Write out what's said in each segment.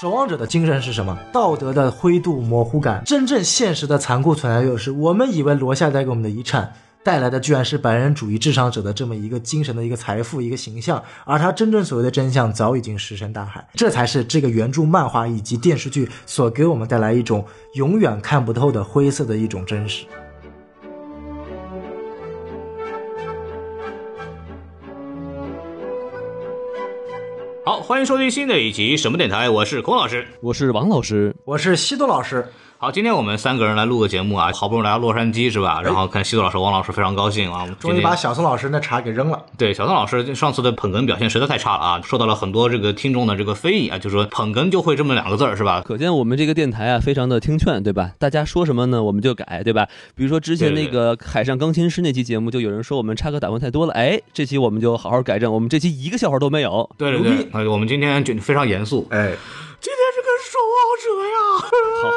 守望者的精神是什么？道德的灰度模糊感，真正现实的残酷存在就是，我们以为罗夏带给我们的遗产。带来的居然是白人主义至上者的这么一个精神的一个财富一个形象，而他真正所谓的真相早已经石沉大海。这才是这个原著漫画以及电视剧所给我们带来一种永远看不透的灰色的一种真实。好，欢迎收听新的一集什么电台，我是孔老师，我是王老师，我是西多老师。好，今天我们三个人来录个节目啊，好不容易来到洛杉矶是吧？然后看西多老师、王老师非常高兴啊，终于把小宋老师那茬给扔了。对，小宋老师上次的捧哏表现实在太差了啊，受到了很多这个听众的这个非议啊，就说捧哏就会这么两个字儿是吧？可见我们这个电台啊，非常的听劝，对吧？大家说什么呢，我们就改，对吧？比如说之前那个海上钢琴师那期节目，就有人说我们插科打诨太多了，哎，这期我们就好好改正，我们这期一个笑话都没有。对对对，呃，我们今天就非常严肃，哎。今天是个守望者呀，好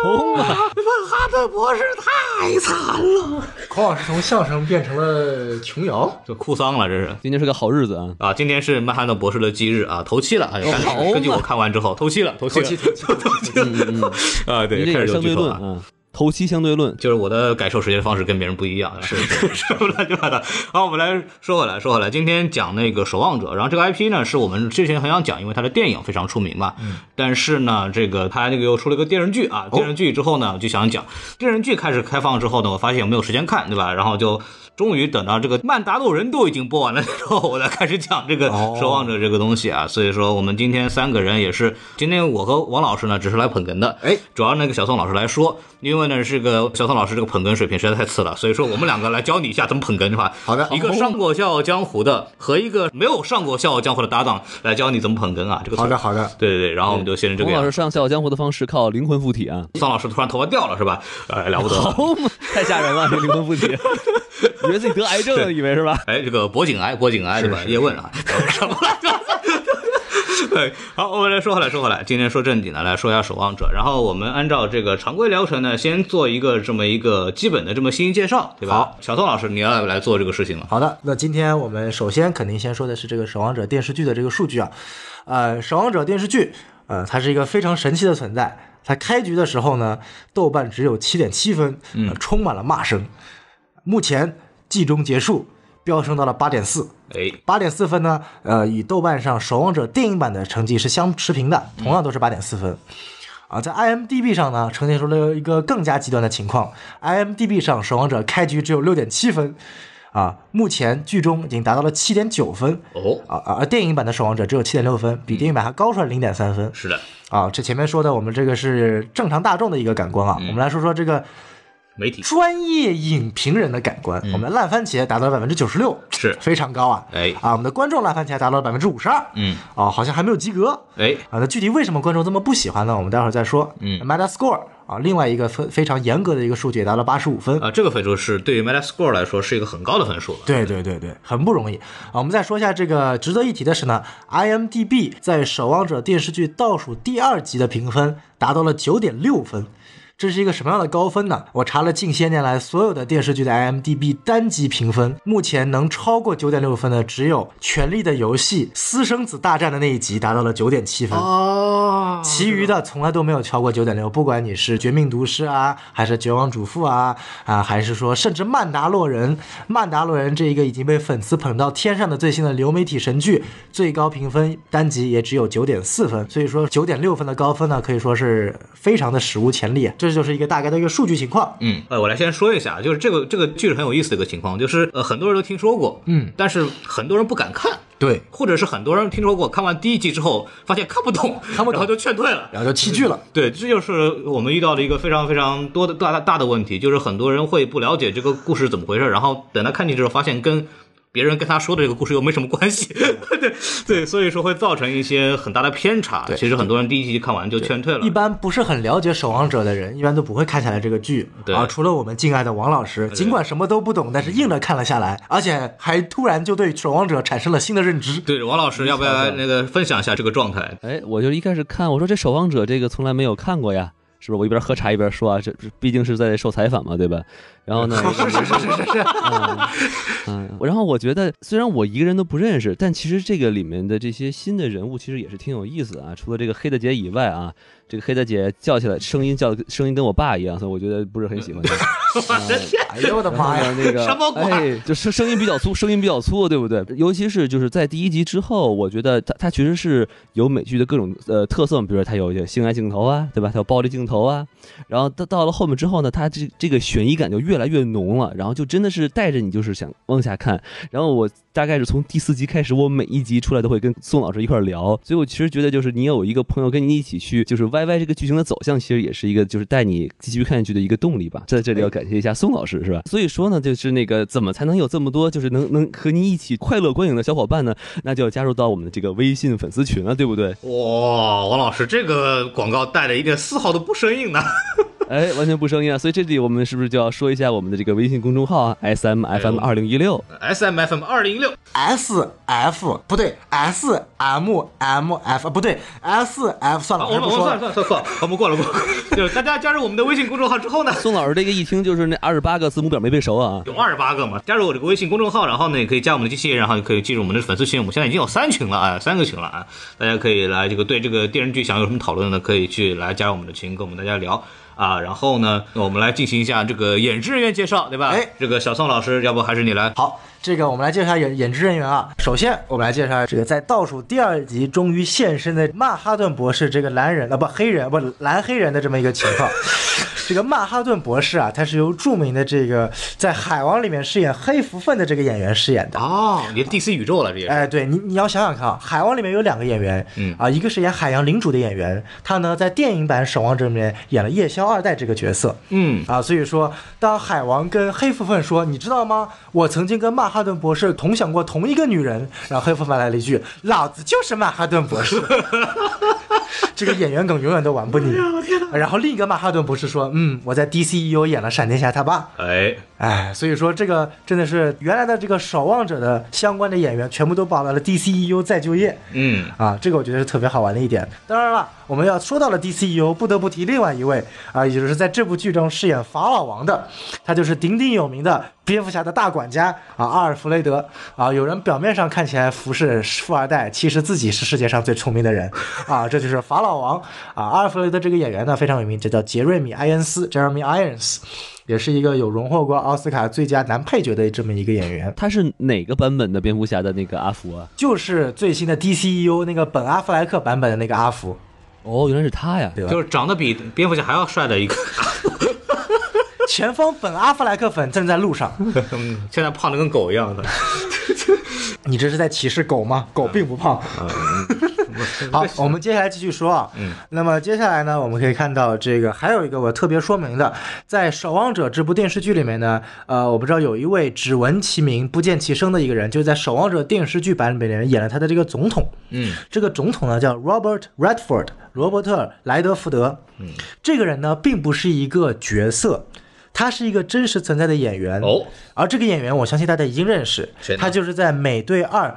啊！曼哈顿博士太惨了。孔老师从相声变成了琼瑶，这哭丧了。这是今天是个好日子啊！啊，今天是曼哈顿博士的忌日啊，头七了。哎呦，根据我看完之后，头七了，头七，头七，头七了。啊，对，开始相对论啊。头七相对论就是我的感受时间方式跟别人不一样，是是是，乱七八糟。好，我们来说回来，说回来，今天讲那个守望者，然后这个 IP 呢是我们之前很想讲，因为它的电影非常出名嘛。嗯。但是呢，这个它那个又出了个电视剧啊，电视剧之后呢，我就想讲电视剧开始开放之后呢，我发现我没有时间看，对吧？然后就。终于等到这个《曼达洛人》都已经播完了之后，我才开始讲这个《守望者》这个东西啊。所以说，我们今天三个人也是，今天我和王老师呢，只是来捧哏的。哎，主要那个小宋老师来说，因为呢是个小宋老师这个捧哏水平实在太次了，所以说我们两个来教你一下怎么捧哏，是吧？好的，一个上过《笑傲江湖》的和一个没有上过《笑傲江湖》的搭档来教你怎么捧哏啊。这个好的，好的，对对对。然后我们就先这个。宋老师上《笑傲江湖》的方式靠灵魂附体啊。宋老师突然头发掉了，是吧？哎，了不得，太吓人了，这灵魂附体，以为自己得癌症了。以为是吧？哎，这个脖颈癌，脖颈癌是吧？叶问啊，什么来着？对，好，我们来说回来，说回来，今天说正经的，来说一下《守望者》。然后我们按照这个常规流程呢，先做一个这么一个基本的这么信息介绍，对吧？好，小宋老师，你要来做这个事情了。好的，那今天我们首先肯定先说的是这个《守望者》电视剧的这个数据啊。呃，《守望者》电视剧，呃，它是一个非常神奇的存在。它开局的时候呢，豆瓣只有七点七分，嗯，充满了骂声。目前。季中结束，飙升到了八点四，哎，八点四分呢？呃，与豆瓣上《守望者》电影版的成绩是相持平的，同样都是八点四分。啊，在 IMDB 上呢，呈现出了一个更加极端的情况，IMDB 上《守望者》开局只有六点七分，啊，目前剧中已经达到了七点九分，哦，啊，而电影版的《守望者》只有七点六分，比电影版还高出来零点三分。是的，啊，这前面说的我们这个是正常大众的一个感官啊，我们来说说这个。媒体专业影评人的感官，我们的烂番茄达到了百分之九十六，是非常高啊！哎啊，我们的观众烂番茄达到了百分之五十二，嗯啊，好像还没有及格，哎啊，那具体为什么观众这么不喜欢呢？我们待会儿再说。嗯，Metascore 啊，另外一个非非常严格的一个数据也达到八十五分啊，这个分数是对于 Metascore 来说是一个很高的分数了，对对对对，很不容易啊。我们再说一下这个值得一提的是呢，IMDB 在《守望者》电视剧倒数第二集的评分达到了九点六分。这是一个什么样的高分呢？我查了近些年来所有的电视剧的 IMDB 单集评分，目前能超过九点六分的只有《权力的游戏》私生子大战的那一集达到了九点七分哦，其余的从来都没有超过九点六。不管你是《绝命毒师》啊，还是《绝望主妇》啊，啊，还是说甚至《曼达洛人》，《曼达洛人》这一个已经被粉丝捧到天上的最新的流媒体神剧，最高评分单集也只有九点四分。所以说九点六分的高分呢，可以说是非常的史无前例。这就是一个大概的一个数据情况。嗯，呃，我来先说一下，就是这个这个剧是很有意思的一个情况，就是呃很多人都听说过，嗯，但是很多人不敢看，对，或者是很多人听说过，看完第一集之后发现看不懂，看不懂，然后就劝退了，然后就弃剧了。对，这就是我们遇到的一个非常非常多的大大的问题，就是很多人会不了解这个故事怎么回事，然后等他看进去之后发现跟。别人跟他说的这个故事又没什么关系，对对，所以说会造成一些很大的偏差。其实很多人第一集看完就劝退了。一般不是很了解《守望者》的人，一般都不会看下来这个剧。啊，除了我们敬爱的王老师，尽管什么都不懂，但是硬着看了下来，而且还突然就对《守望者》产生了新的认知。对，王老师要不要来那个分享一下这个状态？哎，我就一开始看，我说这《守望者》这个从来没有看过呀。是不是？我一边喝茶一边说啊，这这毕竟是在受采访嘛，对吧？然后呢，是是是是是，嗯嗯，然后我觉得虽然我一个人都不认识，但其实这个里面的这些新的人物其实也是挺有意思的啊。除了这个黑大姐以外啊，这个黑大姐叫起来声音叫声音跟我爸一样，所以我觉得不是很喜欢她。我的天，哎呦我的妈呀！那个什么鬼哎，就声声音比较粗，声音比较粗，对不对？尤其是就是在第一集之后，我觉得它它其实是有美剧的各种呃特色，比如说它有一些性爱镜头啊，对吧？它有暴力镜头啊，然后到到了后面之后呢，它这这个悬疑感就越来越浓了，然后就真的是带着你就是想往下看。然后我大概是从第四集开始，我每一集出来都会跟宋老师一块聊，所以我其实觉得就是你有一个朋友跟你一起去就是歪歪这个剧情的走向，其实也是一个就是带你继续看下去的一个动力吧。在这里要感谢一下宋老师，是吧？所以说呢，就是那个怎么才能有这么多就是能能和你一起快乐观影的小伙伴呢？那就要加入到我们的这个微信粉丝群了，对不对？哇，王老师这个广告带的一点丝毫都不生硬呢。哎，完全不生硬啊！所以这里我们是不是就要说一下我们的这个微信公众号啊？S M F M 二零一六。S M F M 二零一六，S F 不对，S M M F 不对，S F 算了，我们我们还不说了。算了算了算了算了，我们过了过了。就是大家加入我们的微信公众号之后呢，宋老师这个一听就是那二十八个字母表没背熟啊！有二十八个嘛，加入我这个微信公众号，然后呢，也可以加我们的机器人，然后也可以进入我们的粉丝群。我们现在已经有三群了啊，三个群了啊，大家可以来这个对这个电视剧想有什么讨论的，可以去来加入我们的群，跟我们大家聊。啊，然后呢，我们来进行一下这个演职人员介绍，对吧？哎，这个小宋老师，要不还是你来？好，这个我们来介绍演演职人员啊。首先，我们来介绍这个在倒数第二集终于现身的曼哈顿博士这个蓝人啊不黑人不蓝黑人的这么一个情况。这个曼哈顿博士啊，他是由著名的这个在海王里面饰演黑福分的这个演员饰演的。哦，你的 DC 宇宙了，这也是。哎，对你，你要想想看啊，海王里面有两个演员，嗯啊，一个是演海洋领主的演员，他呢在电影版《守望者》里面演了夜宵二代这个角色，嗯，啊，所以说当海王跟黑福分说，你知道吗？我曾经跟曼哈顿博士同享过同一个女人，然后黑夫曼来了一句，老子就是曼哈顿博士。这个演员梗永远都玩不腻。然后另一个曼哈顿博士说，嗯，我在 DCEU 演了闪电侠他爸。哎，哎，所以说这个真的是原来的这个守望者的相关的演员全部都跑到了 DCEU 再就业嗯，啊，这个我觉得是特别好玩的一点。当然了，我们要说到了 DCEU，不得不提另外一位啊，也就是在这部剧中饰演法老王的，他就是鼎鼎有名的蝙蝠侠的大管家啊，阿尔弗雷德啊。有人表面上看起来服侍富二代，其实自己是世界上最聪明的人啊，这就是法老王啊。阿尔弗雷德这个演员呢非常有名，这叫杰瑞米·埃恩斯 （Jeremy Irons）。也是一个有荣获过奥斯卡最佳男配角的这么一个演员，他是哪个版本的蝙蝠侠的那个阿福啊？就是最新的 DCEU 那个本阿弗莱克版本的那个阿福，哦，原来是他呀！对吧？就是长得比蝙蝠侠还要帅的一个，前方本阿弗莱克粉正在路上。嗯现在胖的跟狗一样的。你这是在歧视狗吗？狗并不胖。好，我们接下来继续说啊。嗯，那么接下来呢，我们可以看到这个还有一个我特别说明的，在《守望者》这部电视剧里面呢，呃，我不知道有一位只闻其名不见其声的一个人，就是在《守望者》电视剧版里面演了他的这个总统。嗯，这个总统呢叫 Robert Redford，罗伯特·莱德福德。嗯，这个人呢并不是一个角色。他是一个真实存在的演员。哦，而这个演员我相信大家已经认识。他就是在《美队二》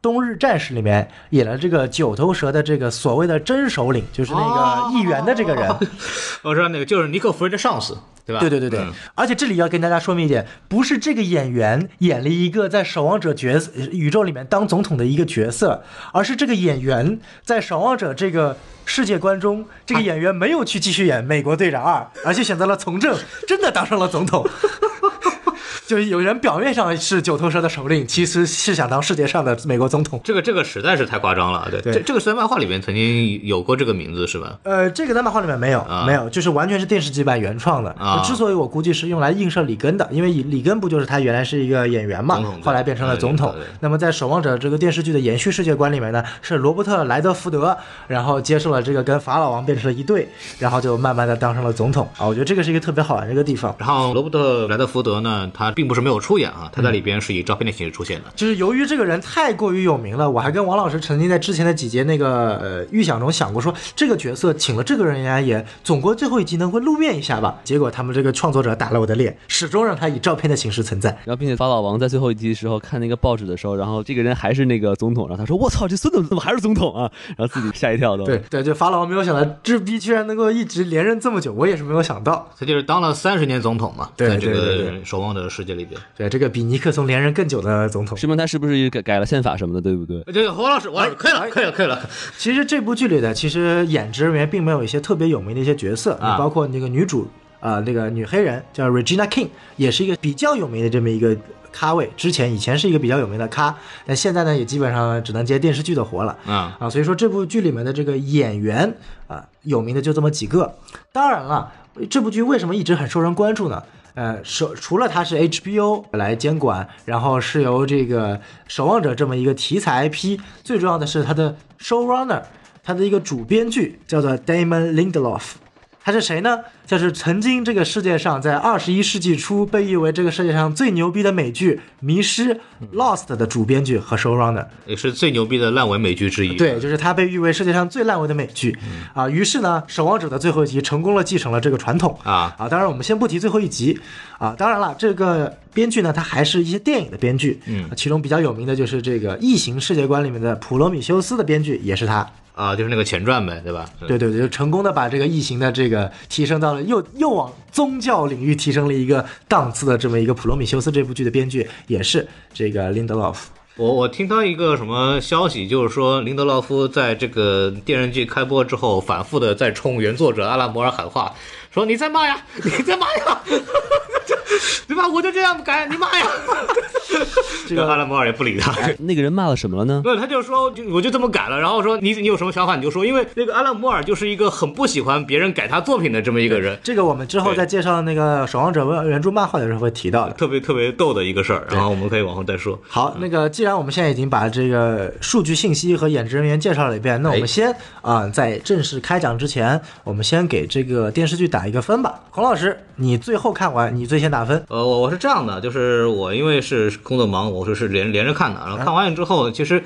冬日战士里面演了这个九头蛇的这个所谓的真首领，就是那个议员的这个人。我知道那个就是尼克弗瑞的上司，对吧？对对对对，嗯而且这里要跟大家说明一点，不是这个演员演了一个在守望者角色宇宙里面当总统的一个角色，而是这个演员在守望者这个世界观中，这个演员没有去继续演美国队长二，而且选择了从政，真的当上了总统。就是有人表面上是九头蛇的首领，其实是想当世界上的美国总统。这个这个实在是太夸张了，对，对这这个是在漫画里面曾经有过这个名字是吧？呃，这个在漫画里面没有，啊没有，就是完全是电视剧版原创的。啊之所以我估计是用来映射里根的，因为里根不就是他原来是一个演员嘛后来变成了总统。那么在《守望者》这个电视剧的延续世界观里面呢，是罗伯特·莱德福德，然后接受了这个跟法老王变成了一对，然后就慢慢的当上了总统啊。我觉得这个是一个特别好玩的一个地方。然后罗伯特莱德福德呢，他并不是没有出演啊，他在里边是以照片的形式出现的。就是由于这个人太过于有名了，我还跟王老师曾经在之前的几节那个呃预想中想过说，这个角色请了这个人来演，总归最后一集能会露面一下吧。结果他们这个创作者打了我的脸，始终让他以照片的形式存在。然后，并且法老王在最后一集的时候看那个报纸的时候，然后这个人还是那个总统，然后他说：“我操，这孙子怎么还是总统啊？”然后自己吓一跳都。对对，就法老王没有想到这逼居然能够一直连任这么久，我也是没有想到。他就是当了三十年总统嘛，对在这对对个守望者的世界里边。对，这个比尼克松连任更久的总统。说明他是不是改改了宪法什么的，对不对？这个黄老师，王老师可以了，可以了，可以了。其实这部剧里的其实演职人员并没有一些特别有名的一些角色，啊包括那个女主啊、那个女黑人叫 Regina King，也是一个比较有名的这么一个咖位。之前以前是一个比较有名的咖，但现在呢也基本上只能接电视剧的活了。啊，啊，所以说这部剧里面的这个演员啊，有名的就这么几个。当然了，这部剧为什么一直很受人关注呢？呃，首除了它是 HBO 来监管，然后是由这个《守望者》这么一个题材 IP，最重要的是它的 showrunner，它的一个主编剧叫做 Damon Lindelof。他是谁呢？就是曾经这个世界上在二十一世纪初被誉为这个世界上最牛逼的美剧《迷失》Lost 的主编剧和 showrunner。也是最牛逼的烂尾美剧之一。对，就是他被誉为世界上最烂尾的美剧啊。于是呢，《守望者》的最后一集成功了继承了这个传统啊啊。当然，我们先不提最后一集啊。当然了，这个编剧呢，他还是一些电影的编剧，嗯其中比较有名的就是这个《异形世界观》里面的普罗米修斯的编剧也是他。啊，就是那个前传呗，对吧？对对对，就成功的把这个异形的这个提升到了又又往宗教领域提升了一个档次的这么一个普罗米修斯这部剧的编剧也是这个林德洛夫。我我听到一个什么消息，就是说林德洛夫在这个电视剧开播之后，反复的在冲原作者阿拉摩尔喊话，说你再骂呀，你再骂呀，对吧？我就这样改，你骂呀。这个阿拉摩尔也不理他。那个人骂了什么了呢？对，他就说，就我就这么改了，然后说你你有什么想法你就说，因为那个阿拉摩尔就是一个很不喜欢别人改他作品的这么一个人，这个我们之后在介绍那个《守望者》原著漫画的时候会提到的。特别特别逗的一个事儿，然后我们可以往后再说。好，那个既然我们现在已经把这个数据信息和演职人员介绍了一遍，那我哎们先啊、在正式开讲之前，我们先给这个电视剧打一个分吧。孔老师，你最后看完，你最先打分。呃，我我是这样的，就是我因为是工作忙，我是是连连着看的，然后看完了之后，其实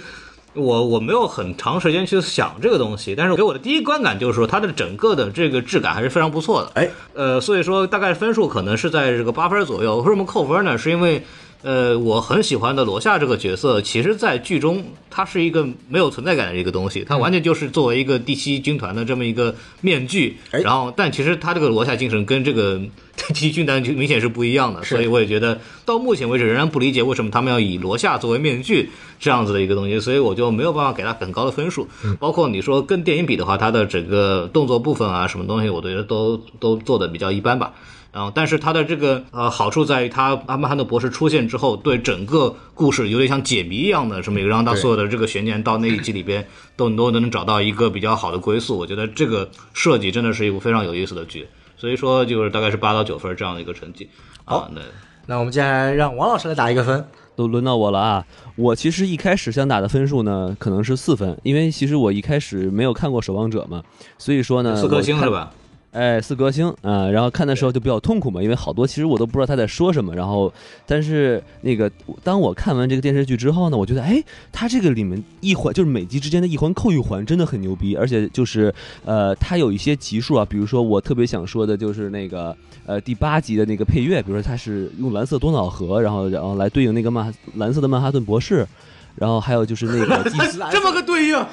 我我没有很长时间去想这个东西，但是给我的第一观感就是说，它的整个的这个质感还是非常不错的。哎，呃，所以说大概分数可能是在这个八分左右。为什么扣分呢？是因为呃，我很喜欢的罗夏这个角色，其实在剧中他是一个没有存在感的一个东西，他完全就是作为一个第七军团的这么一个面具，哎然后但其实他这个罗夏精神跟这个 第七军团就明显是不一样的，所以我也觉得到目前为止仍然不理解为什么他们要以罗夏作为面具这样子的一个东西，所以我就没有办法给他很高的分数。包括你说跟电影比的话，他的整个动作部分啊，什么东西，我觉得都都做的比较一般吧。然后，但是它的这个呃好处在于，他阿曼汉德博士出现之后，对整个故事有点像解谜一样的这么一个，让他所有的这个悬念到那一集里边都都能找到一个比较好的归宿。我觉得这个设计真的是一部非常有意思的剧，所以说就是大概是八到九分这样的一个成绩。啊，那那我们接下来让王老师来打一个分。都轮到我了啊！我其实一开始想打的分数呢，可能是四分，因为其实我一开始没有看过《守望者》嘛，所以说呢，四颗星是？吧？哎，四颗星啊、然后看的时候就比较痛苦嘛，因为好多其实我都不知道他在说什么。然后，但是那个当我看完这个电视剧之后呢，我觉得哎，他这个里面一环就是每集之间的一环扣一环真的很牛逼，而且就是呃，他有一些集数啊，比如说我特别想说的就是那个呃第八集的那个配乐，比如说他是用蓝色多瑙河，然后然后来对应那个曼蓝色的曼哈顿博士。然后还有就是那个 第四这么个对应，啊，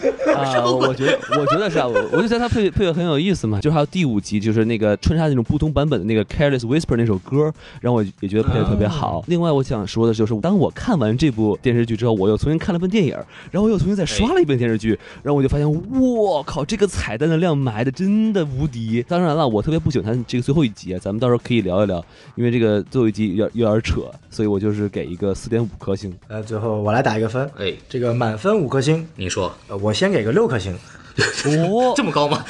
我我觉得我觉得是啊，我我就觉得他配配乐很有意思嘛。就是还有第五集，就是那个穿插那种不同版本的那个《Careless Whisper》那首歌，然后我也觉得配的特别好。另外，我想说的就是，当我看完这部电视剧之后，我又重新看了遍电影，然后我又重新再刷了一遍电视剧，然后我就发现，我靠，这个彩蛋的量埋的真的无敌。当然了，我特别不喜欢它这个最后一集，咱们到时候可以聊一聊，因为这个最后一集有点有点扯，所以我就是给一个四点五颗星。呃，最后我来打一个分。哎，这个满分五颗星，你说呃，我先给个六颗星。哦这么高吗？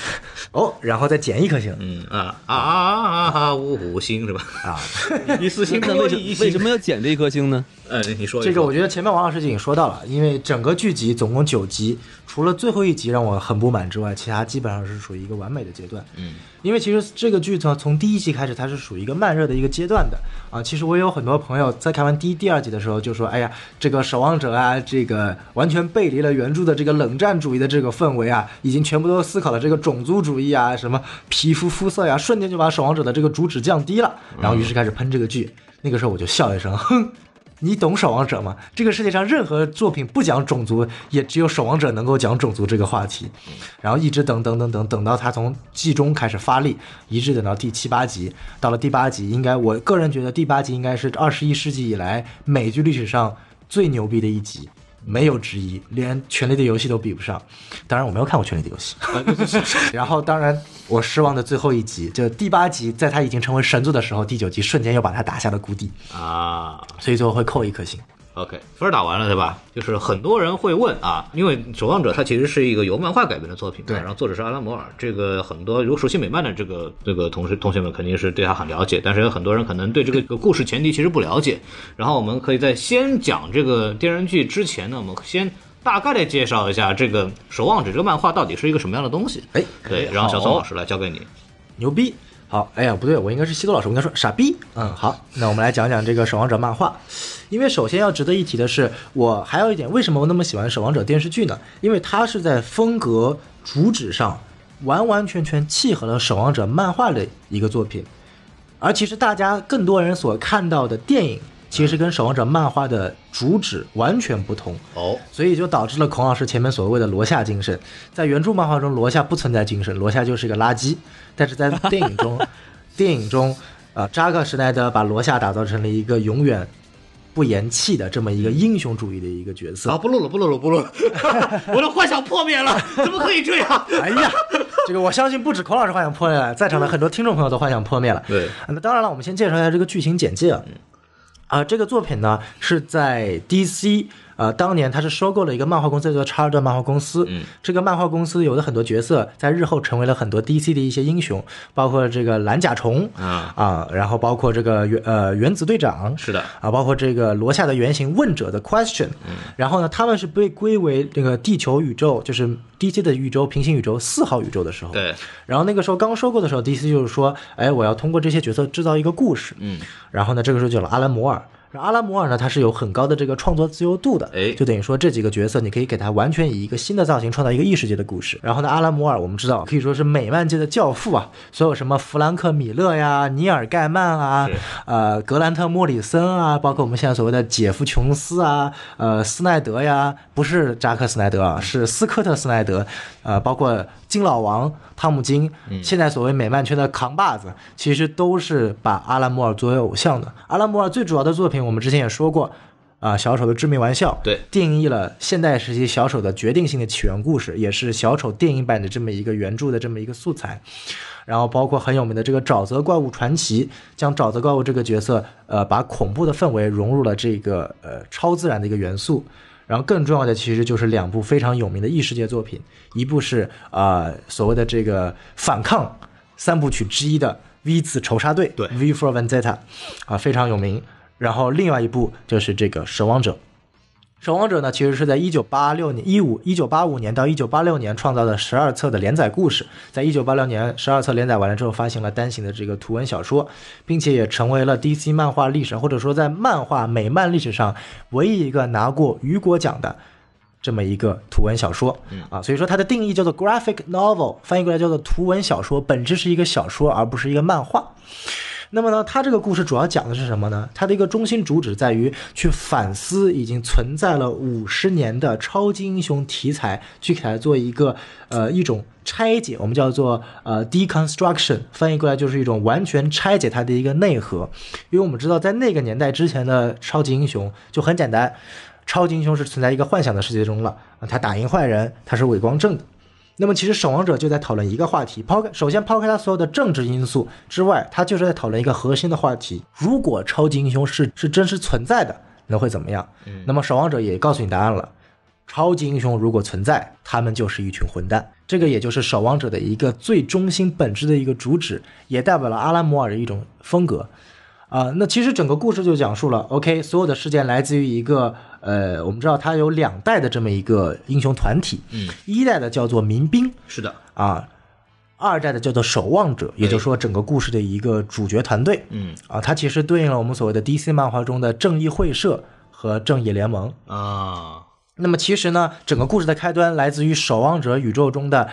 哦，然后再减一颗星嗯啊啊啊啊啊！五五星是吧？啊。一四星那为什多一星为什么要减这一颗星呢？呃，你说一这个我觉得前面王老师已经说到了，因为整个剧集总共九集，除了最后一集让我很不满之外，其他基本上是属于一个完美的阶段。嗯，因为其实这个剧从从第一集开始，它是属于一个慢热的一个阶段的啊。其实我也有很多朋友在看完第一、第二集的时候就说：“哎呀，这个守望者啊，这个完全背离了原著的这个冷战主义的这个氛围啊，已经全部都思考了这个种族主义啊，什么皮肤肤色呀、瞬间就把守望者的这个主旨降低了。”然后于是开始喷这个剧。那个时候我就笑一声，哼。你懂守望者吗？这个世界上任何作品不讲种族，也只有守望者能够讲种族这个话题。然后一直等等等等，等到他从季中开始发力，一直等到第七八集。到了第八集，应该我个人觉得第八集应该是二十一世纪以来美剧历史上最牛逼的一集，没有之一，连《权力的游戏》都比不上。当然我没有看过《权力的游戏》。然后当然我失望的最后一集，就第八集，在他已经成为神作的时候，第九集瞬间又把他打下了谷底，啊。所以最后会扣一颗星。OK，分儿打完了对吧？就是很多人会问啊，因为《守望者》它其实是一个由漫画改编的作品嘛，对然后作者是阿拉摩尔，这个很多如果熟悉美漫的这个这个同事同学们肯定是对他很了解，但是有很多人可能对这个故事前提其实不了解。然后我们可以在先讲这个电视剧之前呢，我们先大概的介绍一下这个《守望者》这个漫画到底是一个什么样的东西。哎，对，然后小宋老师来交给你。牛逼。好，哎呀，不对，我应该是西多老师，我应该说傻逼。嗯，好，那我们来讲讲这个《守望者》漫画。因为首先要值得一提的是，我还有一点，为什么我那么喜欢《守望者》电视剧呢？因为它是在风格主旨上完完全全契合了《守望者》漫画的一个作品，而其实大家更多人所看到的电影，其实跟《守望者》漫画的主旨完全不同。哦，所以就导致了孔老师前面所谓的罗夏精神。在原著漫画中，罗夏不存在精神，罗夏就是一个垃圾。但是在电影中，电影中，呃，扎克施奈德把罗夏打造成了一个永远不言弃的这么一个英雄主义的一个角色。啊，不录了，不录了，不录了，我的幻想破灭了，怎么可以这样？哎呀，这个我相信不止孔老师幻想破灭了，在场的很多听众朋友都幻想破灭了。对那当然了，我们先介绍一下这个剧情简介啊。啊、这个作品呢是在 DC，呃，当年他是收购了一个漫画公司，叫做查尔顿漫画公司。嗯，这个漫画公司有的很多角色，在日后成为了很多 DC 的一些英雄，包括这个蓝甲虫啊啊，然后包括这个原呃原子队长，是的，啊，包括这个罗夏的原型问者的 question，、嗯然后呢，他们是被归为这个地球宇宙，就是 DC 的宇宙平行宇宙四号宇宙的时候，对，然后那个时候刚收购的时候，DC 就是说，哎，我要通过这些角色制造一个故事，嗯，然后呢，这个时候就有了阿兰摩尔。阿拉摩尔呢，他是有很高的这个创作自由度的，哎就等于说这几个角色，你可以给他完全以一个新的造型，创造一个异世界的故事。然后呢，阿拉摩尔我们知道可以说是美漫界的教父啊，所有什么弗兰克·米勒呀、尼尔·盖曼啊，呃，格兰特·莫里森啊，包括我们现在所谓的杰夫·琼斯啊，呃，斯奈德呀，不是扎克·斯奈德啊，是斯科特·斯奈德，呃，包括金老王、汤姆金，现在所谓美漫圈的扛把子，其实都是把阿拉摩尔作为偶像的。阿拉摩尔最主要的作品，我们之前也说过。啊，小丑的致命玩笑，对定义了现代时期小丑的决定性的起源故事，也是小丑电影版的这么一个原著的这么一个素材。然后包括很有名的这个沼泽怪物传奇，将沼泽怪物这个角色，呃，把恐怖的氛围融入了这个呃超自然的一个元素。然后更重要的其实就是两部非常有名的异世界作品，一部是啊、呃所谓的这个反抗三部曲之一的 V 字仇杀队，对，V for Vendetta，啊非常有名。然后另外一部就是这个守望者，守望者呢，其实是在一九八六年、一五、一九八五年到一九八六年创造的十二册的连载故事，在一九八六年十二册连载完了之后，发行了单行的这个图文小说，并且也成为了 DC 漫画历史或者说在漫画美漫历史上唯一一个拿过雨果奖的这么一个图文小说，啊，所以说它的定义叫做 graphic novel，翻译过来叫做图文小说，本质是一个小说，而不是一个漫画。那么呢，他这个故事主要讲的是什么呢？他的一个中心主旨在于去反思已经存在了五十年的超级英雄题材，去给它做一个呃一种拆解，我们叫做呃 deconstruction，翻译过来就是一种完全拆解它的一个内核。因为我们知道，在那个年代之前的超级英雄就很简单，超级英雄是存在一个幻想的世界中了啊，他打赢坏人，他是伪光正的。那么其实守望者就在讨论一个话题，抛开首先抛开他所有的政治因素之外，他就是在讨论一个核心的话题：如果超级英雄是是真实存在的，那会怎么样？那么守望者也告诉你答案了。超级英雄如果存在，他们就是一群混蛋。这个也就是守望者的一个最中心本质的一个主旨，也代表了阿拉摩尔的一种风格。啊、那其实整个故事就讲述了，OK，所有的事件来自于一个呃，我们知道它有两代的这么一个英雄团体，嗯，一代的叫做民兵是的，啊，二代的叫做守望者，也就是说整个故事的一个主角团队。嗯。啊，它其实对应了我们所谓的 DC 漫画中的正义会社和正义联盟。啊，那么其实呢，整个故事的开端来自于守望者宇宙中的，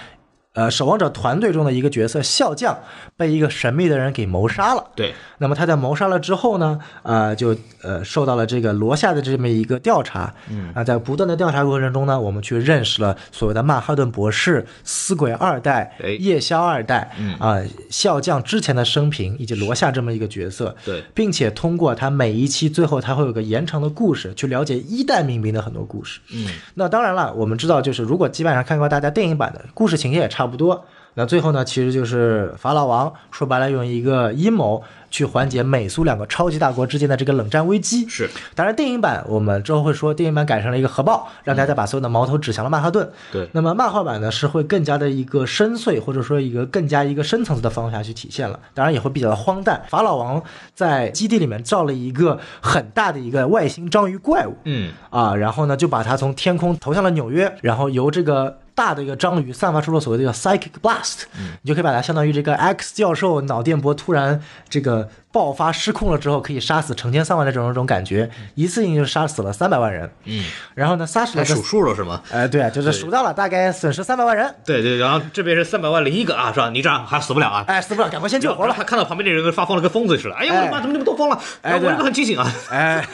呃，守望者团队中的一个角色笑匠被一个神秘的人给谋杀了。对，那么他在谋杀了之后呢，呃，就呃受到了这个罗夏的这么一个调查。嗯啊，在不断的调查过程中呢，我们去认识了所谓的曼哈顿博士、死鬼二代哎、夜宵二代，嗯啊，笑匠之前的生平以及罗夏这么一个角色。对，并且通过他每一期最后他会有个延长的故事，去了解一代民兵的很多故事。嗯那当然了，我们知道，就是如果基本上看过大家电影版的故事情节也差不多。那最后呢，其实就是法老王说白了用一个阴谋去缓解美苏两个超级大国之间的这个冷战危机。是，当然，电影版我们之后会说，电影版改成了一个核爆，让大家把所有的矛头指向了曼哈顿。对，那么漫画版呢是会更加的一个深邃，或者说一个更加一个深层次的方法去体现了，当然也会比较的荒诞。法老王在基地里面造了一个很大的一个外星章鱼怪物嗯啊，然后呢就把它从天空投向了纽约，然后由这个。大的一个章鱼散发出了所谓的叫 psychic blast，、你就可以把它相当于这个 X 教授脑电波突然这个爆发失控了之后，可以杀死成千上万的这种这种感觉，一次性就杀死了三百万人。嗯，然后呢，杀死了数数了是吗？哎，对，就是数到了，大概损失三百万人。对对，然后这边是三百万零一个啊，是吧？你这样还死不了啊。哎，死不了，赶快先救活了。他看到旁边这人跟发疯了，跟疯子似的。哎呀，我的妈，哎怎么你们都疯了？哎我这个很清醒啊。哎，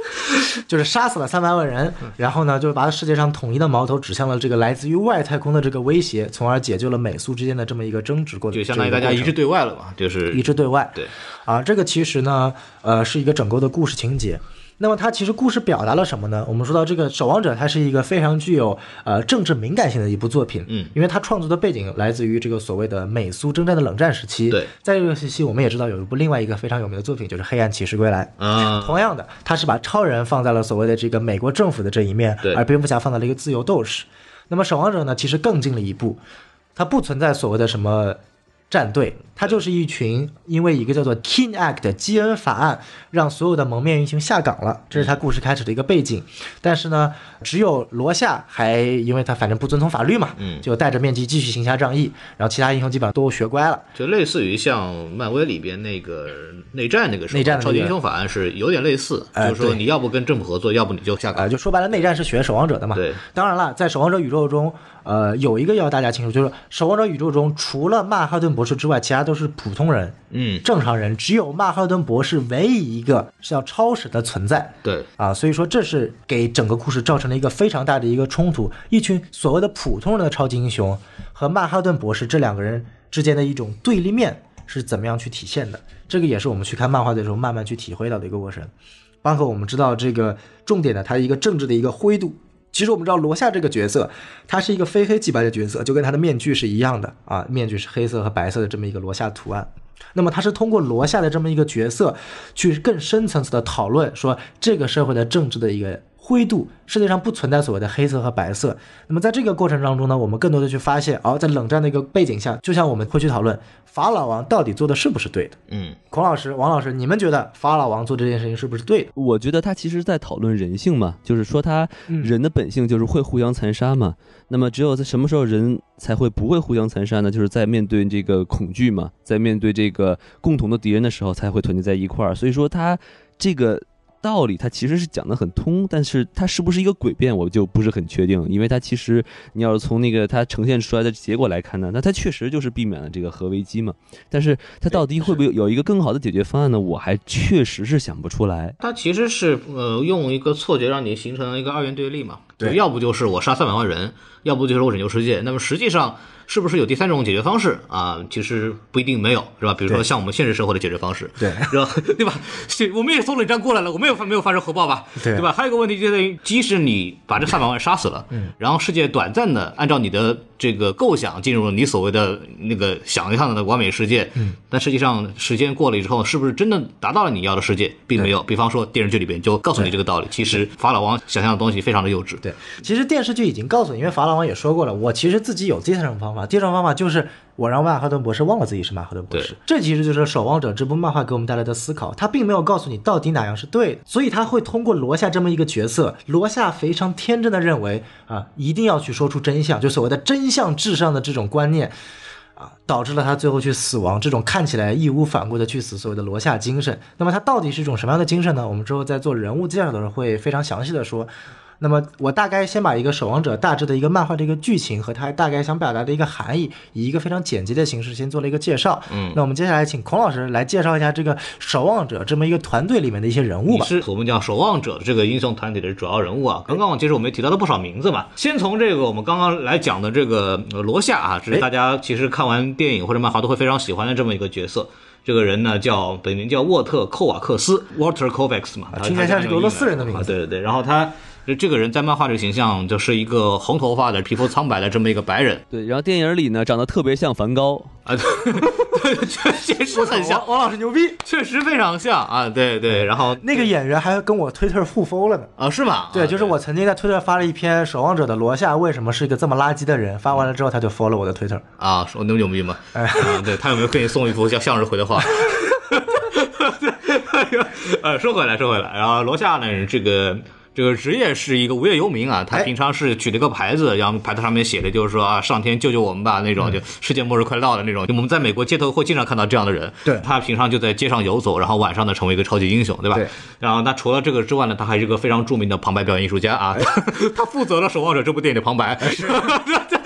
就是杀死了三百万人，然后呢，就是把世界上统一的矛头指向了这个来自于外太空的这个威胁，从而解救了美苏之间的这么一个争执过程，就相当于大家一致对外了嘛，就是一致对外。对，啊，这个其实呢，呃，是一个整个的故事情节。那么它其实故事表达了什么呢？我们说到这个《守望者》，它是一个非常具有呃政治敏感性的一部作品，嗯，因为它创作的背景来自于这个所谓的美苏征战的冷战时期。对，在这个时期，我们也知道有一部另外一个非常有名的作品，就是《黑暗骑士归来》。啊，同样的，它是把超人放在了所谓的这个美国政府的这一面，对而蝙蝠侠放在了一个自由斗士。那么守望者呢，其实更进了一步，它不存在所谓的什么战队，他就是一群因为一个叫做 Kin Act 的基恩法案，让所有的蒙面英雄下岗了，这是他故事开始的一个背景。但是呢，只有罗夏还因为他反正不遵从法律嘛，嗯就戴着面具继续行侠仗义，然后其他英雄基本上都学乖了。就类似于像漫威里边那个内战那个时候，内战的那个超级英雄法案是有点类似，哎就是说你要不跟政府合作，要不你就下啊、岗。就说白了，内战是学守望者的嘛。对，当然了，在守望者宇宙中，呃，有一个要大家清楚，就是守望者宇宙中除了曼哈顿博士之外，其他都是普通人、嗯，正常人，只有曼哈顿博士唯一一个是要超神的存在。对，啊，所以说这是给整个故事造成了一个非常大的一个冲突，一群所谓的普通人的超级英雄和曼哈顿博士这两个人之间的一种对立面是怎么样去体现的？这个也是我们去看漫画的时候慢慢去体会到的一个过程。包括我们知道这个重点的，它一个政治的一个灰度。其实我们知道罗夏这个角色，他是一个非黑即白的角色，就跟他的面具是一样的啊，面具是黑色和白色的这么一个罗夏图案。那么他是通过罗夏的这么一个角色，去更深层次的讨论说这个社会的政治的一个灰度，世界上不存在所谓的黑色和白色。那么在这个过程当中呢，我们更多的去发现，哦，在冷战的一个背景下，就像我们会去讨论法老王到底做的是不是对的。嗯，孔老师、王老师，你们觉得法老王做这件事情是不是对的？我觉得他其实在讨论人性嘛，就是说他嗯人的本性就是会互相残杀嘛。那么只有在什么时候人才会不会互相残杀呢？就是在面对这个恐惧嘛，在面对这个共同的敌人的时候才会团结在一块儿。所以说他这个。道理它其实是讲得很通，但是它是不是一个诡辩，我就不是很确定。因为它其实你要是从那个它呈现出来的结果来看呢，那它确实就是避免了这个核危机嘛。但是它到底会不会有一个更好的解决方案呢？我还确实是想不出来。它其实是呃用一个错觉让你形成了一个二元对立嘛，对要不就是我杀三百万人，要不就是我拯救世界。那么实际上是不是有第三种解决方式啊？其实不一定没有，是吧？比如说像我们现实生活的解决方式，对是吧？对吧？是我们也从冷战过来了，我们也发没有发生核爆吧？对吧？还有一个问题就在于，即使你把这三百万杀死了，嗯，然后世界短暂的按照你的这个构想进入了你所谓的那个想象的完美世界，嗯，但实际上时间过了之后，是不是真的达到了你要的世界，并没有。比方说电视剧里边就告诉你这个道理，其实法老王想象的东西非常的幼稚，对，对，其实电视剧已经告诉你，因为法老王也说过了，我其实自己有第三种方法，第三种方法就是我让曼哈顿博士忘了自己是曼哈顿博士。这其实就是《守望者》这部漫画给我们带来的思考，他并没有告诉你到底哪样是对的，所以他会通过罗夏这么一个角色，罗夏非常天真的认为啊，一定要去说出真相，就所谓的真相至上的这种观念。啊，导致了他最后去死亡，这种看起来义无反顾的去死，所谓的罗夏精神。那么他到底是一种什么样的精神呢？我们之后在做人物介绍的时候会非常详细的说。那么我大概先把一个守望者大致的一个漫画的一个剧情和他大概想表达的一个含义，以一个非常简洁的形式先做了一个介绍。嗯，那我们接下来请孔老师来介绍一下这个守望者这么一个团队里面的一些人物吧。是我们讲守望者这个英雄团体的主要人物啊。刚刚其实我们也提到了不少名字嘛。先从这个我们刚刚来讲的这个罗夏啊，这是大家其实看完电影或者漫画都会非常喜欢的这么一个角色。这个人呢叫本名叫沃特·寇瓦克斯 （Walter Kovacs） 嘛，听起来像是俄罗斯人的名字。对对对，然后他。就这个人在漫画这个形象就是一个红头发的、皮肤苍白的这么一个白人。对，然后电影里呢长得特别像梵高啊，确实很像。王老师牛逼，确实非常像啊！对对，然后那个演员还跟我推特互 follow 了呢啊？是吗？对，就是我曾经在推特发了一篇《守望者的罗夏为什么是一个这么垃圾的人》，发完了之后他就 follow 我的推特啊，说那么牛逼吗？啊，对他有没有给你送一幅像向日葵的画？呃，说回来说回来，然后罗夏呢，这个。这个职业是一个无业游民啊，他平常是举了个牌子，然后牌子上面写的就是说啊，上天救救我们吧那种，就世界末日快到了那种。就我们在美国街头会经常看到这样的人，对他平常就在街上游走，然后晚上呢成为一个超级英雄，对吧？对。然后那除了这个之外呢，他还是个非常著名的旁白表演艺术家啊，他负责了《守望者》这部电影的旁白。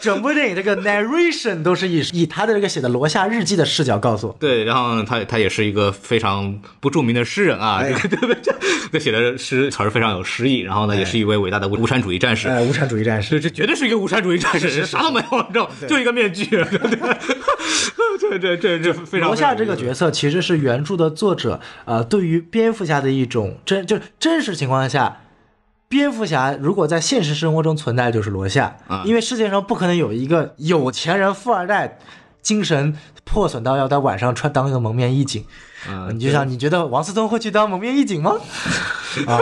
整部电影这个 narration 都是以以他的这个写的罗夏日记的视角告诉。对，然后他他也是一个非常不著名的诗人啊，对对对，这写的诗词儿非常有诗意。然后呢，也是一位伟大的无无产主义战士。哎，无产主义战士，这这绝对是一个无产主义战士，啥都没有，你知道就一个面具。这这这这非常。罗夏这个角色其实是原著的作者呃对于蝙蝠侠的一种真就是真实情况下。蝙蝠侠如果在现实生活中存在，就是罗夏，因为世界上不可能有一个有钱人富二代，精神破损到要在晚上穿当一个蒙面义警。你就像你觉得王思聪会去当蒙面义警吗？啊，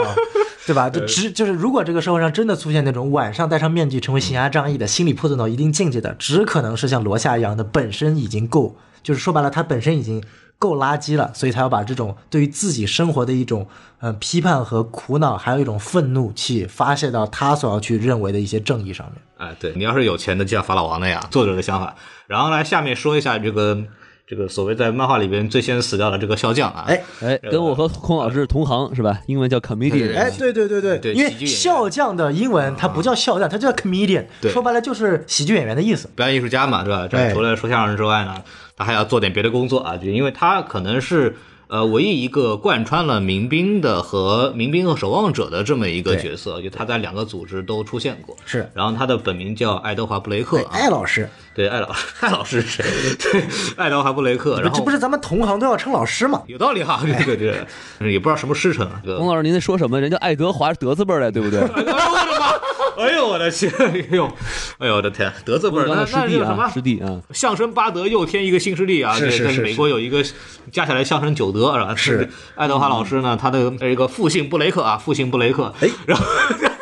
对吧？就只就是如果这个社会上真的出现那种晚上戴上面具成为行侠仗义的心理破损到一定境界的，只可能是像罗夏一样的，本身已经够，就是说白了，他本身已经。够垃圾了，所以他要把这种对于自己生活的一种呃批判和苦恼，还有一种愤怒去发泄到他所要去认为的一些正义上面。哎，对你要是有钱的，就像法老王那样，作者的想法。然后来下面说一下这个这个所谓在漫画里边最先死掉的这个笑匠啊，哎哎，跟我和孔老师同行是吧？英文叫 comedian。哎，对对对对对，因为笑匠的英文它不叫笑匠，它叫 comedian，说白了就是喜剧演员的意思，表演艺术家嘛，对吧？这除了说相声之外呢？他还要做点别的工作啊，就因为他可能是呃唯一一个贯穿了民兵的和民兵和守望者的这么一个角色，就他在两个组织都出现过。是，然后他的本名叫爱德华布雷克，艾老师，对，艾老师，艾老师是谁？对，爱德华布雷克。然后这不是咱们同行都要称老师吗？有道理哈，这个这个也不知道什么师承啊。洪老师，您在说什么？人家爱德华德字辈的，对不对？哎呦我的天！哎呦，哎呦我的天！德字辈儿，那那是什么？师弟啊！相声八德又添一个新师弟啊！是是是。美国有一个加起来相声九德是吧？是。爱德华老师呢，他的这个复姓布雷克啊，复姓布雷克。哎，然后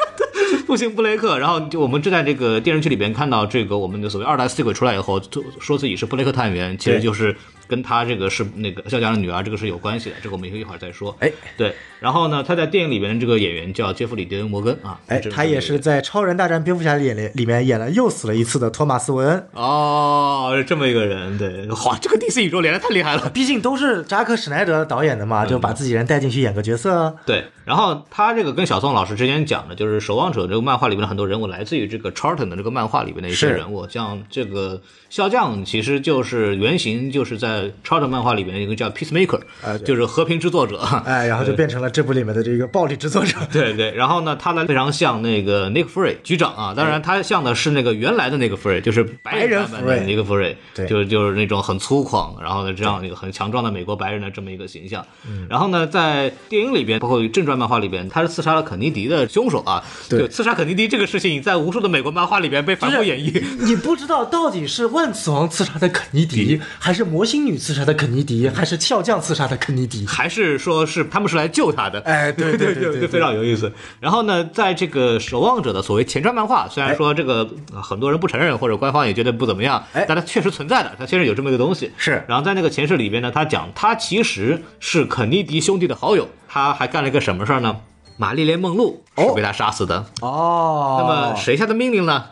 复姓布雷克，然后就我们就在这个电视剧里边看到这个我们的所谓二代四鬼出来以后，说自己是布雷克探员，其实就是跟他这个是那个笑匠的女儿，这个是有关系的。这个我们一会儿再说。哎，对。然后呢，他在电影里面这个演员叫杰弗里·迪恩·摩根啊，哎，他也是在《超人大战蝙蝠侠》里里面演了又死了一次的托马斯·韦恩哦，这么一个人，对，哇，这个 DC 宇宙连的太厉害了，毕竟都是扎克·史奈德导演的嘛，就把自己人带进去演个角色。对，然后他这个跟小宋老师之前讲的，就是《守望者》这个漫画里面的很多人物来自于这个 Charlton 的这个漫画里面的一些人物，像这个笑匠，其实就是原型就是在 Charlton 漫画里面一个叫 Peacemaker，就是和平制作者，哎，然后就变成了这部里面的这个。暴力制作者，对对，然后呢，他呢非常像那个 Nick Fury 局长啊，当然他像的是那个原来的那个 Fury，就是白人版的那个 Fury，对，就就是那种很粗犷，然后呢这样一个很强壮的美国白人的这么一个形象。然后呢，在电影里边，包括正传漫画里边，他是刺杀了肯尼迪的凶手啊。对，刺杀肯尼迪这个事情，在无数的美国漫画里边被反复演绎。你不知道到底是万磁王刺杀的肯尼迪，还是魔星星女刺杀的肯尼迪，还是跳将刺杀的肯尼迪？还是说是他们是来救他的？哎，对对对对对，非常有意思。然后呢，在这个守望者的所谓前传漫画，虽然说这个呃很多人不承认，或者官方也觉得不怎么样，哎但它确实存在的，它确实有这么一个东西。是然后在那个前世里边呢，他讲他其实是肯尼迪兄弟的好友，他还干了一个什么事儿呢？玛丽莲梦露是被他杀死的。哦，那么谁下的命令呢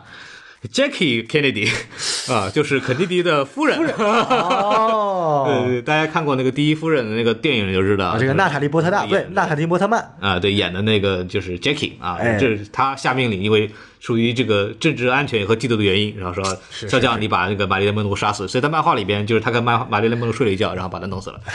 ？Jackie Kennedy 啊，就是肯尼迪的夫人。哦，对对对，大家看过那个第一夫人的那个电影就知道，啊，这个娜塔莉波特纳，对，娜塔莉波特曼，啊，对，演的那个就是 Jackie 啊，哎这是他下命令，因为属于这个政治安全和嫉妒的原因，然后说是小将你把那个玛丽莲梦露杀死，所以在漫画里边就是他跟玛玛丽莲梦露睡了一觉，然后把他弄死了。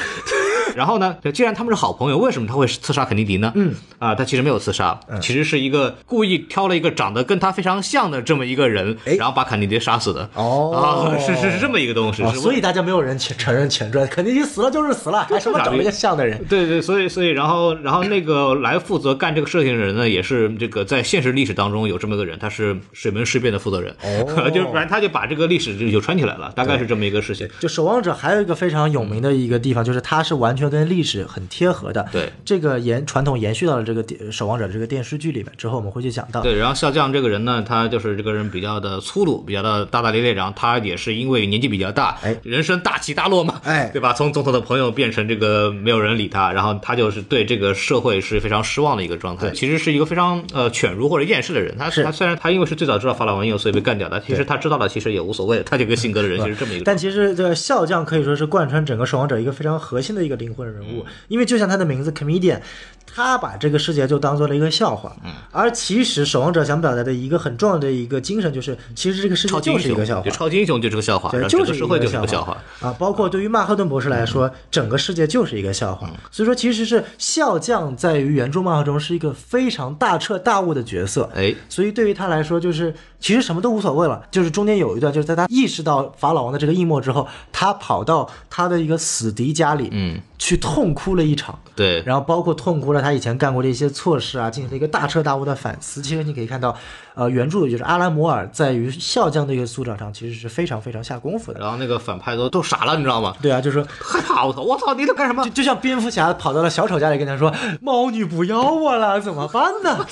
然后呢，既然他们是好朋友，为什么他会刺杀肯尼迪呢？嗯，啊，他其实没有刺杀，其实是一个故意挑了一个长得跟他非常像的这么一个人，哎然后把肯尼迪杀死的。哦啊，是是是这么一个东西，哦，所以大家没有人承承认前传，肯尼迪死了就是死了，还什么找了一个像的人？对对，所以所以然后然后那个来负责干这个事情的人呢，也是这个在现实历史当中有这么个人，他是水门事变的负责人，哦 就反正他就把这个历史就就串起来了，大概是这么一个事情。就守望者还有一个非常有名的一个地方，就是他是完全跟历史很贴合的。对，这个延传统延续到了这个电守望者这个电视剧里面，之后我们会去讲到。对，然后笑匠这个人呢，他就是这个人比较的粗鲁，比较的大大咧咧，然后他也是因为年纪比较大，哎人生大起大落嘛，哎对吧？从总统的朋友变成这个没有人理他，然后他就是对这个社会是非常失望的一个状态。其实是一个非常呃犬儒或者厌世的人。他是他虽然他因为是最早知道法老王有，所以被干掉的，其实他知道了其实也无所谓，他这个性格的人其实这么一个。但其实这个笑匠可以说是贯穿整个守望者一个非常核心的一个灵魂人物，因为就像他的名字 comedian，他把这个世界就当做了一个笑话。嗯，而其实守望者想表达的一个很重要的一个精神就是，其实这个世界就是一个笑话就。超级英雄就是个笑话，对，整就是个社会就是个个笑话。啊！包括对于曼哈顿博士来说，整个世界就是一个笑话。所以说，其实是笑匠在于原著漫画中是一个非常大彻大悟的角色。哎，所以对于他来说，就是其实什么都无所谓了。就是中间有一段，就是在他意识到法老王的这个阴谋之后，他跑到他的一个死敌家里，嗯，去痛哭了一场。对，然后包括痛哭了他以前干过的一些错事啊，进行了一个大彻大悟的反思。其实你可以看到，呃，原著就是阿兰摩尔在于笑匠的一个塑造上，其实是非常非常下功夫的。然后那个反派都都傻了，你知道吗？对啊，就是说，害怕，我操，我操，你在干什么就？就像蝙蝠侠跑到了小丑家里，跟他说：“猫女不要我了，怎么办呢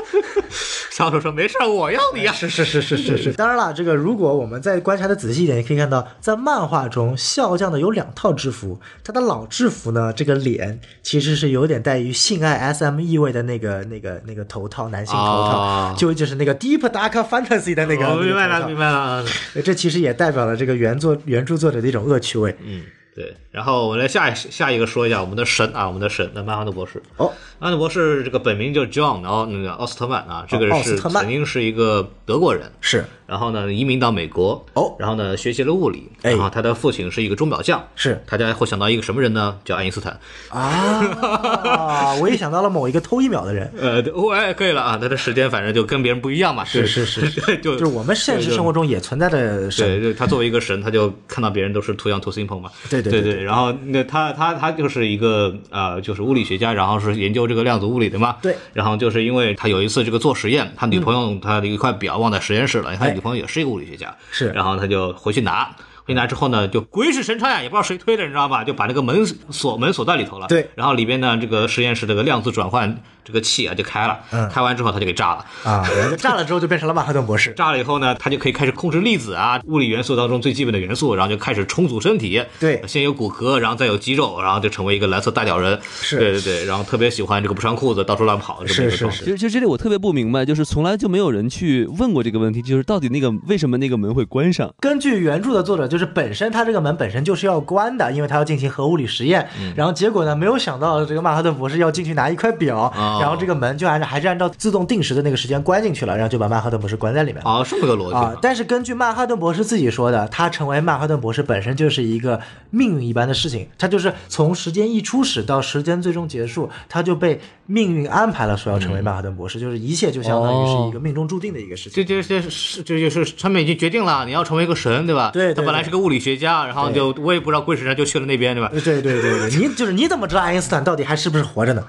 小丑说没事，我要你啊。？”是是是是是是。当然了，这个如果我们再观察的仔细一点，也可以看到，在漫画中，笑匠的有两套制服，他的老制服呢，这个脸其实是有点带于性爱 SM 意味的那个那个那个头套，男性头套，哦就就是那个 Deep Dark Fantasy 的那个。我明白了，明白了。这其实也代表了这个原作原著作者的一种恶趣味。嗯，对。然后我们来下一下一个说一下我们的神啊，我们的神，那曼哈顿博士。哦，曼哈顿博士这个本名叫 John，然后那个奥斯特曼啊，这个人是奥斯特曼曾经是一个德国人。是然后呢，移民到美国，哦然后呢，学习了物理，哎然后他的父亲是一个钟表匠，是大家会想到一个什么人呢？叫爱因斯坦，啊，我也想到了某一个偷一秒的人。呃，对我哎，可以了啊，他的时间反正就跟别人不一样嘛，是是是是，就就是我们现实生活中也存在的神，对，对，他作为一个神，他就看到别人都是 too young too simple 嘛。对对对对然后那他他他就是一个呃，就是物理学家，然后是研究这个量子物理的嘛。对。然后就是因为他有一次这个做实验，他女朋友他的一块表忘在实验室了，他哎女朋友也是一个物理学家，是然后他就回去拿。回去拿之后呢，就鬼使神差呀，也不知道谁推的，你知道吧？就把那个门锁门锁在里头了。对然后里边呢，这个实验室这个量子转换这个气啊就开了，嗯开完之后他就给炸了。啊，炸了之后就变成了曼哈顿博士。炸了以后呢，他就可以开始控制粒子啊，物理元素当中最基本的元素，然后就开始重组身体。对先有骨骼，然后再有肌肉，然后就成为一个蓝色大屌人。是对对对，然后特别喜欢这个不穿裤子到处乱跑的这么一个状态。是是其实，其实这里我特别不明白，就是从来就没有人去问过这个问题，就是到底那个为什么那个门会关上？根据原著的作者，就是本身他这个门本身就是要关的，因为他要进行核物理实验。然后结果呢，没有想到这个曼哈顿博士要进去拿一块表，哦然后这个门就按照还是按照自动定时的那个时间关进去了，然后就把曼哈顿博士关在里面。哦，这么个逻辑啊，但是根据曼哈顿博士自己说的，他成为曼哈顿博士本身就是一个命运一般的事情，他就是从时间一初始到时间最终结束，他就被命运安排了，说要成为曼哈顿博士，就是一切就相当于是一个命中注定的一个事情。这这这是这就是他们已经决定了，你要成为一个神，对吧？对对对他本来是个物理学家，然后就我也不知道鬼使神差就去了那边，对吧？对对对对，你就是你怎么知道爱因斯坦到底还是不是活着呢？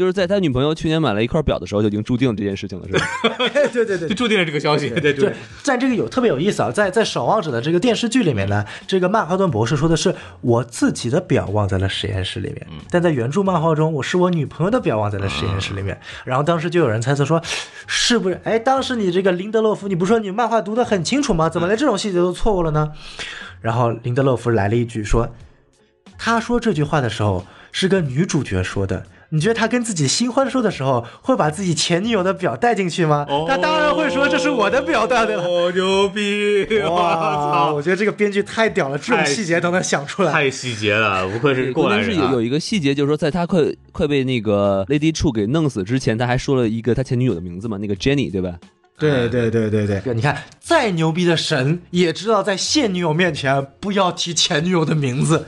就是在他女朋友去年买了一块表的时候，就已经注定了这件事情了，是吧？对对对就注定了这个消息，对对对，在这个有特别有意思啊，在在《守望者》的这个电视剧里面呢，这个曼哈顿博士说的是我自己的表忘在了实验室里面，但在原著漫画中，我是我女朋友的表忘在了实验室里面。然后当时就有人猜测说，是不是？哎，当时你这个林德洛夫，你不说你漫画读得很清楚吗？怎么连这种细节都错误了呢？然后林德洛夫来了一句说，他说这句话的时候是跟女主角说的。你觉得他跟自己新欢说的时候，会把自己前女友的表带进去吗？他当然会说这是我的表带的。哦，牛逼！我哇，操，我觉得这个编剧太屌了，这种细节都能想出来。太细节了，不愧是过来人啊是有有！一个细节，就是说在他快快被那个 Lady True 给弄死之前，他还说了一个他前女友的名字嘛，那个 Jenny 对吧？对对对对对，你看，再牛逼的神也知道在现女友面前不要提前女友的名字，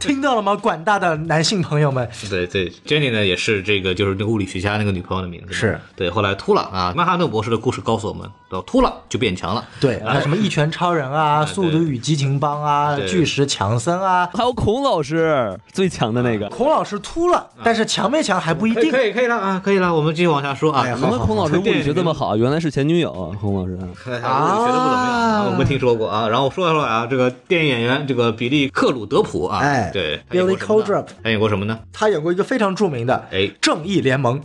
听到了吗？广大的男性朋友们，对对，Jenny 呢也是这个就是那个物理学家那个女朋友的名字，是对。后来秃了啊，曼哈顿博士的故事告诉我们，到秃了就变强了。对，还有什么一拳超人啊，哎速度与激情帮啊，巨石强森啊。还有孔老师最强的那个。孔老师秃了，但是强没强还不一定。可以可以了啊，可以了，我们继续往下说啊。哎怎么孔老师物理学这么好？原来是前女友啊，孔老师。啊物理学的不怎么样啊，我没听说过啊。然后说一说啊，这个电影演员这个比利克鲁德普啊，哎对 Billy 过什么呢 Crudup 他演过什么呢？他演过一个非常著名的哎《正义联盟》，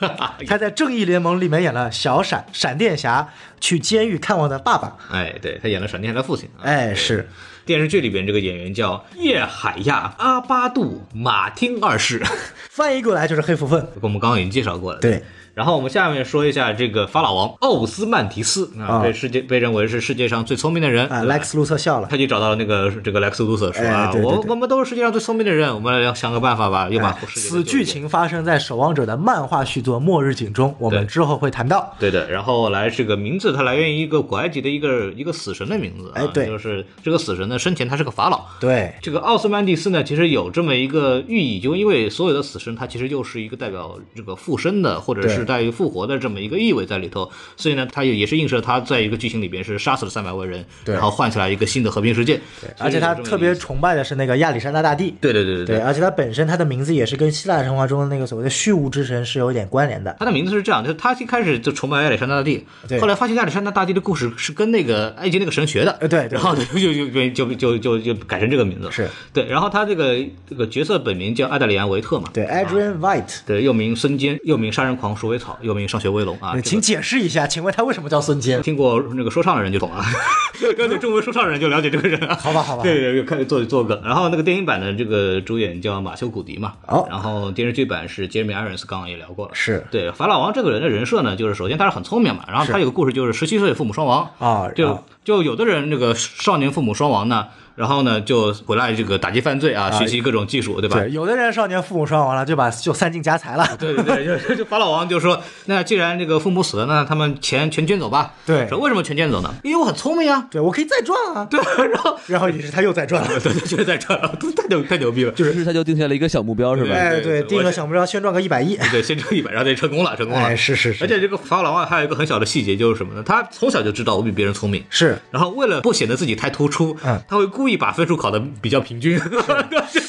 他在《正义联盟》里面演了小闪闪电侠去监狱看望他爸爸。哎，对他演了闪电侠的父亲。啊哎，是电视剧里边这个演员叫叶海亚·阿巴杜·马丁二世，翻译过来就是黑蝠分。我们刚刚已经介绍过了。对。然后我们下面说一下这个法老王奥斯曼提斯啊，啊。被世界被认为是世界上最聪明的人啊，莱克斯路特笑了。他就找到了那个这个莱克斯卢瑟说啊，哎对对对我我们都是世界上最聪明的人，我们要想个办法吧，又把世界此剧。情发生在《守望者》的漫画续作《末日警》中，我们对之后会谈到。对的，然后来这个名字，它来源于一个古埃及的一个一个死神的名字啊，哎对。就是这个死神呢生前他是个法老，对，这个奥斯曼蒂斯呢，其实有这么一个寓意，就因为所有的死神，他其实就是一个代表这个附身的，或者是对带于复活的这么一个意味在里头，所以呢，它也也是映射他在一个剧情里边是杀死了三百万人，然后换起来一个新的和平世界。对而且他特别崇拜的是那个亚历山大大帝。对对对对对，而且他本身他的名字也是跟希腊神话中的那个所谓的虚无之神是有一点关联的。他的名字是这样，就是他一开始就崇拜亚历山大大帝，后来发现亚历山大大帝的故事是跟那个埃及那个神学的，呃对对然后就就就就就就就改成这个名字，是对，然后他这个这个角色本名叫艾德里安维特嘛，对，Adrian White，对，又名孙坚，又名杀人狂鼠尾草，又名上学威龙啊，请解释一下，请问他为什么叫孙坚？听过那个说唱的人就懂啊，了解中文说唱的人就了解这个人啊。好吧，好吧，对对对，开始做做梗。然后那个电影版的这个主演叫马修·古迪嘛，哦然后电视剧版是杰米·艾伦斯，刚刚也聊过了。是对法老王这个人的人设呢，就是首先他是很聪明嘛，然后他有个故事就是十七岁父母双亡啊就啊就有的人这个少年父母双亡呢，然后呢就回来这个打击犯罪啊，学习各种技术，对吧？对，有的人少年父母双亡了，就把就散尽家财了。对对对，就 就法老王就说，那既然这个父母死了，那他们钱全捐走吧。对说为什么全捐走呢？因为我很聪明啊。对，我可以再赚啊。对，然后然后于是他又再赚了。对 对，就是在这儿，太牛太牛逼了。就是他就定下了一个小目标，是吧？哎，对对，定我个小目标，先赚个一百亿。对，先挣一百，然后就成功了，成功了。哎，是是是，而且这个法老王还有一个很小的细节，就是什么呢？他从小就知道我比别人聪明，是然后为了不显得自己太突出，嗯他会故故意把分数考得比较平均，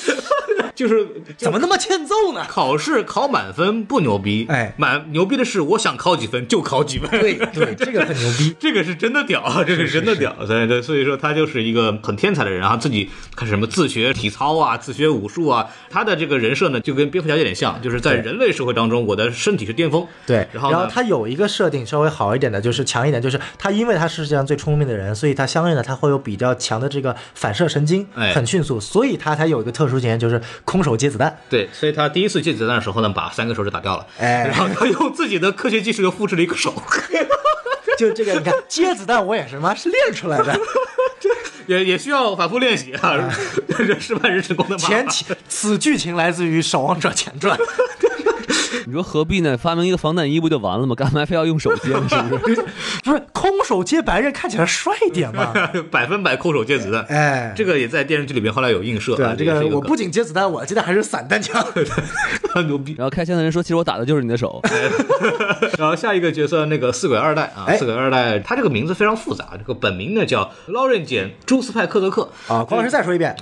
就是怎么那么欠揍呢？考试考满分不牛逼，哎满牛逼的是我想考几分就考几分，对 对，这个很牛逼。这个是真的屌，啊，这个是真的屌，所以对，所以说他就是一个很天才的人，然后自己开始什么自学体操啊，自学武术啊，他的这个人设呢就跟蝙蝠侠有点像，就是在人类社会当中，我的身体是巅峰，对，然后呢他有一个设定稍微好一点的，就是强一点，就是他因为他是世界上最聪明的人，所以他相应的他会有比较强的这个反射神经，哎很迅速，所以他才有一个特殊技能，就是空手接子弹。对，所以他第一次接子弹的时候呢，把三个手指打掉了，哎然后他用自己的科学技术又复制了一个手，就这个，你看接子弹，我也是妈是练出来的。也也需要反复练习啊，这失败人成功的前提此剧情来自于《守望者前传》。你说何必呢？发明一个防弹衣不就完了吗？干嘛非要用手接呢？是不是？不是空手接白刃看起来帅一点嘛？百分百空手接子弹，哎，这个也在电视剧里面后来有映射，对啊，这也是一梗个我不仅接子弹，我接的还是散弹枪。牛逼。然后开枪的人说：“其实我打的就是你的手。然后下一个角色那个四鬼二代啊，哎四鬼二代他这个名字非常复杂，这个本名呢叫劳任简·朱斯派克泽克啊，孔老师再说一遍，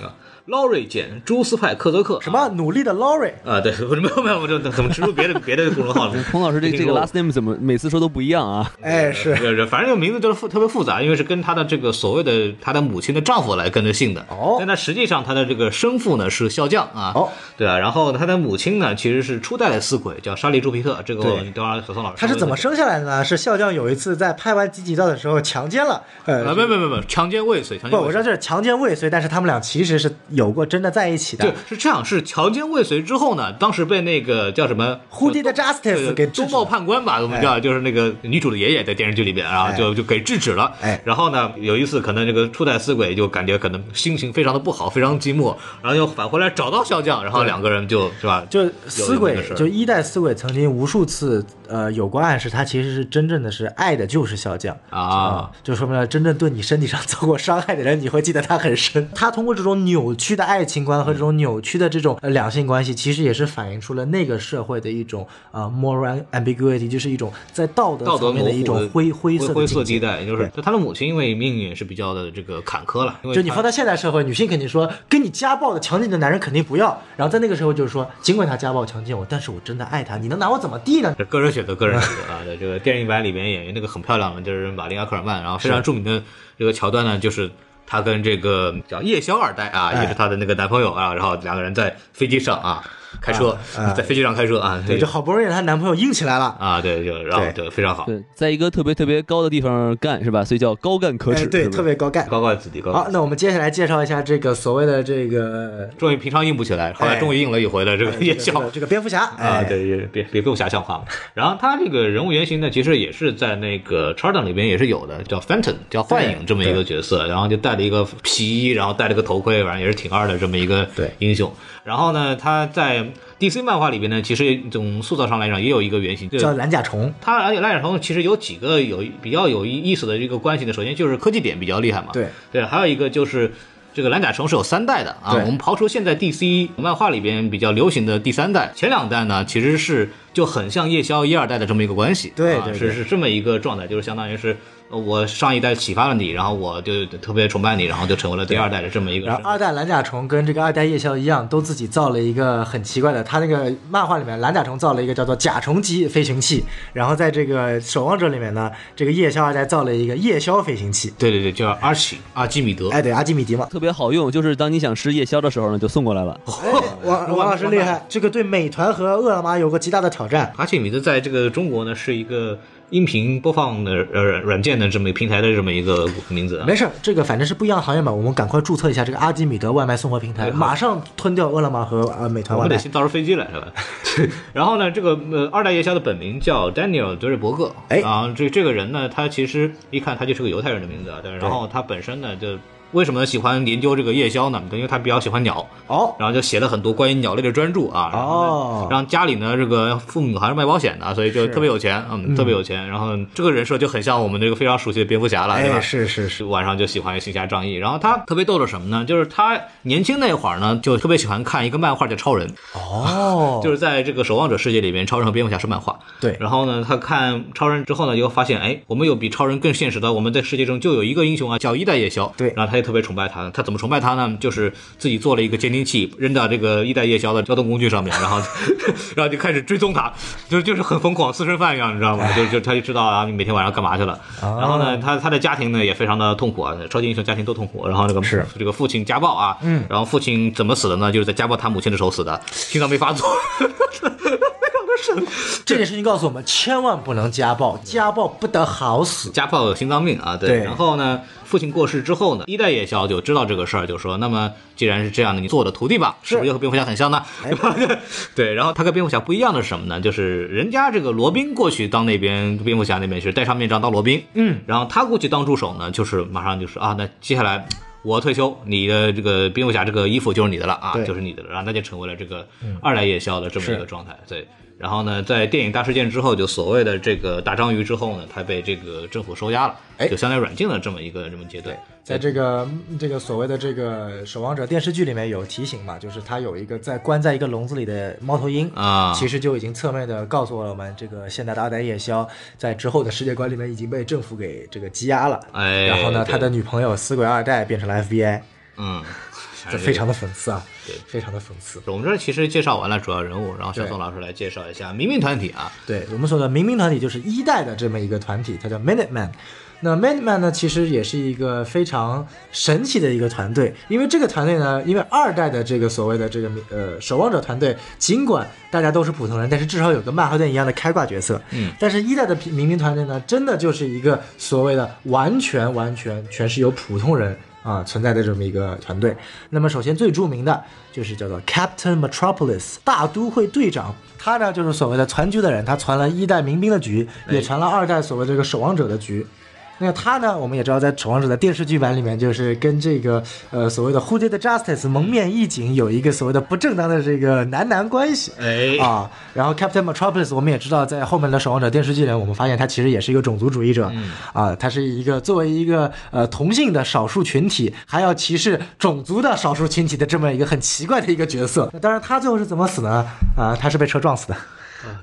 劳瑞简朱斯派克泽克什么努力的 Lori？啊？对，没有没有，我就怎么植入别的 别的公众号了？彭老师这这个没听说 last name 怎么每次说都不一样啊？哎，是反正这个名字就是复特别复杂，因为是跟他的这个所谓的他的母亲的丈夫来跟着姓的。哦但他实际上他的这个生父呢是笑匠啊。哦，对啊，然后他的母亲呢其实是初代的四鬼，叫莎莉·朱皮特。这个我对等会儿小宋老师他是怎么生下来的呢？是笑匠有一次在拍完《集集道》的时候强奸了，呃，啊？没没没没，强奸未遂，强不，奸未遂。我知道这是强奸未遂，但是他们俩其实是有过真的在一起的。对。，是这样，是强奸未遂之后呢，当时被那个叫什么 Who did justice 给制止东报判官吧，我们叫就是那个女主的爷爷在电视剧里边，然后哎。就就给制止了。哎。然后呢，有一次可能这个初代死鬼就感觉可能心情非常的不好，非常寂寞，然后又返回来找到笑匠，然后两个人就是吧，就死鬼就一代死鬼曾经无数次呃有过暗示，他其实是真正的是爱的就是笑匠啊，就说明了真正对你身体上 做过伤害的人，你会记得他很深。他通过这种扭曲的爱情观和这种扭曲的这种呃两性关系，其实也是反映出了那个社会的一种呃 moral ambiguity，就是一种在道德层面的一种灰灰色的灰色地带，就是他的母亲因为命运是比较的这个坎坷了，就你放在现代社会，女性肯定说跟你家暴的、强奸你的男人肯定不要。然后在那个时候就是说，尽管他家暴、强奸我，但是我真的爱他，你能拿我怎么地呢？这个人选择，个人选择啊。对，这个电影版里面演员那个很漂亮的，就是玛丽亚科尔曼，然后非常著名的这个桥段呢，就是。她跟这个叫叶宵二代啊，哎。也是她的那个男朋友啊，然后两个人在飞机上啊开车，啊在飞机上开车啊，对，就好不容易她男朋友硬起来了。啊，对，就然后就非常好，对，在一个特别特别高的地方干是吧？所以叫高干可哎，耻，对，特别高干。高干子弟，高高好，那我们接下来介绍一下这个所谓的这个终于平常硬不起来，后来哎终于硬了一回的这个这叶宵这个蝙蝠侠，啊，哎，对，也别别不用遐想化嘛。然后他这个人物原型呢，其实也是在那个 Charlton 里边也是有的，叫 Phantom，叫幻影这么一个角色，然后就戴了一个皮衣，然后戴了个头盔，反正也是挺二的这么一个对英雄。然后呢，他在 DC 漫画里边呢，其实从塑造上来讲也有一个原型，就叫蓝甲虫。他而且蓝甲虫其实有几个有比较有意思的这个关系呢。首先就是科技点比较厉害嘛，对对，还有一个就是这个蓝甲虫是有三代的啊。我们刨除现在 DC 漫画里边比较流行的第三代，前两代呢其实是就很像夜宵一二代的这么一个关系，对对是是这么一个状态，就是相当于是。呃我上一代启发了你，然后我就特别崇拜你，然后就成为了第二代的这么一个。然后二代蓝甲虫跟这个二代夜宵一样，都自己造了一个很奇怪的，他那个漫画里面蓝甲虫造了一个叫做甲虫级飞行器，然后在这个守望者里面呢，这个夜宵二代造了一个夜宵飞行器。对对对，叫阿奇阿基米德。哎，对，阿基米迪嘛。特别好用，就是当你想吃夜宵的时候呢，就送过来了。哎，王王老师厉害，这个对美团和饿了么有个极大的挑战。阿基米德在这个中国呢是一个音频播放的呃软件的这么一个平台的这么一个名字啊。没事儿，这个反正是不一样的行业嘛，我们赶快注册一下这个阿基米德外卖送货平台，马上吞掉饿了么和呃美团外卖。我们得先造出飞机来是吧？然后呢，这个呃二代夜宵的本名叫 Daniel 德瑞伯格，哎啊这这个人呢，他其实一看他就是个犹太人的名字啊，但是然后他本身呢就。为什么喜欢研究这个夜宵呢？因为他比较喜欢鸟，哦，然后就写了很多关于鸟类的专著啊。然后呢哦让家里呢，这个父母还是卖保险的，所以就特别有钱，嗯，特别有钱。然后这个人设就很像我们这个非常熟悉的蝙蝠侠了，对吧？哎，是是是，晚上就喜欢行侠仗义。然后他特别逗的什么呢？就是他年轻那会儿呢，就特别喜欢看一个漫画叫《超人》，哦，就是在这个守望者世界里面，超人和蝙蝠侠是漫画。对然后呢，他看超人之后呢，又发现，哎，我们有比超人更现实的，我们在世界中就有一个英雄啊，叫一代夜宵。对然后他就特别崇拜他。他怎么崇拜他呢？就是自己做了一个监听器，扔到这个一代夜宵的交通工具上面，然后 然后就开始追踪他，就就是很疯狂，私生饭一样，你知道吗？就就他就知道啊，你每天晚上干嘛去了。哦然后呢，他他的家庭呢也非常的痛苦啊，超级英雄家庭都痛苦。然后这个是这个父亲家暴啊，嗯，然后父亲怎么死的呢？就是在家暴他母亲的时候死的，心脏病发作。这件事情告诉我们，千万不能家暴，家暴不得好死。家暴有心脏病啊，对。对然后呢，父亲过世之后呢，一代夜宵就知道这个事儿，就说，那么既然是这样的，你做我的徒弟吧，是不是又和蝙蝠侠很像呢？对吧？对。然后他跟蝙蝠侠不一样的是什么呢？就是人家这个罗宾过去当那边蝙蝠侠那边是戴上面罩当罗宾，嗯，然后他过去当助手呢，就是马上就是啊，那接下来。我退休，你的这个蝙蝠侠这个衣服就是你的了啊，就是你的了，然后那就成为了这个二代夜宵的这么一个状态。对，然后呢，在电影大事件之后，就所谓的这个大章鱼之后呢，他被这个政府收押了，哎就相当于软禁了这么一个这么阶段。在这个这个所谓的这个守望者电视剧里面有提醒嘛，就是他有一个在关在一个笼子里的猫头鹰啊其实就已经侧面的告诉了我们，这个现代的二代夜宵在之后的世界观里面已经被政府给这个羁押了。哎然后呢，他的女朋友死鬼二代变成了 FBI。嗯，这非常的讽刺啊，对，非常的讽刺。我们这儿其实介绍完了主要人物，然后小宋老师来介绍一下民兵团体啊。对我们说的民兵团体就是一代的这么一个团体，它叫 Minuteman。那 Minuteman 呢，其实也是一个非常神奇的一个团队，因为这个团队呢，因为二代的这个所谓的这个呃守望者团队，尽管大家都是普通人，但是至少有个曼哈顿一样的开挂角色。嗯，但是一代的民兵团队呢，真的就是一个所谓的完全完全全是由普通人。啊，存在的这么一个团队。那么，首先最著名的就是叫做 Captain Metropolis 大都会队长，他呢就是所谓的传局的人，他传了一代民兵的局，也传了二代所谓这个守望者的局。那他呢？我们也知道，在《守望者》的电视剧版里面，就是跟这个呃所谓的 Who Did Justice 蒙面义警有一个所谓的不正当的这个男男关系。哎啊，然后 Captain Metropolis 我们也知道，在后面的《守望者》电视剧里，我们发现他其实也是一个种族主义者。啊，他是一个作为一个呃同性的少数群体，还要歧视种族的少数群体的这么一个很奇怪的一个角色。那当然，他最后是怎么死呢？啊，他是被车撞死的。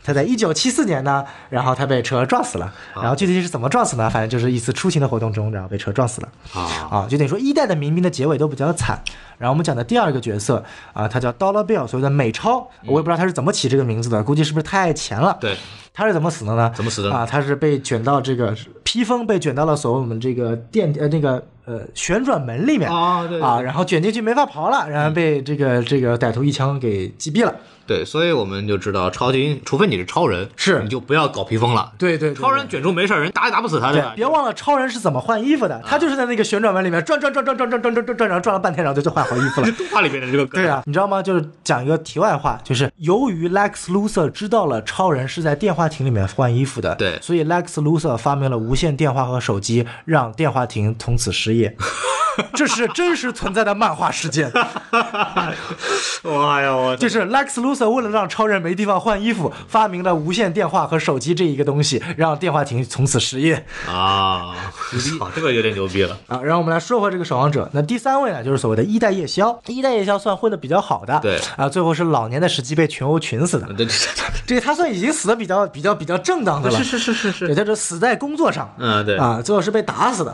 他在一九七四年呢，然后他被车撞死了。然后具体是怎么撞死呢？反正就是一次出行的活动中，然后被车撞死了。啊啊，就等于说一代的民兵的结尾都比较惨。然后我们讲的第二个角色啊，他叫 Dollar Bill，所谓的美钞，我也不知道他是怎么起这个名字的，估计是不是太爱钱了。对，他是怎么死的呢？怎么死的啊？他是被卷到这个披风，被卷到了所谓我们这个电呃那个呃旋转门里面啊对对啊，然后卷进去没法跑了，然后被这个这个歹徒一枪给击毙了。对，所以我们就知道超级，除非你是超人，是你就不要搞披风了。对对对对超人卷住没事，人打也打不死他，吧？对别忘了超人是怎么换衣服的，他就是在那个旋转门里面转转转转转转转转转转，然后转了半天，然后就就换好衣服了是。动画里面的这个梗。对啊，你知道吗？就是讲一个题外话，就是由于 Lex Luthor 知道了超人是在电话亭里面换衣服的，对所以 Lex Luthor 发明了无线电话和手机，让电话亭从此失业。这是真实存在的漫画事件，哇呀，我就是 Lex Luthor 为了让超人没地方换衣服，发明了无线电话和手机这一个东西，让电话亭从此失业。啊，好，这个有点牛逼了。啊，然后我们来说回这个守望者。那第三位呢，就是所谓的一代夜宵。一代夜宵算混的比较好的，对啊，最后是老年的时期被群殴群死的。对对这个他算已经死的比较比较比较正当的了，是是是是是对，他是死在工作上，嗯对啊，最后是被打死的。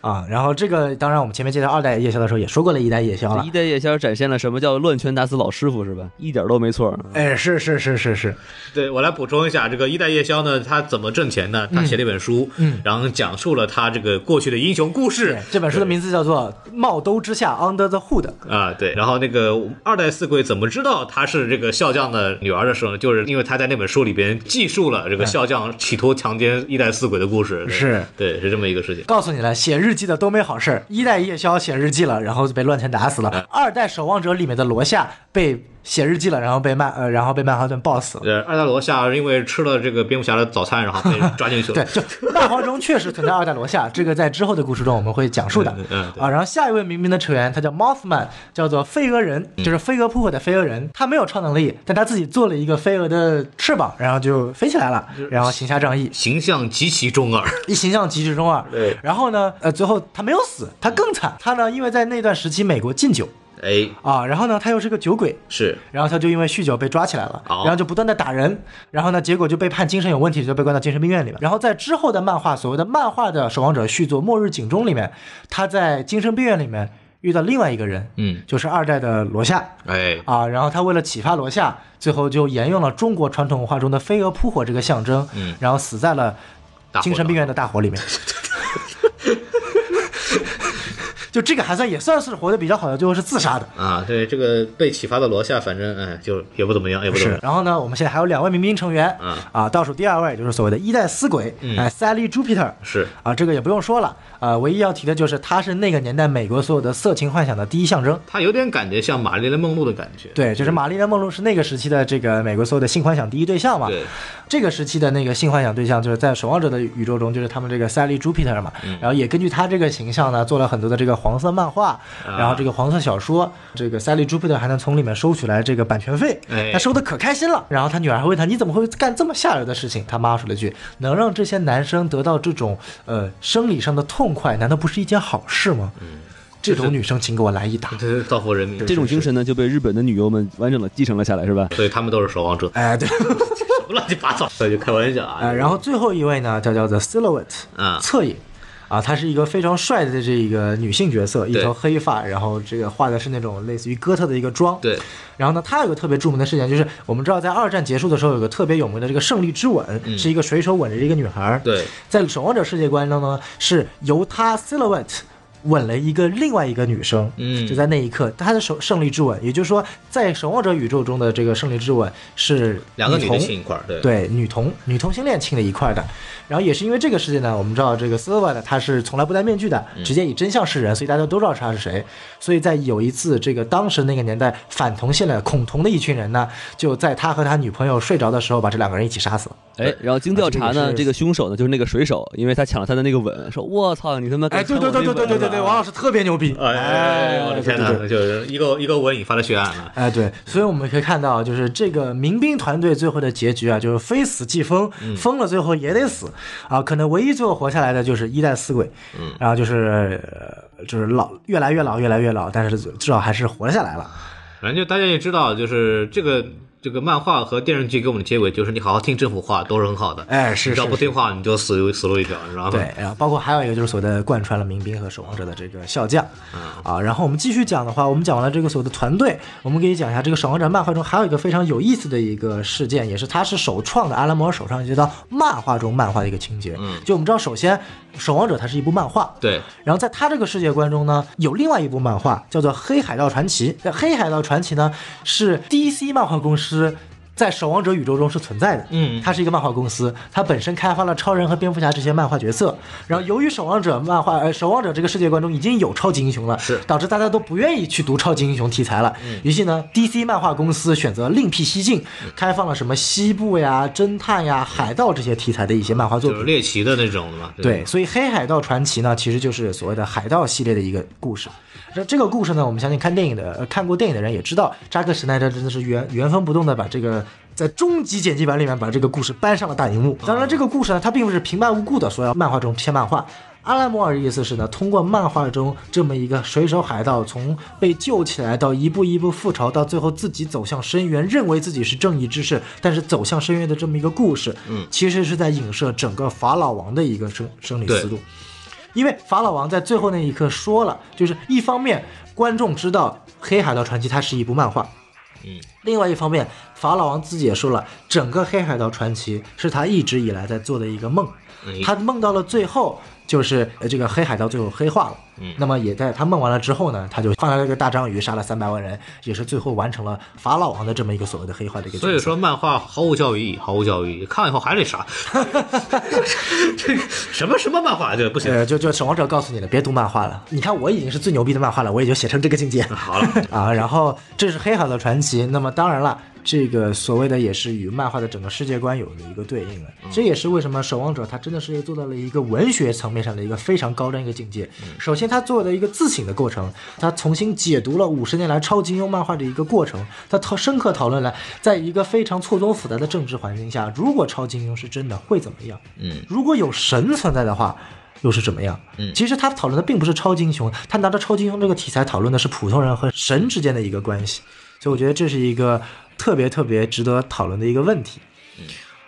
啊，然后这个当然我们前面介绍二代夜宵的时候也说过了一代夜宵了一，代夜宵展现了什么叫乱拳打死老师傅是吧？一点都没错。哎，是是是是是，对，我来补充一下，这个一代夜宵呢，他怎么挣钱呢？他写了一本书，嗯然后讲述了他这个过去的英雄故事对。这本书的名字叫做《帽兜之下 Under the Hood》。啊，对，然后那个二代四贵怎么知道他是这个笑匠的女儿的时候呢？就是因为他在那本书里边记述了这个笑匠企图强奸一代四鬼的故事。对是对，是这么一个事情。告诉你了，写日记的都没好事儿。一代夜宵写日记了，然后就被乱拳打死了；二代守望者里面的罗夏被写日记了，然后被曼呃，然后被曼哈顿爆死了。呃，二代罗夏因为吃了这个蝙蝠侠的早餐，然后被抓进去了。对，就漫画中确实存在二代罗夏，这个在之后的故事中我们会讲述的。嗯嗯啊，然后下一位明明的成员，他叫 Mothman，叫做飞蛾人，就是飞蛾扑火的飞蛾人。他没有超能力，但他自己做了一个飞蛾的翅膀，然后就飞起来了，然后行侠仗义，形象极其中二。一形象极其中二。对然后呢，呃，最后他没有死，他更惨，他呢，因为在那段时期美国禁酒哎，啊，然后呢，他又是个酒鬼，是。然后他就因为酗酒被抓起来了，哦。然后就不断的打人，然后呢，结果就被判精神有问题，就被关到精神病院里面。然后在之后的漫画，所谓的漫画的守望者续作《末日警钟》里面，他在精神病院里面遇到另外一个人，嗯，就是二代的罗夏哎，啊，然后他为了启发罗夏，最后就沿用了中国传统文化中的飞蛾扑火这个象征，嗯。然后死在了精神病院的大火里面。就这个还算也算是活得比较好的，最后是自杀的。啊，对这个被启发的罗夏，反正哎，就也不怎么样，也不怎么样。，是然后呢，我们现在还有两位民兵成员，啊啊，倒数第二位就是所谓的一代死鬼，哎，Sally Jupiter，是啊，这个也不用说了，啊，唯一要提的就是他是那个年代美国所有的色情幻想的第一象征。他有点感觉像玛丽莲梦露的感觉。对，就是玛丽莲梦露是那个时期的这个美国所有的性幻想第一对象嘛。对，这个时期的那个性幻想对象，就是在守望者的宇宙中，就是他们这个 Sally Jupiter 嘛。嗯然后也根据他这个形象呢，做了很多的这个黄色漫画，啊然后这个黄色小说，这个 Sally Jupiter 还能从里面收取来这个版权费，哎他收的可开心了。然后他女儿还问他，你怎么会干这么下流的事情？他妈说了句，能让这些男生得到这种呃生理上的痛快，难道不是一件好事吗？嗯，这种女生，请给我来一打。这是造福人民。这种精神呢，就被日本的女优们完整的继承了下来，是吧？所以他们都是守望者，哎，对。什 么乱七八糟，所以就开玩笑啊。呃，然后最后一位呢，叫叫做 Silhouette，啊侧影。啊，她是一个非常帅的这个女性角色，一头黑发，然后这个画的是那种类似于哥特的一个妆。对，然后呢，她有个特别著名的事件，就是我们知道在二战结束的时候，有个特别有名的这个胜利之吻，是一个水手吻着一个女孩。嗯对，在守望者世界观中呢，是由她 silhouette 吻了一个另外一个女生，嗯就在那一刻，他的手胜利之吻，也就是说，在守望者宇宙中的这个胜利之吻是两个女同的亲一块儿，对，对女同女同性恋亲了一块儿的。然后也是因为这个事件呢，我们知道这个 silhouette 他是从来不戴面具的，嗯直接以真相示人，所以大家都知道他是谁。所以在有一次这个当时那个年代反同性恋恐同的一群人呢，就在他和他女朋友睡着的时候，把这两个人一起杀死了。哎，然后经调查呢，啊这个凶手呢就是那个水手，因为他抢了他的那个吻，说我操你他妈！哎，对对对对对对对对，王老师特别牛逼！哎，我的天哪，就是一个一个文引发的血案了！哎，对，所以我们可以看到，就是这个民兵团队最后的结局啊，就是非死即疯，疯了最后也得死啊。可能唯一最后活下来的就是一代死鬼，嗯，然后就是呃就是老越来越老，越来越老，但是至少还是活下来了。反正就大家也知道，就是这个这个漫画和电视剧给我们的结尾，就是你好好听政府话都是很好的，哎，是只要不听话，你就死路死路一条，你知道吗？对，然后包括还有一个就是所谓的贯穿了民兵和守望者的这个笑匠，啊，然后我们继续讲的话，我们讲完了这个所谓的团队，我们可以讲一下这个守望者漫画中还有一个非常有意思的一个事件，也是他是首创的阿拉摩尔首创接到漫画中漫画的一个情节。嗯，就我们知道，首先守望者它是一部漫画，对，然后在它这个世界观中呢，有另外一部漫画叫做《黑海盗传奇》。那《黑海盗传奇》呢是 DC 漫画公司。在守望者宇宙中是存在的，嗯它是一个漫画公司，它本身开发了超人和蝙蝠侠这些漫画角色。然后由于守望者漫画，呃，守望者这个世界观中已经有超级英雄了，是导致大家都不愿意去读超级英雄题材了。嗯于是呢，DC 漫画公司选择另辟蹊径，开放了什么西部呀、侦探呀、海盗这些题材的一些漫画作品就是。猎奇的那种的嘛。对，所以《黑海盗传奇》呢，其实就是所谓的海盗系列的一个故事。这这个故事呢，我们相信看电影的、呃、看过电影的人也知道，扎克施奈德真的是原原封不动的把这个在终极剪辑版里面把这个故事搬上了大荧幕。当然，这个故事呢，它并不是平白无故的说要漫画中贴漫画。阿拉摩尔的意思是呢，通过漫画中这么一个水手海盗从被救起来到一步一步复仇，到最后自己走向深渊，认为自己是正义之士，但是走向深渊的这么一个故事，嗯，其实是在影射整个法老王的一个生生理思路。因为法老王在最后那一刻说了，就是一方面观众知道《黑海盗传奇》它是一部漫画，嗯，另外一方面法老王自己也说了，整个《黑海盗传奇》是他一直以来在做的一个梦，嗯他梦到了最后就是呃这个黑海盗最后黑化了，嗯，那么也在他梦完了之后呢，他就放了这个大章鱼，杀了三百万人，也是最后完成了法老王的这么一个所谓的黑化的一个。所以说漫画毫无教育意义，毫无教育意义，看了以后还得杀。这个什么什么漫画，就不行。呃，就就守望者告诉你了，别读漫画了。你看我已经是最牛逼的漫画了，我也就写成这个境界。好了，啊，然后这是黑海的传奇。那么当然了，这个所谓的也是与漫画的整个世界观有了一个对应了。这也是为什么守望者他真的是做到了一个文学层面上的一个非常高端一个境界。首先，他做了一个自省的过程，他重新解读了五十年来超级英雄漫画的一个过程，他讨深刻讨论了，在一个非常错综复杂的政治环境下，如果超级英雄是真的会怎么样？嗯，如果有神存在的话。又是怎么样？嗯其实他讨论的并不是超级英雄，他拿着超级英雄这个题材讨论的是普通人和神之间的一个关系，所以我觉得这是一个特别特别值得讨论的一个问题。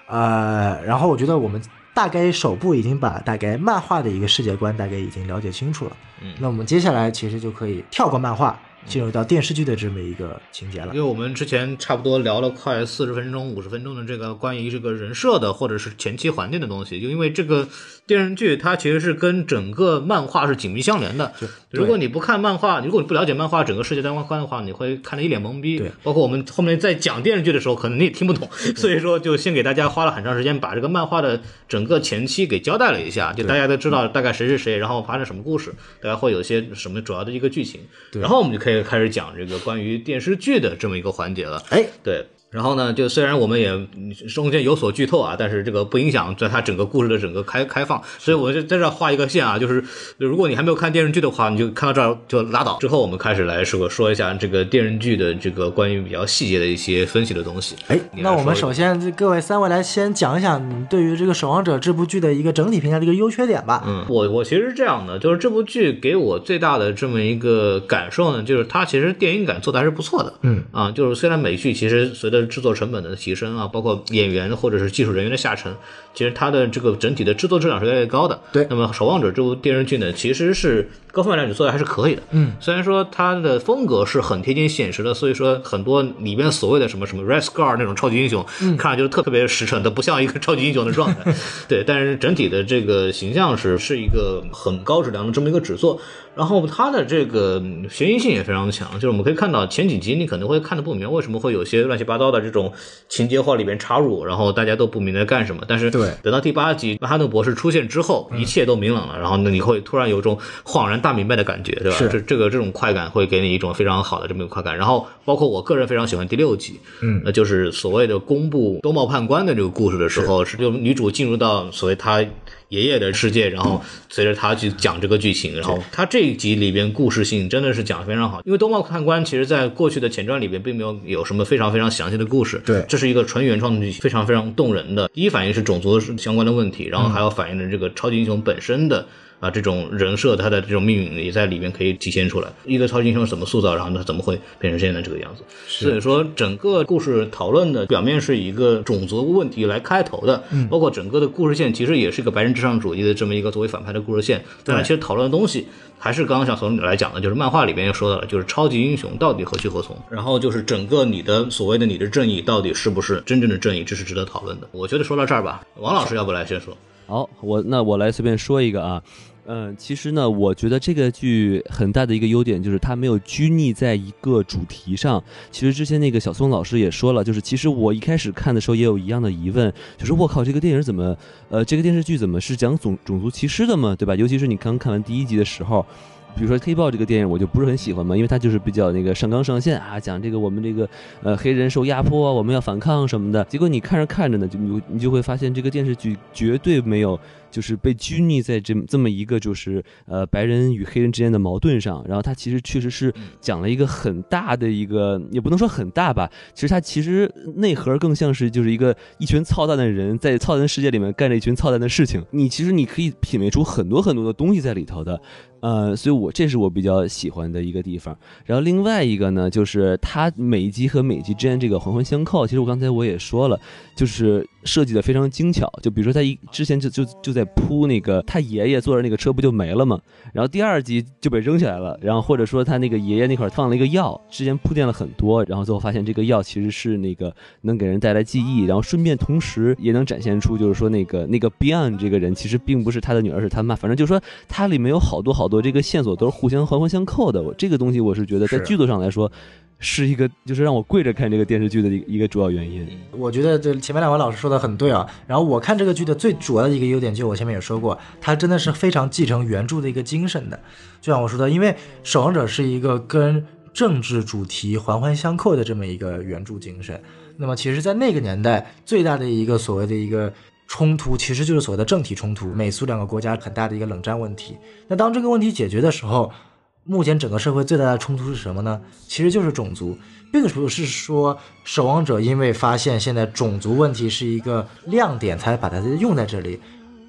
呃，然后我觉得我们大概首部已经把大概漫画的一个世界观大概已经了解清楚了。嗯那我们接下来其实就可以跳过漫画，进入到电视剧的这么一个情节了因。为我们之前差不多聊了快四十分钟、五十分钟的这个关于这个人设的或者是前期环境的东西，就因为这个电视剧它其实是跟整个漫画是紧密相连的。如果你不看漫画，如果你不了解漫画整个世界观的话，你会看得一脸懵逼。对，包括我们后面在讲电视剧的时候，可能你也听不懂，所以说就先给大家花了很长时间把这个漫画的整个前期给交代了一下，就大家都知道大概谁是谁，然后发生什么故事，大概会有一些什么主要的一个剧情，然后我们就可以开始讲这个关于电视剧的这么一个环节了。哎，对。然后呢，就虽然我们也嗯中间有所剧透啊，但是这个不影响在它整个故事的整个开开放，所以我就在这画一个线啊，就是如果你还没有看电视剧的话，你就看到这儿就拉倒。之后我们开始来说说一下这个电视剧的这个关于比较细节的一些分析的东西。哎，那我们首先各位三位来先讲一讲你对于这个《守望者》这部剧的一个整体评价的一个优缺点吧。嗯，我我其实是这样的，就是这部剧给我最大的这么一个感受呢，就是它其实电影感做的还是不错的。嗯啊，就是虽然美剧其实随着的制作成本的提升啊，包括演员或者是技术人员的下沉，其实它的这个整体的制作质量是越来越高的。对那么《守望者》这部电视剧呢，其实是各方面来讲做的还是可以的。嗯，虽然说它的风格是很贴近现实的，所以说很多里边所谓的什么什么 Red Scar 那种超级英雄，嗯看上去就特特别实诚，的不像一个超级英雄的状态。对，但是整体的这个形象是是一个很高质量的这么一个制作。然后它的这个嗯悬疑性也非常强，就是我们可以看到前几集你可能会看的不明白为什么会有些乱七八糟的这种情节化里边插入，然后大家都不明白干什么。但是对等到第八集曼哈顿博士出现之后，一切都明朗了，然后呢你会突然有一种恍然大明白的感觉，对吧？是这这个这种快感会给你一种非常好的这么一个快感。然后包括我个人非常喜欢第六集，嗯那就是所谓的公布兜帽判官的这个故事的时候，是就女主进入到所谓她爷爷的世界，然后随着他去讲这个剧情，然后他这一集里边故事性真的是讲的非常好，因为东茂看官其实在过去的前传里边并没有有什么非常非常详细的故事，对这是一个纯原创的剧情，非常非常动人的。第一反应是种族相关的问题，然后还要反映的这个超级英雄本身的。啊，这种人设他的这种命运也在里面可以体现出来。一个超级英雄怎么塑造，然后他怎么会变成现在这个样子？所以说，整个故事讨论的表面是以一个种族问题来开头的，包括整个的故事线其实也是一个白人至上主义的这么一个作为反派的故事线。当然，其实讨论的东西还是刚刚像从你来讲的，就是漫画里边又说到了，就是超级英雄到底何去何从，然后就是整个你的所谓的你的正义到底是不是真正的正义，这是值得讨论的。我觉得说到这儿吧，王老师要不来先说？好，我那我来随便说一个啊，嗯、其实呢，我觉得这个剧很大的一个优点就是它没有拘泥在一个主题上。其实之前那个小松老师也说了，就是其实我一开始看的时候也有一样的疑问，就是我靠，这个电影怎么，呃，这个电视剧怎么是讲种种族歧视的嘛，对吧？尤其是你刚看完第一集的时候。比如说《黑豹》这个电影，我就不是很喜欢嘛，因为它就是比较那个上纲上线啊，讲这个我们这个呃黑人受压迫啊，我们要反抗什么的。结果你看着看着呢，就你就你就会发现这个电视剧绝对没有就是被拘泥在这么这么一个就是呃白人与黑人之间的矛盾上，然后它其实确实是讲了一个很大的一个，也不能说很大吧，其实它其实内核更像是就是一个一群操蛋的人在操蛋世界里面干着一群操蛋的事情，你其实你可以品味出很多很多的东西在里头的。呃，所以我这是我比较喜欢的一个地方。然后另外一个呢，就是它每一集和每一集之间这个环环相扣。其实我刚才我也说了，就是设计的非常精巧。就比如说他一之前就就就在铺那个他爷爷坐着那个车不就没了吗？然后第二集就被扔起来了。然后或者说他那个爷爷那块放了一个药，之前铺垫了很多，然后最后发现这个药其实是那个能给人带来记忆，然后顺便同时也能展现出就是说那个那个 Beyond 这个人其实并不是他的女儿，是他妈。反正就是说它里面有好多好多这个线索都是互相环环相扣的。我这个东西我是觉得在剧作上来说。是一个，就是让我跪着看这个电视剧的一个一个主要原因。我觉得这前面两位老师说的很对啊。然后我看这个剧的最主要的一个优点，就我前面也说过，它真的是非常继承原著的一个精神的。就像我说的，因为《守望者》是一个跟政治主题环环相扣的这么一个原著精神。那么其实，在那个年代，最大的一个所谓的一个冲突，其实就是所谓的政体冲突，美苏两个国家很大的一个冷战问题。那当这个问题解决的时候，目前整个社会最大的冲突是什么呢？其实就是种族，并不是说守望者因为发现现在种族问题是一个亮点才把它用在这里，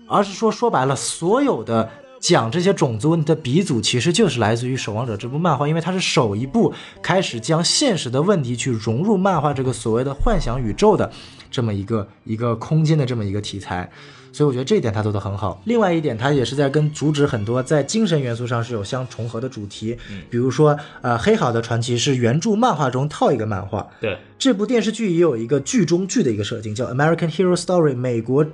而是说说白了，所有的讲这些种族问题的鼻祖其实就是来自于《守望者》这部漫画，因为它是首一部开始将现实的问题去融入漫画这个所谓的幻想宇宙的这么一个一个空间的这么一个题材。所以我觉得这一点他做得很好。另外一点，他也是在跟阻止很多在精神元素上是有相重合的主题，比如说，呃，《黑好的传奇》是原著漫画中套一个漫画，对，这部电视剧也有一个剧中剧的一个设定，叫《American Hero Story》美国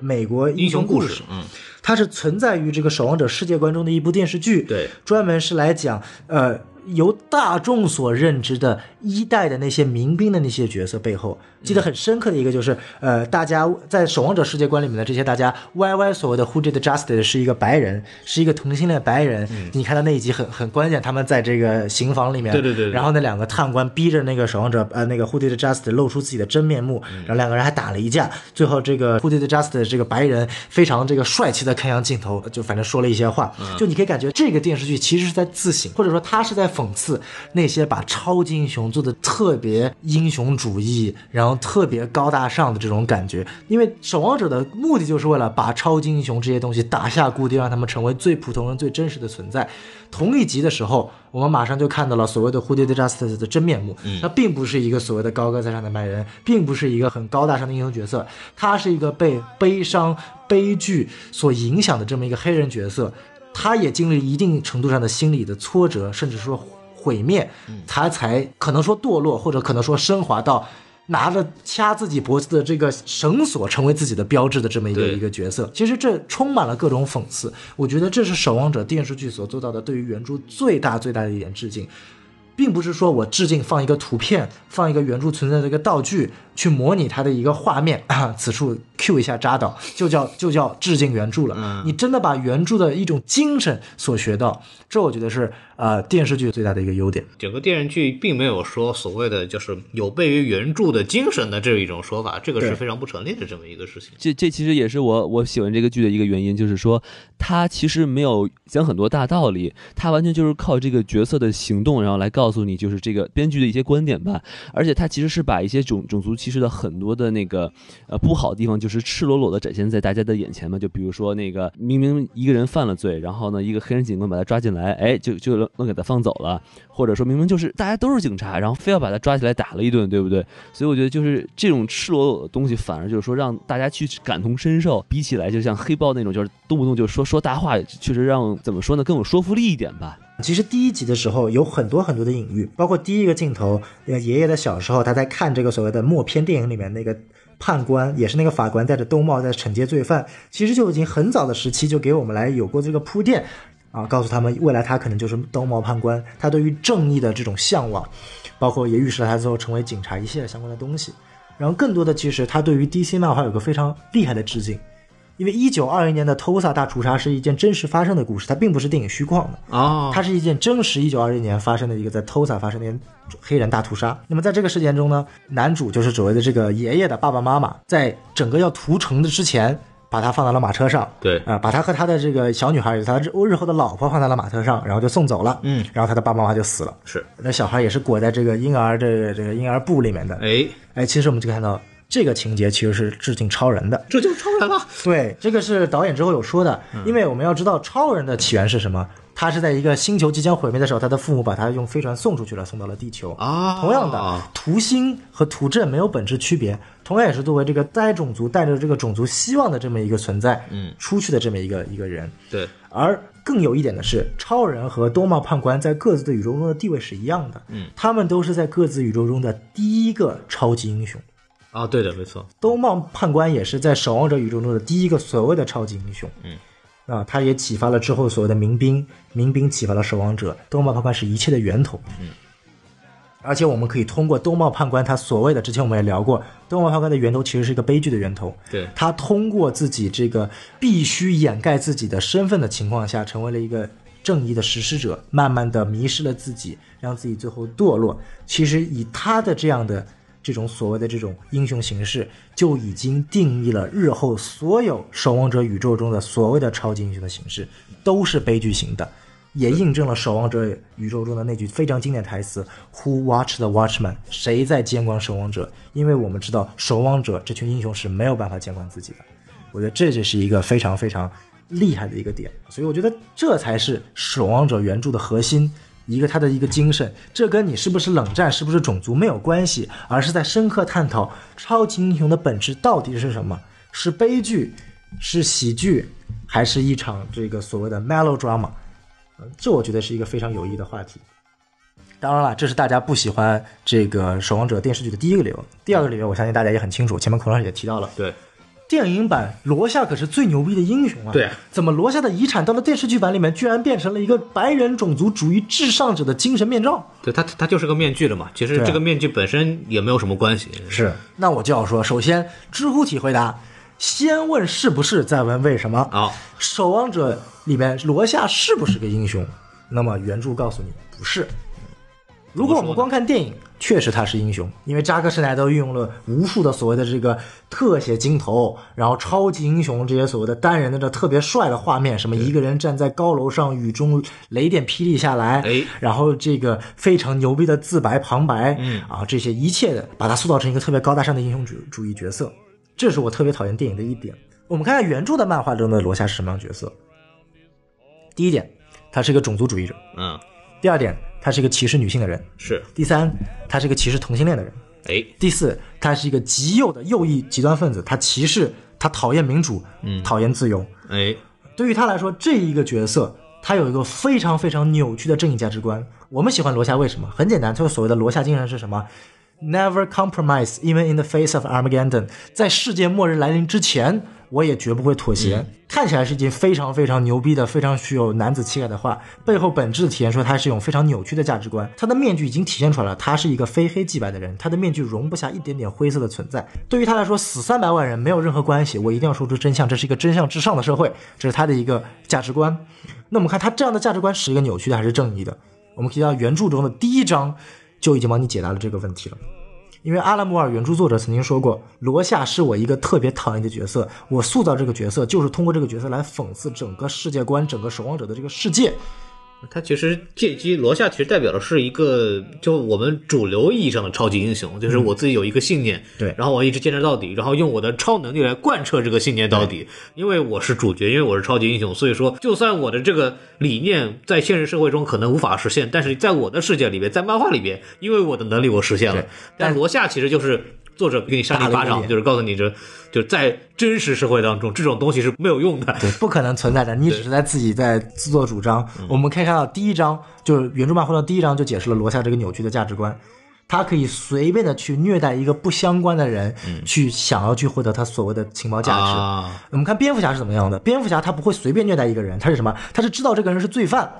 美国英英雄故故事，嗯，它是存在于这个《守望者》世界观中的一部电视剧，对，专门是来讲呃由大众所认知的一代的那些民兵的那些角色背后，记得很深刻的一个就是呃大家在《守望者》世界观里面的这些大家 YY 所谓的 Who did justice 是一个白人，是一个同性恋白人，你看到那一集很很关键，他们在这个刑房里面，对对对对。然后那两个探官逼着那个守望者呃那个 Who did justice 露出自己的真面目，然后两个人还打了一架，最后这个 Who did justice 这个白人非常这个帅气的看向镜头，就反正说了一些话，就你可以感觉这个电视剧其实是在自省，或者说他是在讽刺那些把超级英雄做的特别英雄主义，然后特别高大上的这种感觉。因为守望者的目的就是为了把超级英雄这些东西打下固定，让他们成为最普通人、最真实的存在。同一集的时候，我们马上就看到了所谓的蝴蝶的 Justice 的真面目。他并不是一个所谓的高高在上的白人，并不是一个很高大上的英雄角色，他是一个被悲伤、悲剧所影响的这么一个黑人角色。他也经历一定程度上的心理的挫折，甚至说毁灭，他才可能说堕落，或者可能说升华到拿着掐自己脖子的这个绳索成为自己的标志的这么一个一个角色。其实这充满了各种讽刺，我觉得这是《守望者》电视剧所做到的对于原著最大最大的一点致敬。并不是说我致敬放一个图片，放一个原著存在的一个道具去模拟它的一个画面，啊、此处 Q 一下扎导，就叫就叫致敬原著了。你真的把原著的一种精神所学到，这我觉得是呃电视剧最大的一个优点。整个电视剧并没有说所谓的就是有悖于原著的精神的这一种说法，这个是非常不成立的这么一个事情。这这其实也是我我喜欢这个剧的一个原因，就是说它其实没有讲很多大道理，它完全就是靠这个角色的行动，然后来告诉你就是这个编剧的一些观点吧。而且它其实是把一些种种族其实的很多的那个呃不好的地方，就是赤裸裸的展现在大家的眼前嘛。就比如说那个明明一个人犯了罪，然后呢一个黑人警官把他抓进来，哎就就能能给他放走了，或者说明明就是大家都是警察，然后非要把他抓起来打了一顿，对不对？所以我觉得就是这种赤裸裸的东西，反而就是说让大家去感同身受，比起来就像黑豹那种，就是动不动就说说大话，确实让怎么说呢更有说服力一点吧。其实第一集的时候有很多很多的隐喻，包括第一个镜头，呃，爷爷的小时候他在看这个所谓的默片电影里面那个判官，也是那个法官戴着兜帽在惩戒罪犯，其实就已经很早的时期就给我们来有过这个铺垫，啊，告诉他们未来他可能就是兜帽判官，他对于正义的这种向往，包括也预示了他最后成为警察一系列相关的东西。然后更多的其实他对于 DC 漫画有个非常厉害的致敬。因为一九二一年的 Tulsa 大屠杀是一件真实发生的故事，它并不是电影虚构的。哦，它是一件真实一九二一年发生的一个在 Tulsa 发生的黑人大屠杀。那么在这个事件中呢，男主就是所谓的这个爷爷的爸爸妈妈，在整个要屠城的之前，把他放到了马车上，对啊、把他和他的这个小女孩，他日日后的老婆放在了马车上，然后就送走了，嗯，然后他的爸爸妈妈就死了。是，那小孩也是裹在这个婴儿这个这个婴儿布里面的。哎，哎，其实我们就看到这个情节其实是致敬超人的。这就是超人了。对，这个是导演之后有说的，嗯因为我们要知道超人的起源是什么，他是在一个星球即将毁灭的时候，他的父母把他用飞船送出去了，送到了地球。啊同样的，图星和图镇没有本质区别，同样也是作为这个该种族带着这个种族希望的这么一个存在，嗯，出去的这么一个一个人。对，而更有一点的是，超人和多帽判官在各自的宇宙中的地位是一样的，嗯，他们都是在各自宇宙中的第一个超级英雄。啊，对的，没错。兜帽判官也是在守望者宇宙中的第一个所谓的超级英雄。嗯，啊，他也启发了之后所谓的民兵，民兵启发了守望者。兜帽判官是一切的源头。嗯，而且我们可以通过兜帽判官他所谓的，之前我们也聊过，兜帽判官的源头其实是一个悲剧的源头。对，他通过自己这个必须掩盖自己的身份的情况下，成为了一个正义的实施者，慢慢的迷失了自己，让自己最后堕落。其实以他的这样的这种所谓的这种英雄形式，就已经定义了日后所有守望者宇宙中的所谓的超级英雄的形式，都是悲剧型的。也印证了守望者宇宙中的那句非常经典台词：“Who watch the watchman？” 谁在监管守望者？因为我们知道守望者这群英雄是没有办法监管自己的。我觉得这就是一个非常非常厉害的一个点，所以我觉得这才是守望者原著的核心，一个他的一个精神。这跟你是不是冷战、是不是种族没有关系，而是在深刻探讨超级英雄的本质到底是什么？是悲剧，是喜剧，还是一场这个所谓的 melodrama？呃这我觉得是一个非常有意义的话题。当然了，这是大家不喜欢这个《守望者》电视剧的第一个理由。第二个理由，我相信大家也很清楚，前面孔老师也提到了，对，电影版罗夏可是最牛逼的英雄啊！对，怎么罗夏的遗产到了电视剧版里面，居然变成了一个白人种族主义至上者的精神面罩？对，他，他就是个面具了嘛。其实这个面具本身也没有什么关系。是，那我就要说，首先知乎体回答，先问是不是，再问为什么。好，守望者里面罗夏是不是个英雄？那么原著告诉你不是。如果我们光看电影，确实他是英雄，因为扎克施耐德运用了无数的所谓的这个特写镜头，然后超级英雄这些所谓的单人的这特别帅的画面，什么一个人站在高楼上，雨中雷电霹雳下来，哎。然后这个非常牛逼的自白旁白，嗯。啊，这些一切的把他塑造成一个特别高大上的英雄主主义角色，这是我特别讨厌电影的一点。我们看看原著的漫画中的罗夏是什么样的角色。第一点，他是一个种族主义者；嗯，第二点，他是一个歧视女性的人；是，第三，他是一个歧视同性恋的人；哎，第四，他是一个极右的右翼极端分子，他歧视，他讨厌民主，嗯讨厌自由。哎，对于他来说，这一个角色，他有一个非常非常扭曲的正义价值观。我们喜欢罗夏，为什么？很简单，就是所谓的罗夏精神是什么？Never compromise, even in the face of Armageddon。在世界末日来临之前，我也绝不会妥协。看起来是一件非常非常牛逼的、非常具有男子气概的话，背后本质的体现出他是一种非常扭曲的价值观。他的面具已经体现出来了，他是一个非黑即白的人，他的面具容不下一点点灰色的存在。对于他来说，死三百万人没有任何关系，我一定要说出真相，这是一个真相至上的社会，这是他的一个价值观。那我们看他这样的价值观是一个扭曲的还是正义的？我们可以到原著中的第一章就已经帮你解答了这个问题了。因为阿拉姆尔原著作者曾经说过，罗夏是我一个特别讨厌的角色，我塑造这个角色就是通过这个角色来讽刺整个世界观、整个守望者的这个世界。他其实借机罗夏其实代表的是一个，就我们主流意义上的超级英雄，就是我自己有一个信念，对然后我一直坚持到底，然后用我的超能力来贯彻这个信念到底。因为我是主角，因为我是超级英雄，所以说就算我的这个理念在现实社会中可能无法实现，但是在我的世界里边，在漫画里边，因为我的能力我实现了对。但罗夏其实就是。作者给你扇了一巴掌，就是告诉你这，就在真实社会当中，这种东西是没有用的。对，不可能存在的，你只是在自己在自作主张。我们可以看到第一章，就是原著漫画的第一章就解释了罗夏这个扭曲的价值观。他可以随便的去虐待一个不相关的人，去想要去获得他所谓的情报价值。啊，我们看蝙蝠侠是怎么样的？蝙蝠侠他不会随便虐待一个人，他是什么？他是知道这个人是罪犯，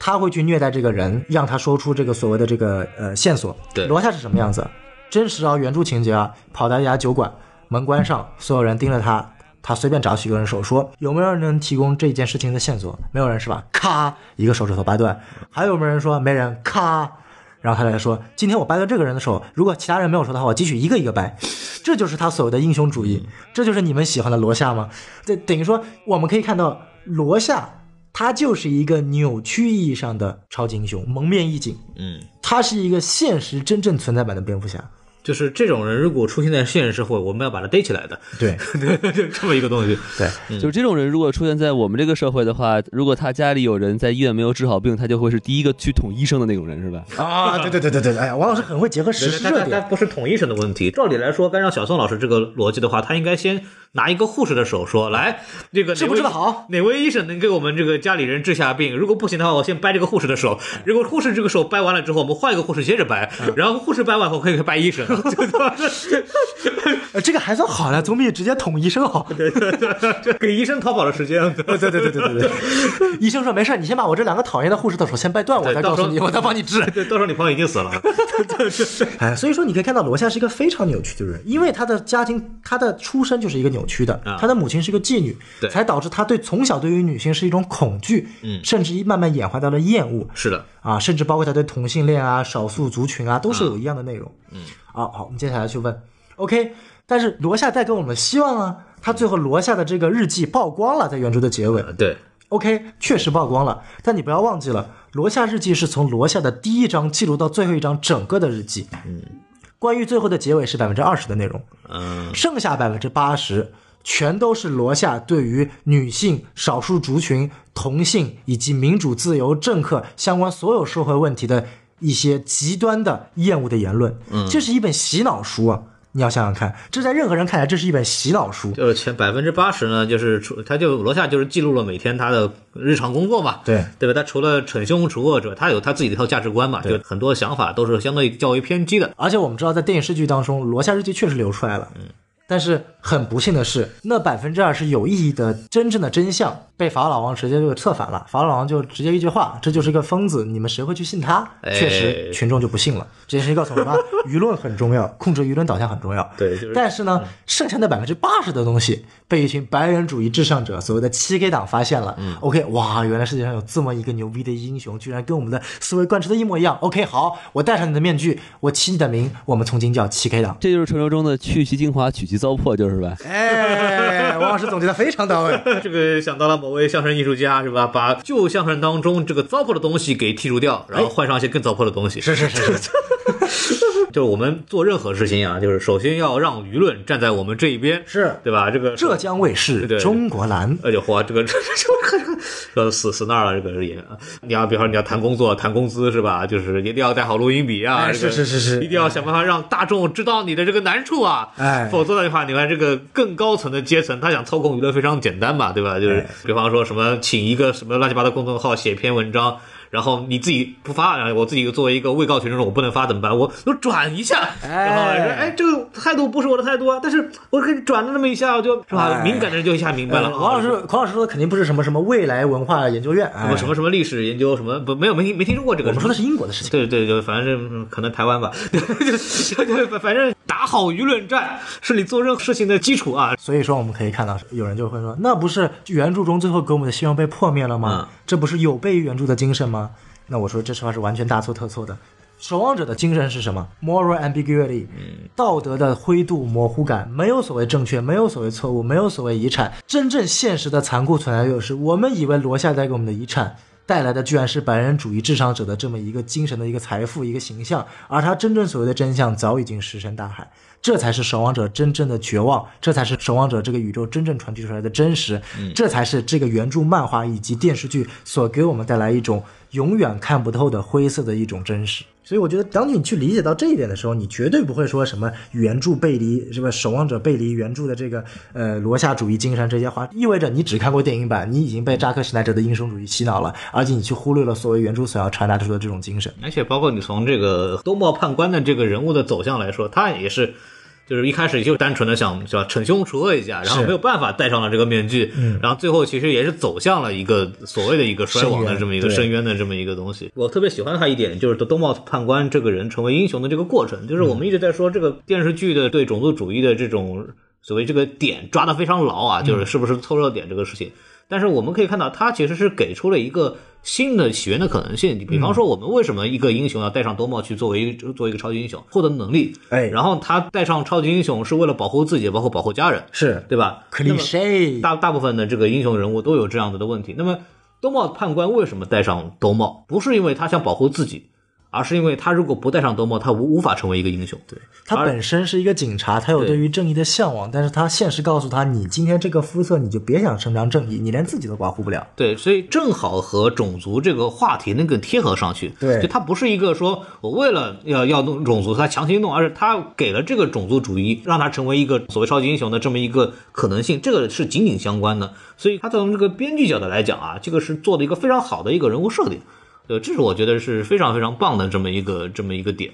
他会去虐待这个人，让他说出这个所谓的这个呃线索。对罗夏是什么样子？真实啊，原著情节啊，跑到一家酒馆，门关上，所有人盯着他，他随便找几个人手说有没有人能提供这件事情的线索？没有人是吧？咔，一个手指头掰断。还有没有人说没人？咔。然后他来说：“今天我掰断这个人的手，如果其他人没有说的话，我继续一个一个掰。”这就是他所谓的英雄主义，这就是你们喜欢的罗夏吗？这等于说，我们可以看到罗夏，他就是一个扭曲意义上的超级英雄，蒙面义警，嗯，他是一个现实真正存在版的蝙蝠侠。就是这种人，如果出现在现实社会，我们要把他逮起来的。对对，就这么一个东西。对，就是这种人，如果出现在我们这个社会的话，如果他家里有人在医院没有治好病，他就会是第一个去捅医生的那种人，是吧？啊，对对对对对，哎呀，王老师很会结合时事热点他热点。不是捅医生的问题。照理来说，该让小宋老师这个逻辑的话，他应该先拿一个护士的手说：“来，这个治不治得好？哪位医生能给我们这个家里人治下病？如果不行的话，我先掰这个护士的手。如果护士这个手掰完了之后，我们换一个护士接着掰，然后护士掰完后可以掰医生。呃，这个还算好了，总比直接捅医生好。对对对，给医生逃跑的时间。对对对对对对对，医生说没事，你先把我这两个讨厌的护士的手先掰断，我再告诉你，我再帮你治。对，到时候你朋友已经死了。哎，所以说你可以看到罗夏是一个非常扭曲的人，因为他的家庭，他的出身就是一个扭曲的，啊。他的母亲是个妓女，对。才导致他对从小对于女性是一种恐惧，嗯。甚至慢慢演化到了厌恶。是的，啊，甚至包括他对同性恋啊、少数族群啊都是有一样的内容。嗯，好好，我们接下来去问，OK，但是罗夏带给我们希望啊，他最后罗夏的这个日记曝光了，在原著的结尾，对，OK，确实曝光了，但你不要忘记了，罗夏日记是从罗夏的第一章记录到最后一章整个的日记。嗯，关于最后的结尾是百分之二十的内容，嗯，剩下百分之八十全都是罗夏对于女性、少数族群、同性以及民主、自由、政客相关所有社会问题的一些极端的厌恶的言论。嗯，这是一本洗脑书啊！你要想想看，这在任何人看来，这是一本洗脑书。就是前百分之八十呢，就是除他就罗夏就是记录了每天他的日常工作嘛，对对吧？他除了惩凶除恶者，他有他自己的一套价值观嘛，就很多想法都是相对较为偏激的。而且我们知道，在电视剧当中，罗夏日记确实流出来了。但是很不幸的是，那百分之二是有意义的真正的真相被法老王直接就策反了。法老王就直接一句话：“这就是一个疯子，你们谁会去信他？”哎确实，群众就不信了。这件事情告诉我们啊，舆论很重要，控制舆论导向很重要。对就是但是呢，剩下那百分之八十的东西被一群白人主义至上者，所谓的七 K 党发现了。OK，哇，原来世界上有这么一个牛逼的英雄，居然跟我们的思维贯彻的一模一样。OK，好，我戴上你的面具，我起你的名，我们从今叫七 K 党。这就是传说中的去其精华，取其糟粕，就是吧？哎，王老师总结的非常到位。这个想到了某位相声艺术家是吧？把旧相声当中这个糟粕的东西给剔除掉，然后换上一些更糟粕的东西。是是是是，就是我们做任何事情啊，就是首先要让舆论站在我们这一边，是对吧？这个浙江卫视对中国蓝。而且嚯，这个这这死死那儿了，这个演员。你要比方说你要谈工作、谈工资是吧？就是一定要带好录音笔啊，哎是是是是一定要想办法让大众知道你的这个难处啊。哎否则的话，你看这个更高层的阶层，他想操控舆论非常简单嘛，对吧？就是哎比方说什么，请一个什么乱七八糟公众号写篇文章。然后你自己不发，然后我自己作为一个未告群众，我不能发怎么办？我我转一下，哎然后说，哎，这个态度不是我的态度啊，但是我给你转了那么一下，就是吧？哎敏感的人就一下明白了。呃王老师，黄老师说的肯定不是什么什么未来文化研究院，什么什么什么历史研究什么不没有没没听说过这个。我们说的是英国的事情。对对对，反正嗯可能台湾吧，对就就就反正打好舆论战是你做任何事情的基础啊。所以说，我们可以看到，有人就会说，那不是原著中最后给我们的希望被破灭了吗？嗯这不是有悖于原著的精神吗？那我说这句话是完全大错特错的。守望者的精神是什么？moral ambiguity，道德的灰度、模糊感，没有所谓正确，没有所谓错误，没有所谓遗产。真正现实的残酷存在就是，我们以为罗夏带给我们的遗产，带来的居然是白人主义至上者的这么一个精神的一个财富、一个形象，而他真正所谓的真相早已经石沉大海。这才是守望者真正的绝望，这才是守望者这个宇宙真正传递出来的真实，这才是这个原著漫画以及电视剧所给我们带来一种永远看不透的灰色的一种真实。所以我觉得，当你去理解到这一点的时候，你绝对不会说什么原著背离，是吧？守望者背离原著的这个呃罗夏主义精神这些话，意味着你只看过电影版，你已经被扎克施奈德的英雄主义洗脑了，而且你去忽略了所谓原著所要传达出的这种精神。而且包括你从这个东莫判官的这个人物的走向来说，他也是。就是一开始就单纯的想是吧惩凶除恶一下，然后没有办法戴上了这个面具，嗯。然后最后其实也是走向了一个所谓的一个衰亡的这么一个深渊的这么一个东西。我特别喜欢他一点，就是东茂判官这个人成为英雄的这个过程，就是我们一直在说这个电视剧的对种族主义的这种所谓这个点抓的非常牢啊，就是是不是凑热点这个事情。但是我们可以看到，他其实是给出了一个新的起源的可能性。你比方说，我们为什么一个英雄要戴上兜帽去作为一个作为一个超级英雄，获得能力？哎然后他戴上超级英雄是为了保护自己，包括保护家人，是对吧？那么大大部分的这个英雄人物都有这样子的问题。那么兜帽判官为什么戴上兜帽？不是因为他想保护自己，而是因为他如果不戴上兜帽，他无无法成为一个英雄。对，他本身是一个警察，他有对对于正义的向往，但是他现实告诉他，你今天这个肤色，你就别想伸张正义，你连自己都保护不了。对，所以正好和种族这个话题能够贴合上去。对就他不是一个说我为了要要弄种族，他强行弄，而是他给了这个种族主义，让他成为一个所谓超级英雄的这么一个可能性，这个是紧紧相关的。所以他从这个编剧角度来讲啊，这个是做的一个非常好的一个人物设定。对，这是我觉得是非常非常棒的这么一个这么一个点。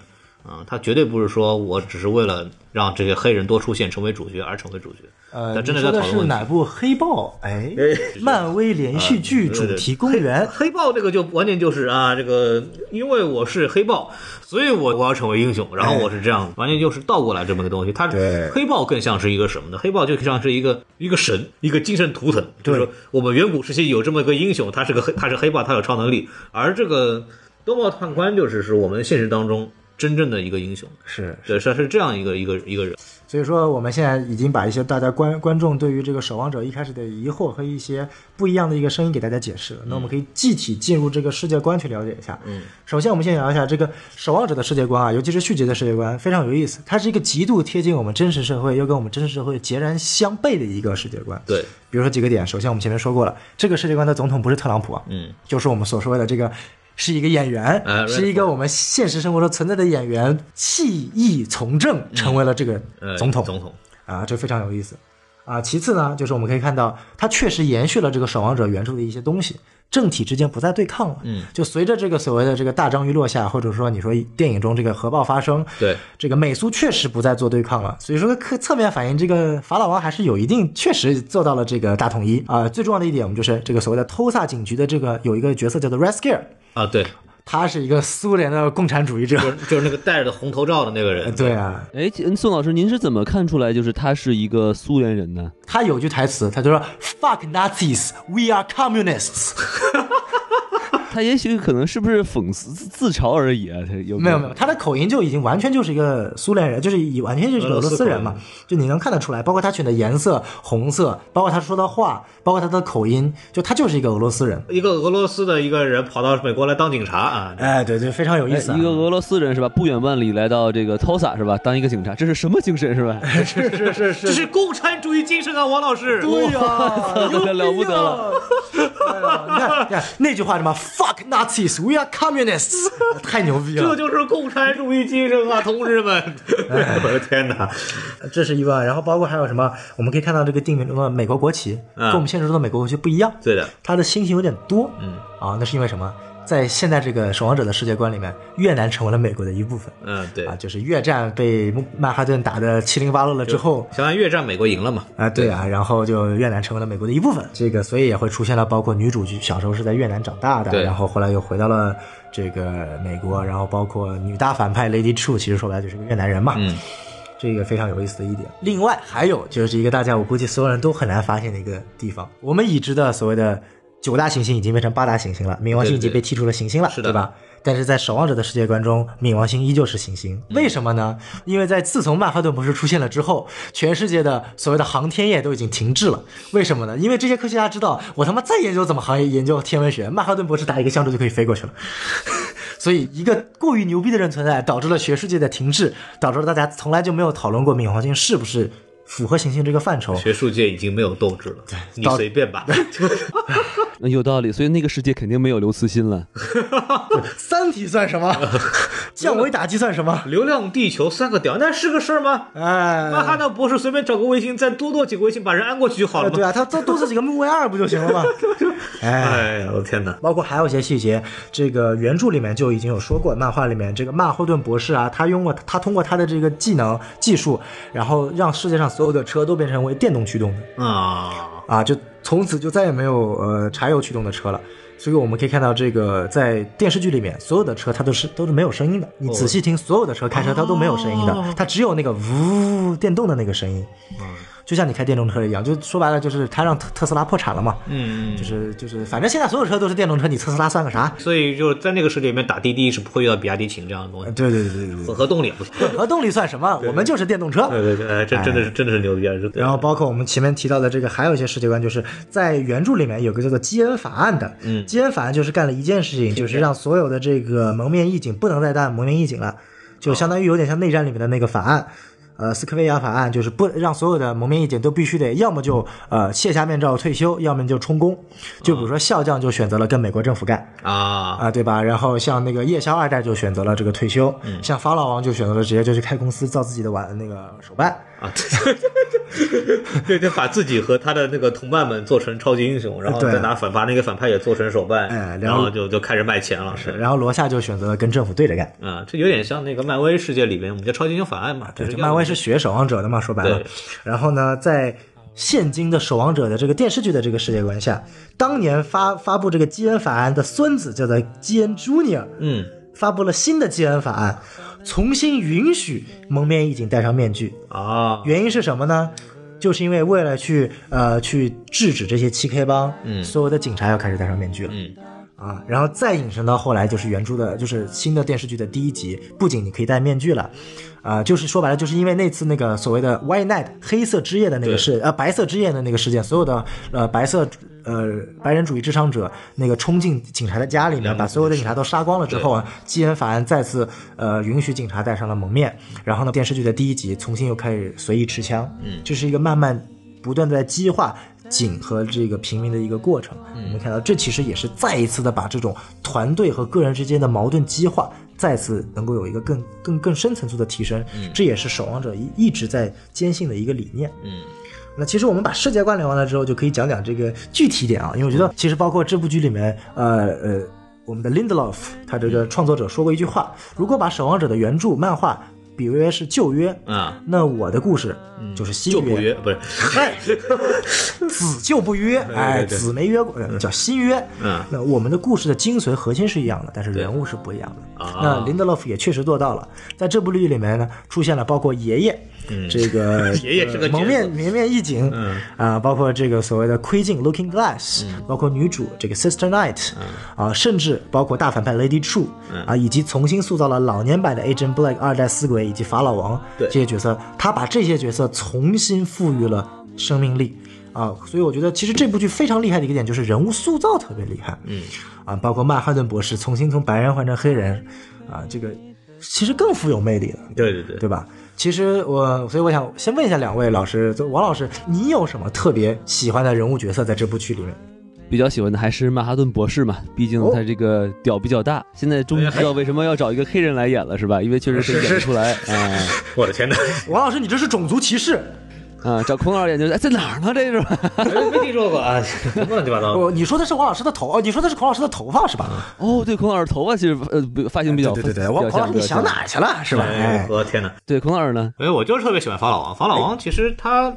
啊、他绝对不是说我只是为了让这些黑人多出现成为主角而成为主角，呃，他真的在讨论问题。哪部黑豹？哎，漫威连续剧主题公园。黑豹这个就完全就是啊，这个因为我是黑豹，所以我我要成为英雄，然后我是这样，完全就是倒过来这么个东西。它对黑豹更像是一个什么呢？黑豹就像是一个一个神，一个精神图腾，就是我们远古时期有这么个英雄，他是个黑，他是黑豹，他有超能力，而这个东豹判官就是是我们现实当中真正的一个英雄，是，对，是是这样一个一个一个人。所以说我们现在已经把一些大家观观众对于这个守望者一开始的疑惑和一些不一样的一个声音给大家解释了。那我们可以具体进入这个世界观去了解一下。嗯，首先我们先聊一下这个守望者的世界观啊，尤其是续集的世界观非常有意思，它是一个极度贴近我们真实社会，又跟我们真实社会截然相悖的一个世界观。对，比如说几个点，首先我们前面说过了，这个世界观的总统不是特朗普啊，嗯，就是我们所说的这个。是一个演员，哎是一个我们现实生活中存在的演员，弃义从政，成为了这个呃，总统。总统，啊，这非常有意思。啊。其次呢，就是我们可以看到，它确实延续了这个《守望者》原著的一些东西，政体之间不再对抗了。嗯，就随着这个所谓的这个大章鱼落下，或者说你说电影中这个核爆发生，对，这个美苏确实不再做对抗了。所以说，侧侧面反映这个法老王还是有一定确实做到了这个大统一。啊、最重要的一点，我们就是这个所谓的偷萨警局的这个有一个角色叫做 Rescare，啊，对，他是一个苏联的共产主义者。就是就是那个戴着红头罩的那个人，对啊，哎，宋老师，您是怎么看出来就是他是一个苏联人呢？他有句台词，他就说 “fuck Nazis, we are communists”。他也许可能是不是讽刺自自嘲而已啊？他有没有没有，他的口音就已经完全就是一个苏联人，就是以完全就是俄罗斯人嘛，就你能看得出来，包括他选的颜色红色，包括他说的话，包括他的口音，就他就是一个俄罗斯人。一个俄罗斯的一个人跑到美国来当警察啊，哎，对对，非常有意哎思、啊。一个俄罗斯人是吧？不远万里来到这个 Tosa 是吧？当一个警察，这是什么精神是吧？是是是是这是共产主义精神啊，王老师。对呀、这了不得了哎呀！你看，你看那句话什么 “fuck Nazis, we are communists”，太牛逼了这。就是共产主义精神啊，同志们！我的天哪！这是一万，然后包括还有什么？我们可以看到这个定名中的美国国旗，嗯跟我们现实中的美国国旗不一样。对的，它的星星有点多，嗯啊，那是因为什么？在现在这个守望者的世界观里面，越南成为了美国的一部分嗯，对啊，，就是越战被曼哈顿打得七零八落了之后。相当于越战美国赢了嘛。啊，对啊，然后就越南成为了美国的一部分，这个所以也会出现了，包括女主角小时候是在越南长大的，对然后后来又回到了这个美国，然后包括女大反派 Lady True，其实说白了就是个越南人嘛，嗯，这个非常有意思的一点。另外还有就是一个大家我估计所有人都很难发现的一个地方，我们已知的所谓的九大行星已经变成八大行星了，冥王星已经被踢出了行星了，对吧？但是在守望者的世界观中，冥王星依旧是行星，为什么呢？因为在自从曼哈顿博士出现了之后，全世界的所谓的航天业都已经停滞了。为什么呢？因为这些科学家知道，我他妈再研究怎么行业研究天文学，曼哈顿博士打一个响指就可以飞过去了。所以，一个过于牛逼的人存在，导致了学世界的停滞，导致了大家从来就没有讨论过冥王星是不是符合行星这个范畴。学术界已经没有斗志了，你随便吧。那有道理，所以那个世界肯定没有刘慈欣了。三体算什么？降维打击算什么？流浪地球算个屌，那是个事儿吗？哎，曼哈顿博士随便找个卫星，再多做几个卫星，把人安过去就好了吗？对啊，他多多做几个木卫二不就行了吗？哎。我的天哪！包括还有一些细节，这个原著里面就已经有说过，漫画里面这个曼霍顿博士啊，他用过他通过他的这个技能技术，然后让世界上所有的车都变成为电动驱动的啊，啊，就从此就再也没有呃柴油驱动的车了。所以我们可以看到，这个在电视剧里面，所有的车它都是都是没有声音的。你仔细听，所有的车开车它都没有声音的，它只有那个呜电动的那个声音。就像你开电动车一样，就说白了就是它让特特斯拉破产了嘛。嗯，就是就是，反正现在所有车都是电动车，你特斯拉算个啥？所以就是在那个世界里面打滴滴是不会遇到比亚迪秦这样的东西，对对对混合动力也不行。核动力算什么？我们就是电动车。对对对，哎，这真的是真的是牛逼啊！然后包括我们前面提到的这个，还有一些世界观，就是在原著里面有个叫做基恩法案的。嗯基恩法案就是干了一件事情，就是让所有的这个蒙面义警不能再当蒙面义警了，就相当于有点像内战里面的那个法案。呃，斯科维亚法案就是不让所有的蒙面义警都必须得要么就呃卸下面罩退休，要么就充公。就比如说笑匠就选择了跟美国政府干，啊，啊，对吧？然后像那个夜宵二代就选择了这个退休，嗯像法老王就选择了直接就去开公司造自己的玩那个手办。啊，对。对，把自己和他的那个同伴们做成超级英雄，然后对。再拿反把那个反派也做成手办，然哎然后后就就开始卖钱了，是然后罗夏就选择了跟政府对着干。啊，这有点像那个漫威世界里面我们叫超级英雄法案嘛，对，就漫威是学守望者的嘛，说白了对。然后呢，在现今的守望者的这个电视剧的这个世界观下，当年发发布这个基恩法案的孙子叫做基恩 Junior，嗯。发布了新的基恩法案，重新允许蒙面义警戴上面具。啊，原因是什么呢？就是因为为了去呃去制止这些七 K 帮，嗯所有的警察要开始戴上面具了。嗯啊，然后再引申到后来就是原著的，就是新的电视剧的第一集，不仅你可以戴面具了，啊、就是说白了，就是因为那次那个所谓的 White Night 黑色之夜的那个事，呃，白色之夜的那个事件，所有的呃白色呃白人主义至上者那个冲进警察的家里面，把所有的警察都杀光了之后啊，基恩法案再次呃允许警察戴上了蒙面，然后呢，电视剧的第一集重新又开始随意持枪，嗯，这是一个慢慢不断地在激化警和这个平民的一个过程。我们看到，这其实也是再一次的把这种团队和个人之间的矛盾激化，再次能够有一个更更更深层次的提升。这也是守望者一一直在坚信的一个理念。嗯那其实我们把世界观聊完了之后，就可以讲讲这个具体点啊，因为我觉得其实包括这部剧里面，呃呃，我们的 Lindelof 他这个创作者说过一句话：如果把《守望者》的原著漫画比约是旧约，啊，那我的故事就是新约。不是，嗨，子就不约，哎，子没约过，呃叫新约。嗯。那我们的故事的精髓核心是一样的，但是人物是不一样的。啊。那林德勒夫也确实做到了，在这部剧里面呢，出现了包括爷爷，这个 爷爷是个呃蒙面蒙面义警，嗯。啊，包括这个所谓的窥镜 Looking Glass，包括女主这个 Sister Night，啊，甚至包括大反派 Lady True，啊，以及重新塑造了老年版的 Agent Black 二代死鬼以及法老王对。这些角色，他把这些角色重新赋予了生命力。啊，所以我觉得其实这部剧非常厉害的一个点就是人物塑造特别厉害，嗯，啊，包括曼哈顿博士重新从白人换成黑人，啊，这个其实更富有魅力了。对对对，对吧？其实我，所以我想先问一下两位老师，就王老师，你有什么特别喜欢的人物角色在这部剧里面？比较喜欢的还是曼哈顿博士嘛，毕竟他这个屌比较大。现在终于知道为什么要找一个黑人来演了，是吧？因为确实是演不出来啊 我的天哪，王老师，你这是种族歧视！啊！找孔老师研究哎在哪儿呢？这是吧？没听说过啊，什么 乱七八糟你说的是王老师的头，哦，你说的是孔老师的头发是吧？哦，对，孔老师头发其实呃不发型比较对对对，王孔老师你想哪去了是吧？哎，哎，我的天哪！对，孔老师呢？哎，我就是特别喜欢法老王。法老王其实他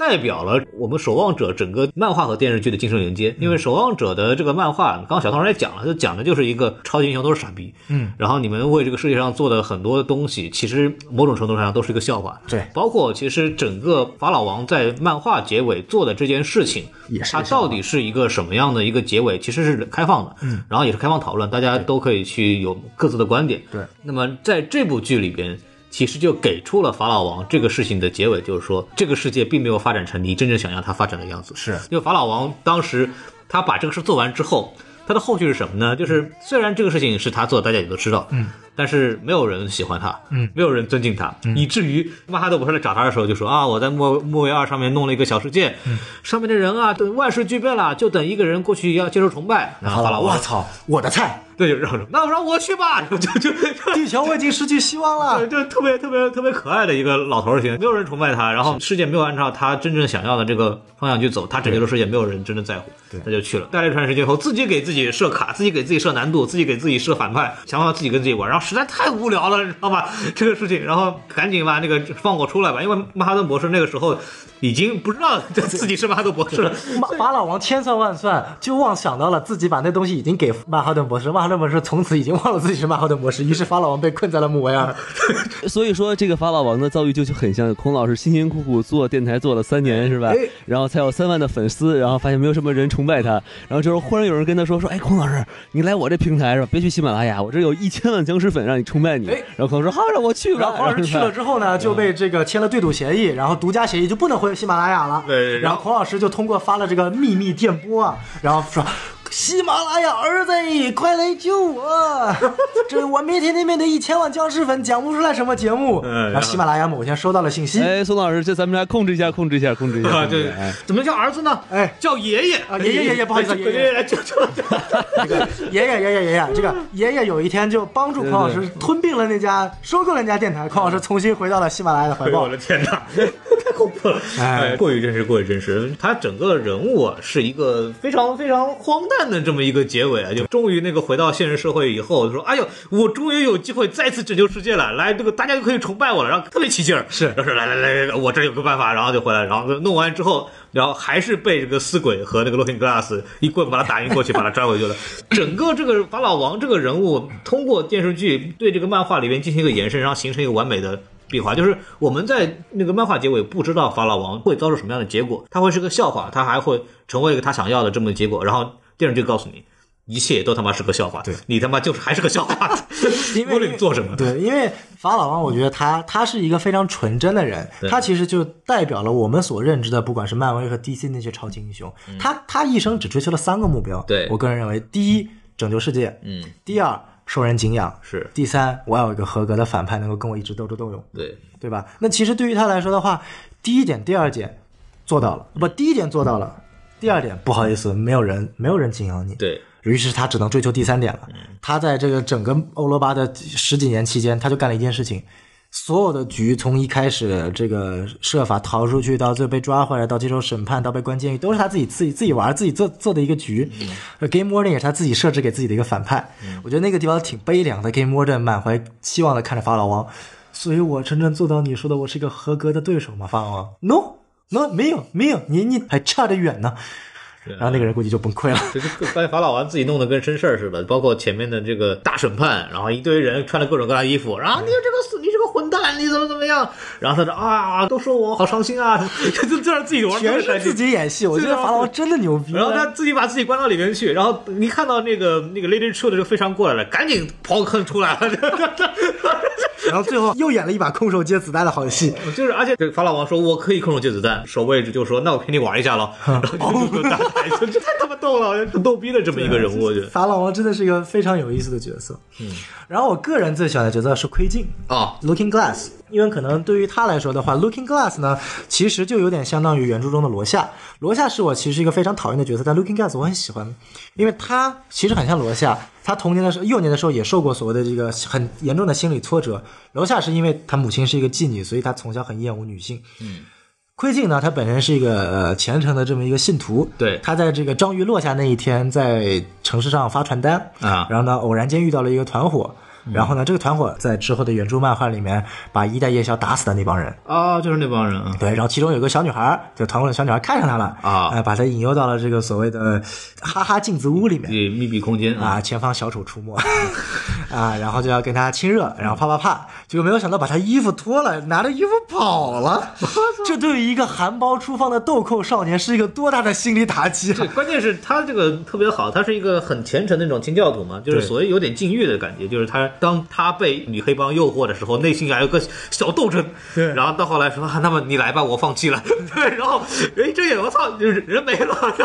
代表了我们守望者整个漫画和电视剧的精神连接，因为守望者的这个漫画，刚刚小唐也讲了，就讲的就是一个超级英雄都是傻逼，嗯，然后你们为这个世界上做的很多东西，其实某种程度上都是一个笑话，对包括其实整个法老王在漫画结尾做的这件事情，它到底是一个什么样的一个结尾，其实是开放的，嗯，然后也是开放讨论，大家都可以去有各自的观点，对。那么在这部剧里边，其实就给出了法老王这个事情的结尾，就是说这个世界并没有发展成你真正想要它发展的样子。是因为法老王当时他把这个事做完之后，他的后续是什么呢？就是虽然这个事情是他做的，大家也都知道，嗯，但是没有人喜欢他，嗯，没有人尊敬他，以至于曼哈顿博士来找他的时候就说啊，我在莫莫维二上面弄了一个小世界，上面的人啊，都万事俱备了，就等一个人过去要接受崇拜。然后法老王，我操，我的菜，对，就让那我让我去吧，就就就。地球我已经失去希望了。对，就特别特别特别可爱的一个老头儿型，没有人崇拜他，然后世界没有按照他真正想要的这个方向去走，他拯救了世界，没有人真的在乎，他就去了。待了一段时间后，自己给自己设卡，自己给自己设难度，自己给自己设反派，想法自己跟自己玩，然后实在太无聊了，你知道吧？这个事情，然后赶紧把那个放我出来吧，因为曼哈顿博士那个时候已经不知道自己是曼哈顿博士了。法法老王千算万算，就妄想到了自己把那东西已经给曼哈顿博士，曼哈顿博士从此已经忘了自己是曼哈顿博士，于是法老王被困在了姆维尔。所以说这个法老王的遭遇就就很像孔老师辛辛苦苦做电台做了三年是吧哎？然后才有三万的粉丝，然后发现没有什么人崇拜他，然后这时候忽然有人跟他说说，哎，孔老师，你来我这平台是吧？别去喜马拉雅，我这有一千万僵尸粉让你崇拜你。哎然后孔老师说好，让我去吧。然后孔老师去了之后呢，就被这个签了对赌协议，然后独家协议就不能回喜马拉雅了。对然后然后孔老师就通过发了这个秘密电波啊，然后说。喜马拉雅儿子，快来救我！这我每天那面的一千万僵尸粉讲不出来什么节目。嗯然后喜马拉雅某天收到了信息，哎，宋老师，这咱们来控制一下，控制一下，控制一下。啊，对怎么叫儿子呢？哎叫爷爷啊爷爷爷爷不好意思爷爷爷爷来救救救。爷爷 爷爷爷爷，这个爷爷有一天就帮助孔老师吞并了那家收购了那家电台，孔老师重新回到了喜马拉雅的怀抱我。的天哪，太恐怖了！哎哎，过于真实，过于真实。他整个人物啊，是一个非常非常荒诞的这么一个结尾啊，就终于那个回到现实社会以后，说：“哎呦，我终于有机会再次拯救世界了！来，这个大家就可以崇拜我了。”然后特别起劲儿，是然后说：“来来来来，我这有个办法。”然后就回来，然后弄完之后，然后还是被这个死鬼和那个 Looking Glass 一棍把他打晕过去，把他抓回去了。整个这个法老王这个人物，通过电视剧对这个漫画里面进行一个延伸，然后形成一个完美的。闭环就是我们在那个漫画结尾不知道法老王会遭受什么样的结果，他会是个笑话，他还会成为一个他想要的这么个结果，然后电视剧告诉你，一切都他妈是个笑话，对。你他妈就是还是个笑话，因为你做什么，对，因为法老王，我觉得他他是一个非常纯真的人，他其实就代表了我们所认知的，不管是漫威和 DC 那些超级英雄，他他一生只追求了三个目标。嗯对。我个人认为，第一，拯救世界；嗯，第二，受人敬仰；是。第三，我要有一个合格的反派，能够跟我一直斗智斗勇，对，对吧？那其实对于他来说的话，第一点、第二点做到了，不，第一点做到了，第二点不好意思，没有人没有人敬仰你，对，于是他只能追求第三点了。他在这个整个欧罗巴的十几年期间，他就干了一件事情，所有的局从一开始这个设法逃出去，到最后被抓回来，到接受审判，到被关监狱，都是他自己自己自己玩、自己做做的一个局。呃 Game Warden 也是他自己设置给自己的一个反派。我觉得那个地方挺悲凉的。Game Warden 满怀期望的看着法老王，所以我真正做到你说的，我是一个合格的对手吗？法老王，No，No，没有没有，你你还差得远呢。然后那个人估计就崩溃了。就是把法老王自己弄得跟真事儿似的，包括前面的这个大审判，然后一堆人穿着各种各样的衣服，然后你这个死，你这个混蛋，你怎么怎么样？然后他说啊，都说我好伤心啊，就就让自己玩，全是自己演戏，我觉得法老王真的牛逼。然后他自己把自己关到里面去，然后你看到那个那个 Lady True 的这个飞船过来了，赶紧刨坑出来了。然后最后又演了一把空手接子弹的好戏，就是而且这法老王说我可以空手接子弹，守卫就说那我陪你玩一下了，然后就就打台，这太他妈逗了，很逗逼的这么一个人物，我觉得。法老王真的是一个非常有意思的角色。嗯，然后我个人最喜欢的角色是窥镜啊，Looking Glass，因为可能对于他来说的话，Looking Glass 呢，其实就有点相当于原著中的罗夏。罗夏是我其实一个非常讨厌的角色，但 Looking Glass 我很喜欢，因为他其实很像罗夏。他童年的时候、幼年的时候也受过所谓的这个很严重的心理挫折。楼下是因为他母亲是一个妓女，所以他从小很厌恶女性。嗯。窥镜呢，他本身是一个呃虔诚的这么一个信徒，对，他在这个章鱼落下那一天，在城市上发传单啊，然后呢，偶然间遇到了一个团伙，然后呢，这个团伙在之后的原著漫画里面把一代夜宵打死的那帮人。啊，就是那帮人，对，然后其中有个小女孩，就团伙的小女孩看上他了啊，哎，把他引诱到了这个所谓的哈哈镜子屋里面，对密闭空间啊，前方小丑出没。啊，然后就要跟他亲热，然后啪啪啪，结果没有想到把他衣服脱了，拿着衣服跑了，这对于一个含苞初放的豆蔻少年是一个多大的心理打击啊！关键是他这个特别好，他是一个很虔诚的那种清教徒嘛，就是所谓有点禁欲的感觉，就是他当他被女黑帮诱惑的时候，内心还有个小斗争，对，然后到后来说，那么你来吧，我放弃了，对，然后哎，这也我操，就是人没了，这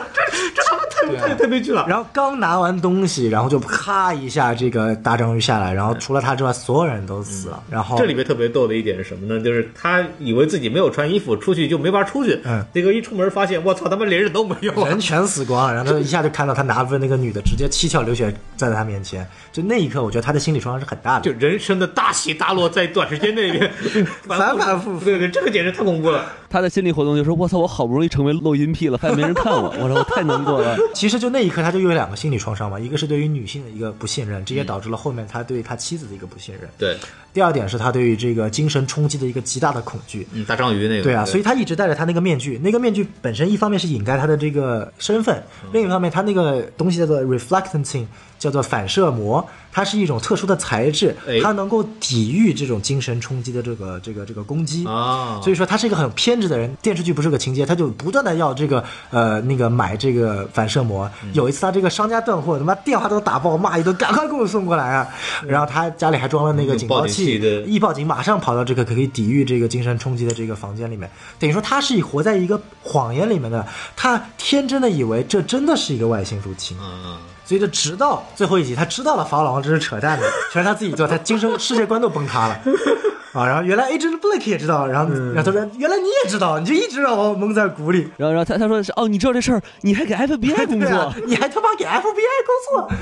这他妈太太太悲剧了。然后刚拿完东西，然后就咔一下，这个大章鱼下来，然后除了他之外，所有人都死了。然后这里面特别逗的一点是什么呢？就是他以为自己没有穿衣服出去就没法出去，嗯，结果一出门发现，我操，他妈连人都没有，人全死光了。然后他一下就看到他拿着那个女的，直接七窍流血站在他面前。就那一刻，我觉得他的心理创伤是很大的，就人生的大起大落在短时间内面 反反复复。对对，这个简直太恐怖了。他的心理活动就是我操，我好不容易成为漏音癖了，发现没人看我，我说我太难过了。其实就那一刻，他就有两个心理创伤嘛，一个是对于女性的一个不信任，这也导致了后面他对他妻子的一个不信任。对，第二点是他对于这个精神冲击的一个极大的恐惧。嗯，大章鱼那个。对啊，所以他一直戴着他那个面具，那个面具本身一方面是掩盖他的这个身份，另一方面他那个东西叫做 reflecting，叫做反射膜，它是一种特殊的材质，它能够抵御这种精神冲击的这个这个这个攻击啊。所以说他是一个很偏执的人。电视剧不是个情节，他就不断的要这个呃那个买这个反射膜。有一次他这个商家断货，他妈电话都打爆，骂一顿，赶快给我送过来啊！然后他家里还装了那个警报器，一报警马上跑到这个可以抵御这个精神冲击的这个房间里面。等于说他是活在一个谎言里面的，他天真的以为这真的是一个外星入侵。嗯。所以就直到最后一集，他知道了法老王这是扯淡的，全是他自己做，他精神世界观都崩塌了啊！然后原来 Agent Blake 也知道，然后然后他说原来你也知道，你就一直让我蒙在鼓里。然后然后他他说是哦，你知道这事儿，你还给 FBI 工作，你还他妈给 FBI 工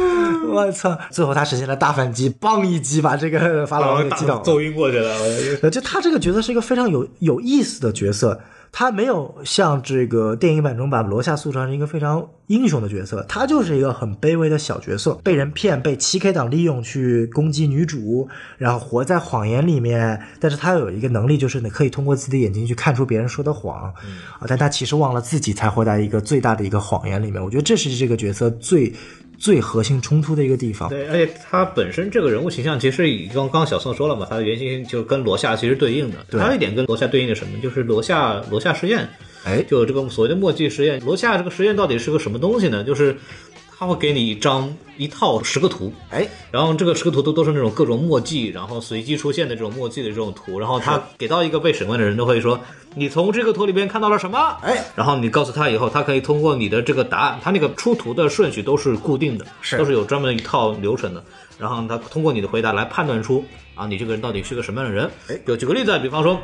作，我操！最后他实现了大反击，嘣一击把这个法老王给击倒，揍晕过去了。就他这个角色是一个非常有有意思的角色。他没有像这个电影版中把罗夏塑造成一个非常英雄的角色，他就是一个很卑微的小角色，被人骗，被七 K 党利用去攻击女主，然后活在谎言里面。但是他有一个能力，就是你可以通过自己的眼睛去看出别人说的谎，啊，但他其实忘了自己才活在一个最大的一个谎言里面。我觉得这是这个角色最。最核心冲突的一个地方。对，而且他本身这个人物形象，其实刚刚小宋说了嘛，他的原型就跟罗夏其实对应的。还有一点跟罗夏对应的什么，就是罗夏罗夏实验，哎，就这个所谓的墨迹实验。罗夏这个实验到底是个什么东西呢？就是他会给你一张一套十个图，哎，然后这个十个图都都是那种各种墨迹，然后随机出现的这种墨迹的这种图，然后他给到一个被审问的人都会说。你从这个图里边看到了什么？哎，然后你告诉他以后，他可以通过你的这个答案，他那个出图的顺序都是固定的，是都是有专门的一套流程的。然后他通过你的回答来判断出啊，你这个人到底是个什么样的人？哎，就举个例子，比方说，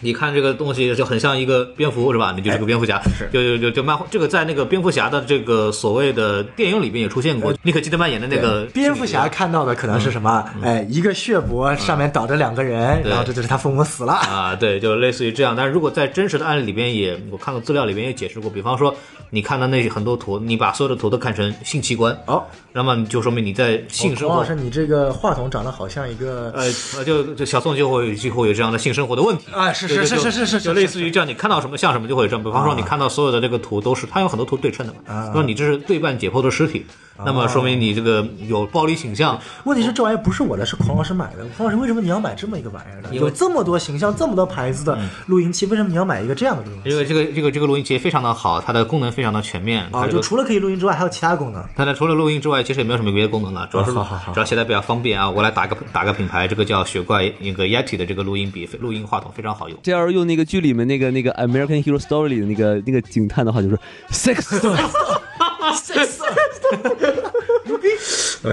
你看这个东西就很像一个蝙蝠是吧？你就是个蝙蝠侠，是。就就就就漫画这个在那个蝙蝠侠的这个所谓的电影里边也出现过，尼可基德曼演的那个蝙蝠侠看到的可能是什么？哎，一个血泊上面倒着两个人，然后这就是他父母死了。啊，对，就类似于这样。但是如果在真实的案例里边也，我看到资料里边也解释过，比方说你看到那很多图，你把所有的图都看成性器官，哦，那么你就说明你在性生活王老师，你这个话筒长得好像一个呃呃，就就小宋就会就会有这样的性生活的问题。啊是是是是是是就类似于这样，你看到什么像什么就会有这样。比方说，啊你看到所有的这个图都是，它有很多图对称的嘛，啊说你这是对半解剖的尸体，那么说明你这个有暴力倾向。问题是这玩意儿不是我的，是孔老师买的。孔老师，为什么你要买这么一个玩意儿呢？有这么多形象、这么多牌子的录音器，为什么你要买一个这样的录音器？因为这个这个这个录音器非常的好，它的功能非常的全面。它啊，这个就除了可以录音之外，还有其他功能。它的，除了录音之外，其实也没有什么别的功能了，主要是好好好主要携带比较方便啊。我来打个打个品牌，这个叫雪怪那个 Yeti 的这个录音笔，录音话筒非常好用。这要是用那个剧里面那个那个 American Hero Story 里的那个那个警探的话，就是 Six。呃，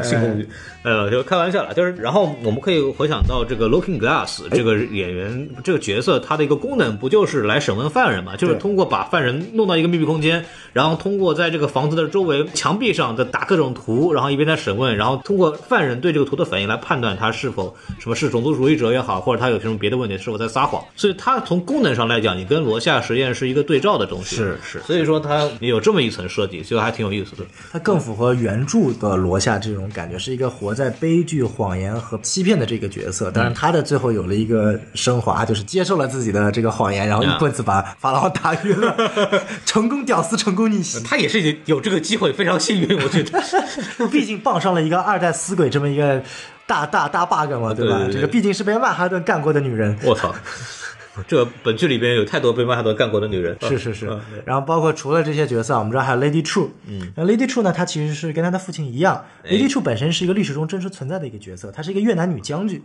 性工具，呃，就开玩笑了，就是，然后我们可以回想到这个 Looking Glass 这个演员这个角色，他的一个功能不就是来审问犯人嘛？就是通过把犯人弄到一个密闭空间，然后通过在这个房子的周围墙壁上的打各种图，然后一边在审问，然后通过犯人对这个图的反应来判断他是否什么是种族主义者也好，或者他有什么别的问题，是否在撒谎。所以他从功能上来讲，你跟罗夏实验是一个对照的东西。是是所以说他有这么一层设计，就还挺有意思的。它更符合原著的罗夏这种感觉，是一个活在悲剧、谎言和欺骗的这个角色。当然，他的最后有了一个升华，就是接受了自己的这个谎言，然后一棍子把法老打晕了，成功屌丝，成功逆袭。他也是有这个机会，非常幸运，我觉得。毕竟傍上了一个二代死鬼这么一个大大大 bug 嘛，对吧？对对对这个毕竟是被曼哈顿干过的女人。我操！这本剧里边有太多被曼哈顿干过的女人，是是是。嗯，然后包括除了这些角色，我们知道还有 Lady True。嗯。那，Lady True 呢，她其实是跟她的父亲一样，Lady True 本身是一个历史中真实存在的一个角色，她是一个越南女将军。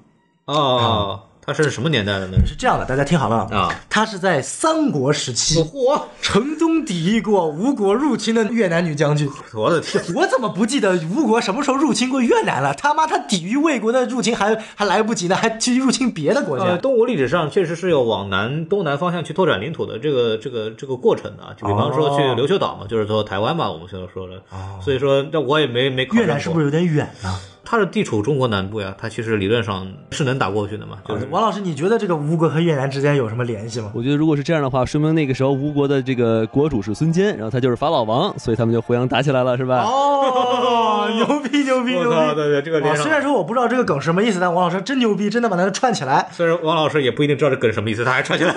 哦，她是什么年代的呢？是这样的，大家听好了啊，她是在三国时期嚯！成功抵御过吴国入侵的越南女将军。我的天！我怎么不记得吴国什么时候入侵过越南了？他妈，他抵御魏国的入侵还还来不及呢，还去入侵别的国呃，家。东吴历史上确实是有往南东南方向去拓展领土的这个这个这个过程的啊，就比方说去哦琉球岛嘛，就是说台湾嘛，我们现在说的。所以说，那我也没没越南是不是有点远呢？它是地处中国南部呀？它其实理论上是能打过去的嘛，就是王老师，你觉得这个吴国和越南之间有什么联系吗？我觉得如果是这样的话，说明那个时候吴国的这个国主是孙坚，然后他就是法老王，所以他们就互相打起来了，是吧？哦，牛逼牛逼牛，逼！对对，这个啊，连上虽然说我不知道这个梗是什么意思，但王老师真牛逼，真的把它给串起来，虽然王老师也不一定知道这梗什么意思，他还串起来。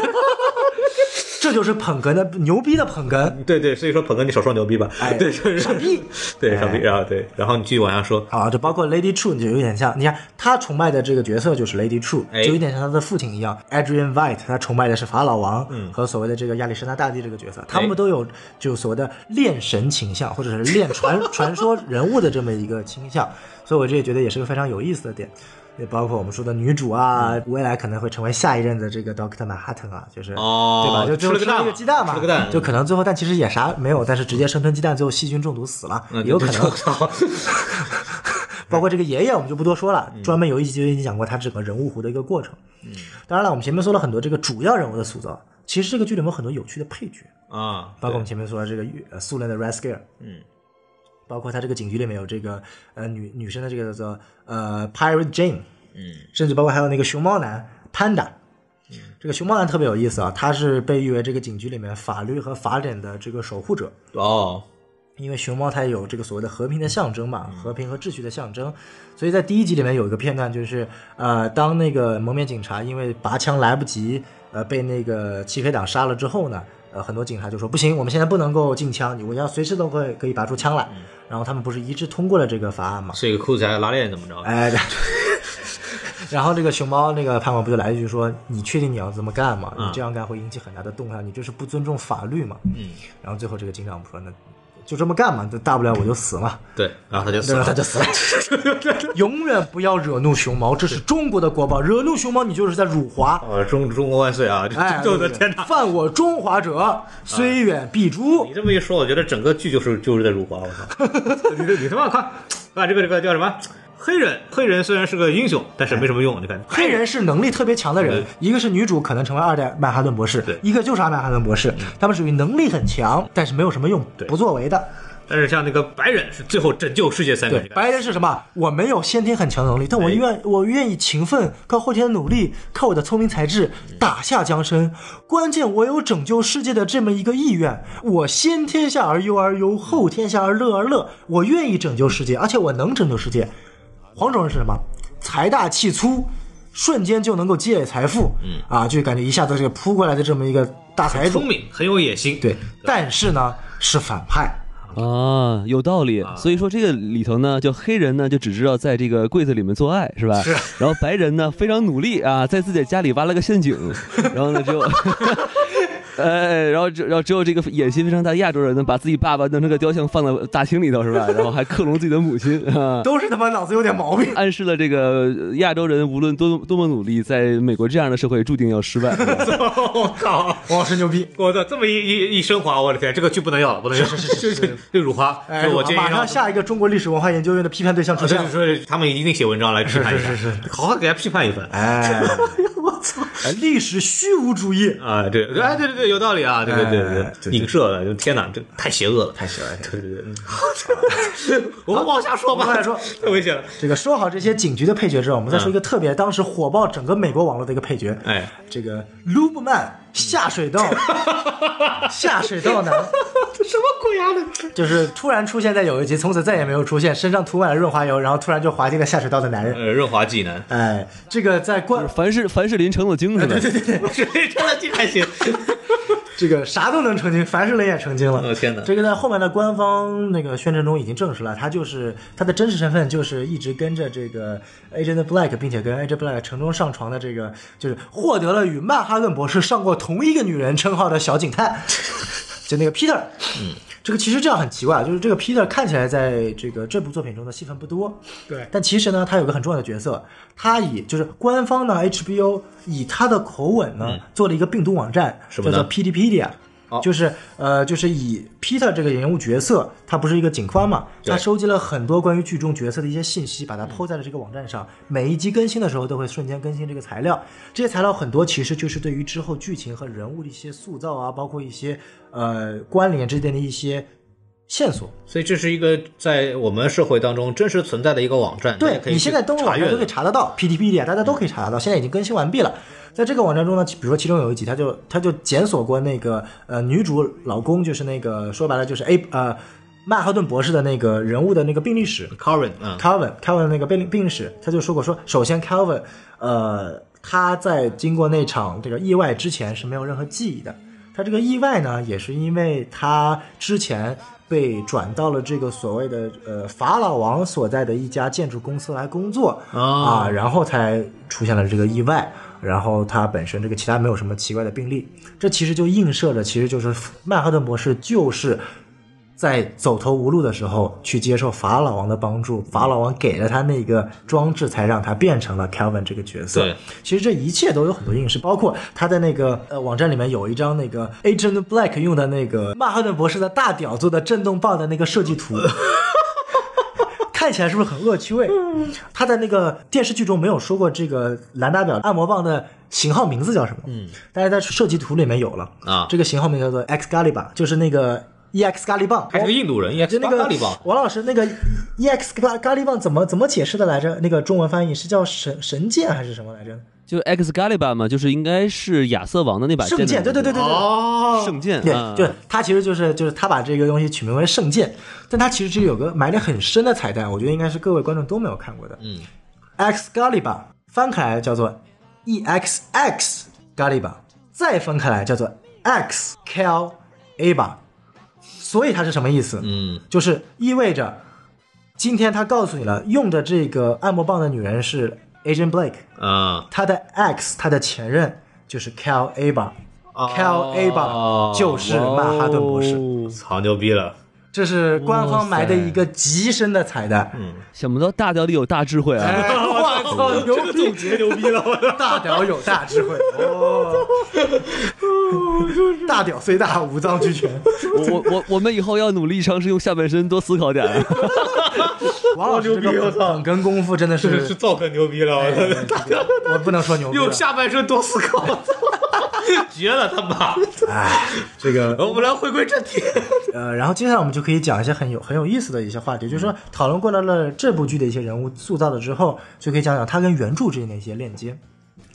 这就是捧哏的牛逼的捧哏。对对，所以说捧哏你少说牛逼吧。哎 对，就是傻逼。对傻逼，啊对，然后你继续往下说。啊，就包括 Lady True，就有点像，你看他崇拜的这个角色就是 Lady True，哎就有点像他的父亲一样，Adrian White，他崇拜的是法老王，和所谓的这个亚历山大大帝这个角色，他们都有就所谓的恋神倾向，或者是恋传 传说人物的这么一个倾向，所以我这也觉得也是个非常有意思的点。也包括我们说的女主啊，未来可能会成为下一任的这个 Doctor Manhattan 啊，就是、哦对吧？就就吃了吃了个蛋一个鸡蛋嘛，吃了个蛋就可能最后，但其实也啥没有，但是直接生吞鸡蛋，最后细菌中毒死了，嗯也有可能。包括这个爷爷，我们就不多说了，嗯专门有一集就已经讲过他整个人物弧的一个过程。嗯，当然了，我们前面说了很多这个主要人物的塑造，其实这个剧里面有很多有趣的配角，啊，包括我们前面说的这个呃苏联的 Red Scare，嗯，包括他这个警局里面有这个呃女女生的这个叫做呃 Pirate Jane，嗯，甚至包括还有那个熊猫男 Panda 嗯。这个熊猫男特别有意思啊，他是被誉为这个警局里面法律和法典的这个守护者。哦，因为熊猫它有这个所谓的和平的象征嘛，和平和秩序的象征，所以在第一集里面有一个片段，就是呃，当那个蒙面警察因为拔枪来不及，呃，被那个漆黑党杀了之后呢，呃，很多警察就说不行，我们现在不能够禁枪，我要随时都会可以拔出枪来，然后他们不是一致通过了这个法案嘛，是一个裤子还拉链怎么着？哎，然后这个熊猫那个判官不就来一句说：“你确定你要这么干吗？你这样干会引起很大的动乱，你这是不尊重法律嘛？”嗯，然后最后这个警长说：“那就这么干嘛，大不了我就死嘛。”对，然后他就死了？他。就死了。永远不要惹怒熊猫，这是中国的国宝。惹怒熊猫，你就是在辱华。呃，中中国万岁啊！哎，我的天哪！犯我中华者，虽远必诛你。这么一说，我觉得整个剧就是就是在辱华，我操！你你他妈快把这个这个叫什么？黑人，黑人虽然是个英雄，但是没什么用。你看，黑人是能力特别强的人，一个是女主可能成为二代曼哈顿博士对，一个就是阿曼哈顿博士，他们属于能力很强，但是没有什么用，不作为的。但是像那个白人是最后拯救世界三个人，，白人是什么？我没有先天很强的能力，但我哎愿我愿意勤奋，靠后天的努力，靠我的聪明才智打下江山。关键我有拯救世界的这么一个意愿，我先天下而忧而忧，后天下而乐而乐。我愿意拯救世界，而且我能拯救世界。黄种人是什么？财大气粗，瞬间就能够积累财富，嗯啊，就感觉一下子这个扑过来的这么一个大财主聪。明，很有野心。对，但是呢是反派。啊，有道理。所以说这个里头呢，就黑人呢就只知道在这个柜子里面做爱，是吧？是。然后白人呢非常努力啊，在自己的家里挖了个陷阱，然后呢只有。呃，然后只然后只有这个野心非常大的亚洲人呢，把自己爸爸弄成个雕像放在大厅里头，是吧？然后还克隆自己的母亲啊，都是他妈脑子有点毛病。暗示了这个亚洲人无论多多么努力，在美国这样的社会注定要失败。我靠！王老师牛逼！我的这么一一一升华，我的天，这个剧不能要了，不能要。是是是是，这辱华。哎，就我建议马上下一个中国历史文化研究院的批判对象出啊，现了。就是说他们一定写文章来批判一下，是是是好好给他批判一番。哎，我操！哎，历史虚无主义，啊，对，哎，对对对，有道理啊，对对对哎对影射了，就天哪，这太邪恶了，太邪恶了对对对，嗯 我们往下说吧，往下说太危险了。这个说好这些警局的配角之后，我们再说一个特别当时火爆整个美国网络的一个配角，哎，这个卢布曼下水道，下水道男，什么鬼啊？就是突然出现在有一集，从此再也没有出现，身上涂满了润滑油，然后突然就滑进了下水道的男人。呃，润滑剂男，哎，这个在灌凡士凡士林成了精是吧？对对对，对，淋成了精还行。这个啥都能成精，凡士林也成精了。哦天哪这个在后面的官方那个宣传中已经证实了，他就是他的真实身份就是一直跟着这个 Agent Black，并且跟 Agent Black 成中上床的这个，就是获得了与曼哈顿博士上过同一个女人称号的小警探，就那个 Peter。嗯，这个其实这样很奇怪，就是这个 Peter 看起来在这个这部作品中的戏份不多，对但其实呢，他有个很重要的角色，他以就是官方呢 HBO 以他的口吻呢、做了一个病毒网站，叫做 PDpedia。哦就是呃，就是以 Peter 这个人物角色，他不是一个警官嘛，他收集了很多关于剧中角色的一些信息，把它抛在了这个网站上。每一集更新的时候，都会瞬间更新这个材料。这些材料很多其实就是对于之后剧情和人物的一些塑造啊，包括一些呃关联之间的一些线索。所以这是一个在我们社会当中真实存在的一个网站，对你现在登录网站都可以查得到，PTPD 啊，大家都可以查得到，现在已经更新完毕了。在这个网站中呢，比如说其中有一集，他就他就检索过那个呃女主老公，就是那个说白了就是 A 呃曼哈顿博士的那个人物的那个病历史，Calvin，嗯，Calvin Calvin 那个病病历史，他就说过说，首先 Calvin 呃他在经过那场这个意外之前是没有任何记忆的，他这个意外呢，也是因为他之前被转到了这个所谓的呃法老王所在的一家建筑公司来工作、哦。啊，然后才出现了这个意外。然后他本身这个其他没有什么奇怪的病例，这其实就映射着，其实就是曼哈顿博士就是在走投无路的时候去接受法老王的帮助，法老王给了他那个装置，才让他变成了 Calvin 这个角色。对，其实这一切都有很多映射，包括他在那个呃网站里面有一张那个 Agent Black 用的那个曼哈顿博士的大屌做的震动棒的那个设计图。看起来是不是很恶趣味？嗯他在那个电视剧中没有说过这个蓝达表按摩棒的型号名字叫什么，嗯，但是在设计图里面有了啊这个型号名叫做 Excalibur，就是那个 EX 咖喱棒，还是个印度人，也就那个咖喱棒。王老师，那个 EX 咖咖喱棒怎么怎么解释的来着？那个中文翻译是叫神神剑还是什么来着？就 Excalibur 嘛，就是应该是亚瑟王的那把圣剑，对对对对对。哦，圣剑，对啊，对，他其实就是就是他把这个东西取名为圣剑，但他其实是有个埋的很深的彩蛋，我觉得应该是各位观众都没有看过的。嗯，Excalibur 翻开来叫做 EXX Galiba，再分开来叫做 X Cal Aba，所以它是什么意思？嗯，就是意味着今天他告诉你了，用着这个按摩棒的女人是 Agent Blake，啊，他的 X 他的前任就是 Cal Aba。Cal Aba 就是曼哈顿博士，好牛逼了！这是官方埋的一个极深的彩蛋。嗯想不到大屌里有大智慧啊！我操，有总！结牛逼了，大屌有大智慧哦，大屌虽大，五脏俱全。我我我我们以后要努力尝试用下半身多思考点。王老师这个梗跟功夫真的 是，是造很牛逼了，哎我操！这个我不能说牛逼了用下半身多思考，绝了他妈！哎，这个我们来回归正题。呃，然后接下来我们就可以讲一些很有很有意思的一些话题，就是说讨论过来了这部剧的一些人物塑造了之后，就可以讲讲它跟原著之间的一些链接。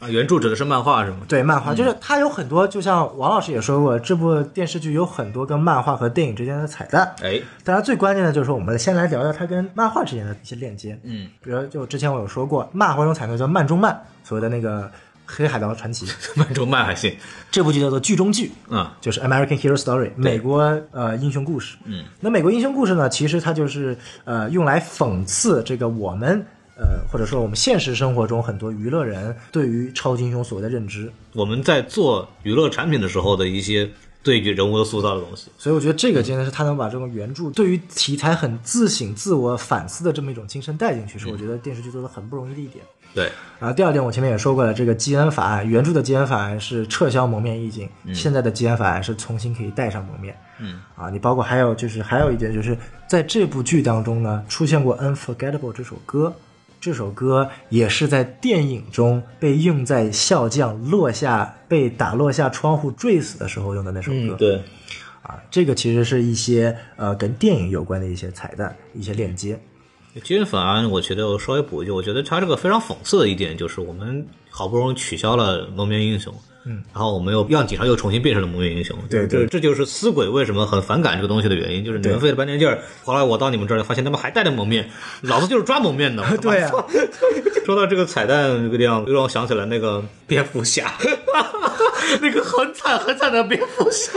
啊，原著指的是漫画是吗？对，漫画就是它有很多，就像王老师也说过，这部电视剧有很多跟漫画和电影之间的彩蛋。哎，当然，最关键的就是说，我们先来聊聊它跟漫画之间的一些链接。嗯，比如就之前我有说过，漫画中彩蛋叫漫中漫，所谓的那个《黑海盗传奇 》漫中漫还行。这部剧叫做剧中剧，嗯就是 American Hero Story，美国呃英雄故事。嗯，那美国英雄故事呢，其实它就是呃用来讽刺这个我们呃或者说我们现实生活中很多娱乐人对于超级英雄所谓的认知。我们在做娱乐产品的时候的一些对于人物的塑造的东西。所以我觉得这个真的是他能把这种原著对于题材很自省、自我反思的这么一种精神带进去，是我觉得电视剧做的很不容易的一点。对，然后第二点，我前面也说过了，这个基恩法案，原著的基恩法案是撤销蒙面意境，现在的基恩法案是重新可以戴上蒙面。嗯，啊，你包括还有就是还有一点就是在这部剧当中呢，出现过《Unforgettable》这首歌，这首歌也是在电影中被用在笑匠落下被打落下窗户坠死的时候用的那首歌。对，啊，这个其实是一些呃跟电影有关的一些彩蛋、一些链接。基恩法案，我觉得我稍微补一句，我觉得他这个非常讽刺的一点就是，我们好不容易取消了蒙面英雄，嗯，然后我们又让警察又重新变成了蒙面英雄，对对。这就是死鬼为什么很反感这个东西的原因，就是你们费了半天劲儿，后来我到你们这儿发现他们还戴着蒙面，老子就是抓蒙面的，对啊，说到这个彩蛋这个地方，又让我想起来那个蝙蝠侠，那个很惨很惨的蝙蝠侠，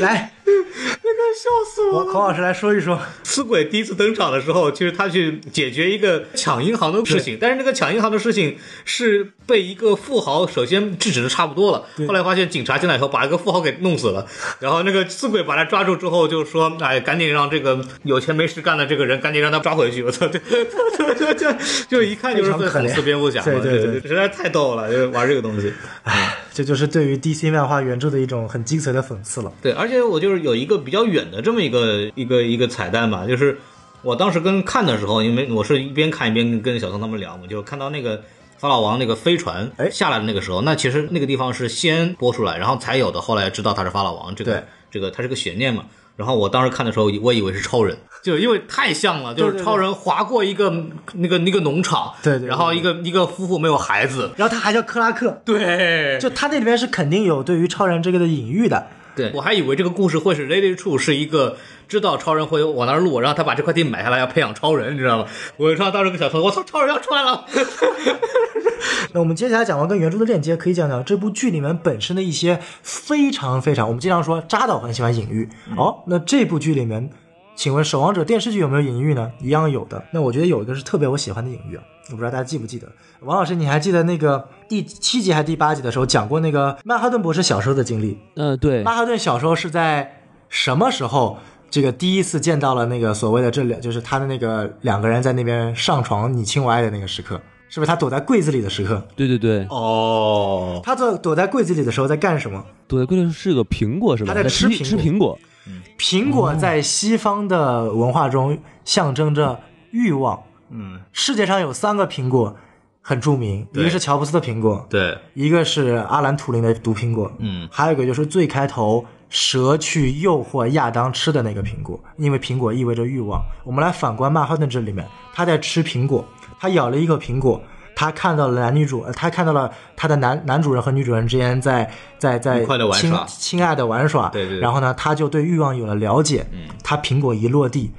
来，那个笑死我了。孔老师来说一说。死鬼第一次登场的时候，其实他去解决一个抢银行的事情，但是那个抢银行的事情是被一个富豪首先制止的差不多了，后来发现警察进来以后把一个富豪给弄死了，然后那个死鬼把他抓住之后就说：“哎，赶紧让这个有钱没事干的这个人赶紧让他抓回去！” 我操，这这这这就一看就是非常可怜讽刺蝙蝠侠嘛，对对对，实在太逗了，就玩这个东西。唉，这就是对于 DC 漫画原著的一种很精髓的讽刺了。对，而且我就是有一个比较远的这么一个一个一个彩蛋吧，就是我当时跟看的时候，因为我是一边看一边跟小松他们聊嘛，就看到那个法老王那个飞船哎下来的那个时候，那其实那个地方是先播出来，然后才有的，后来知道他是法老王，这个这个它是个悬念嘛。然后我当时看的时候，我以为是超人，就因为太像了，就是超人划过一个那个那个农场，对对对然后一个一个夫妇没有孩子，然后他还叫克拉克，对，就他那里面是肯定有对于超人这个的隐喻的。对，我还以为这个故事会是 Lady True 是一个知道超人会往那儿录，然后他把这块地买下来要培养超人，你知道吗？我上当时跟小偷，我操，超人要出来了！那我们接下来讲完跟原著的链接，可以讲讲这部剧里面本身的一些非常非常，我们经常说扎导很喜欢隐喻。哦，那这部剧里面，请问《守望者》电视剧有没有隐喻呢？一样有的。那我觉得有一个是特别我喜欢的隐喻啊，我不知道大家记不记得。王老师，你还记得那个第七集还是第八集的时候讲过那个曼哈顿博士小时候的经历？嗯、对，曼哈顿小时候是在什么时候？这个第一次见到了那个所谓的这两，就是他的那个两个人在那边上床你亲我爱的那个时刻，是不是他躲在柜子里的时刻？对对对，哦，他躲躲在柜子里的时候在干什么？躲在柜里是个苹果是吧？他在吃吃吃苹果，苹果在西方的文化中象征着欲望。嗯，世界上有三个苹果很著名，一个是乔布斯的苹果，对，一个是阿兰图灵的毒苹果，嗯，还有一个就是最开头蛇去诱惑亚当吃的那个苹果，因为苹果意味着欲望。我们来反观曼哈顿这里面，他在吃苹果，他咬了一口苹果。他看到了男女主，呃他看到了他的男男主人和女主人之间在在在亲耍亲爱的玩耍，对对对然后呢，他就对欲望有了了解，嗯，他苹果一落地，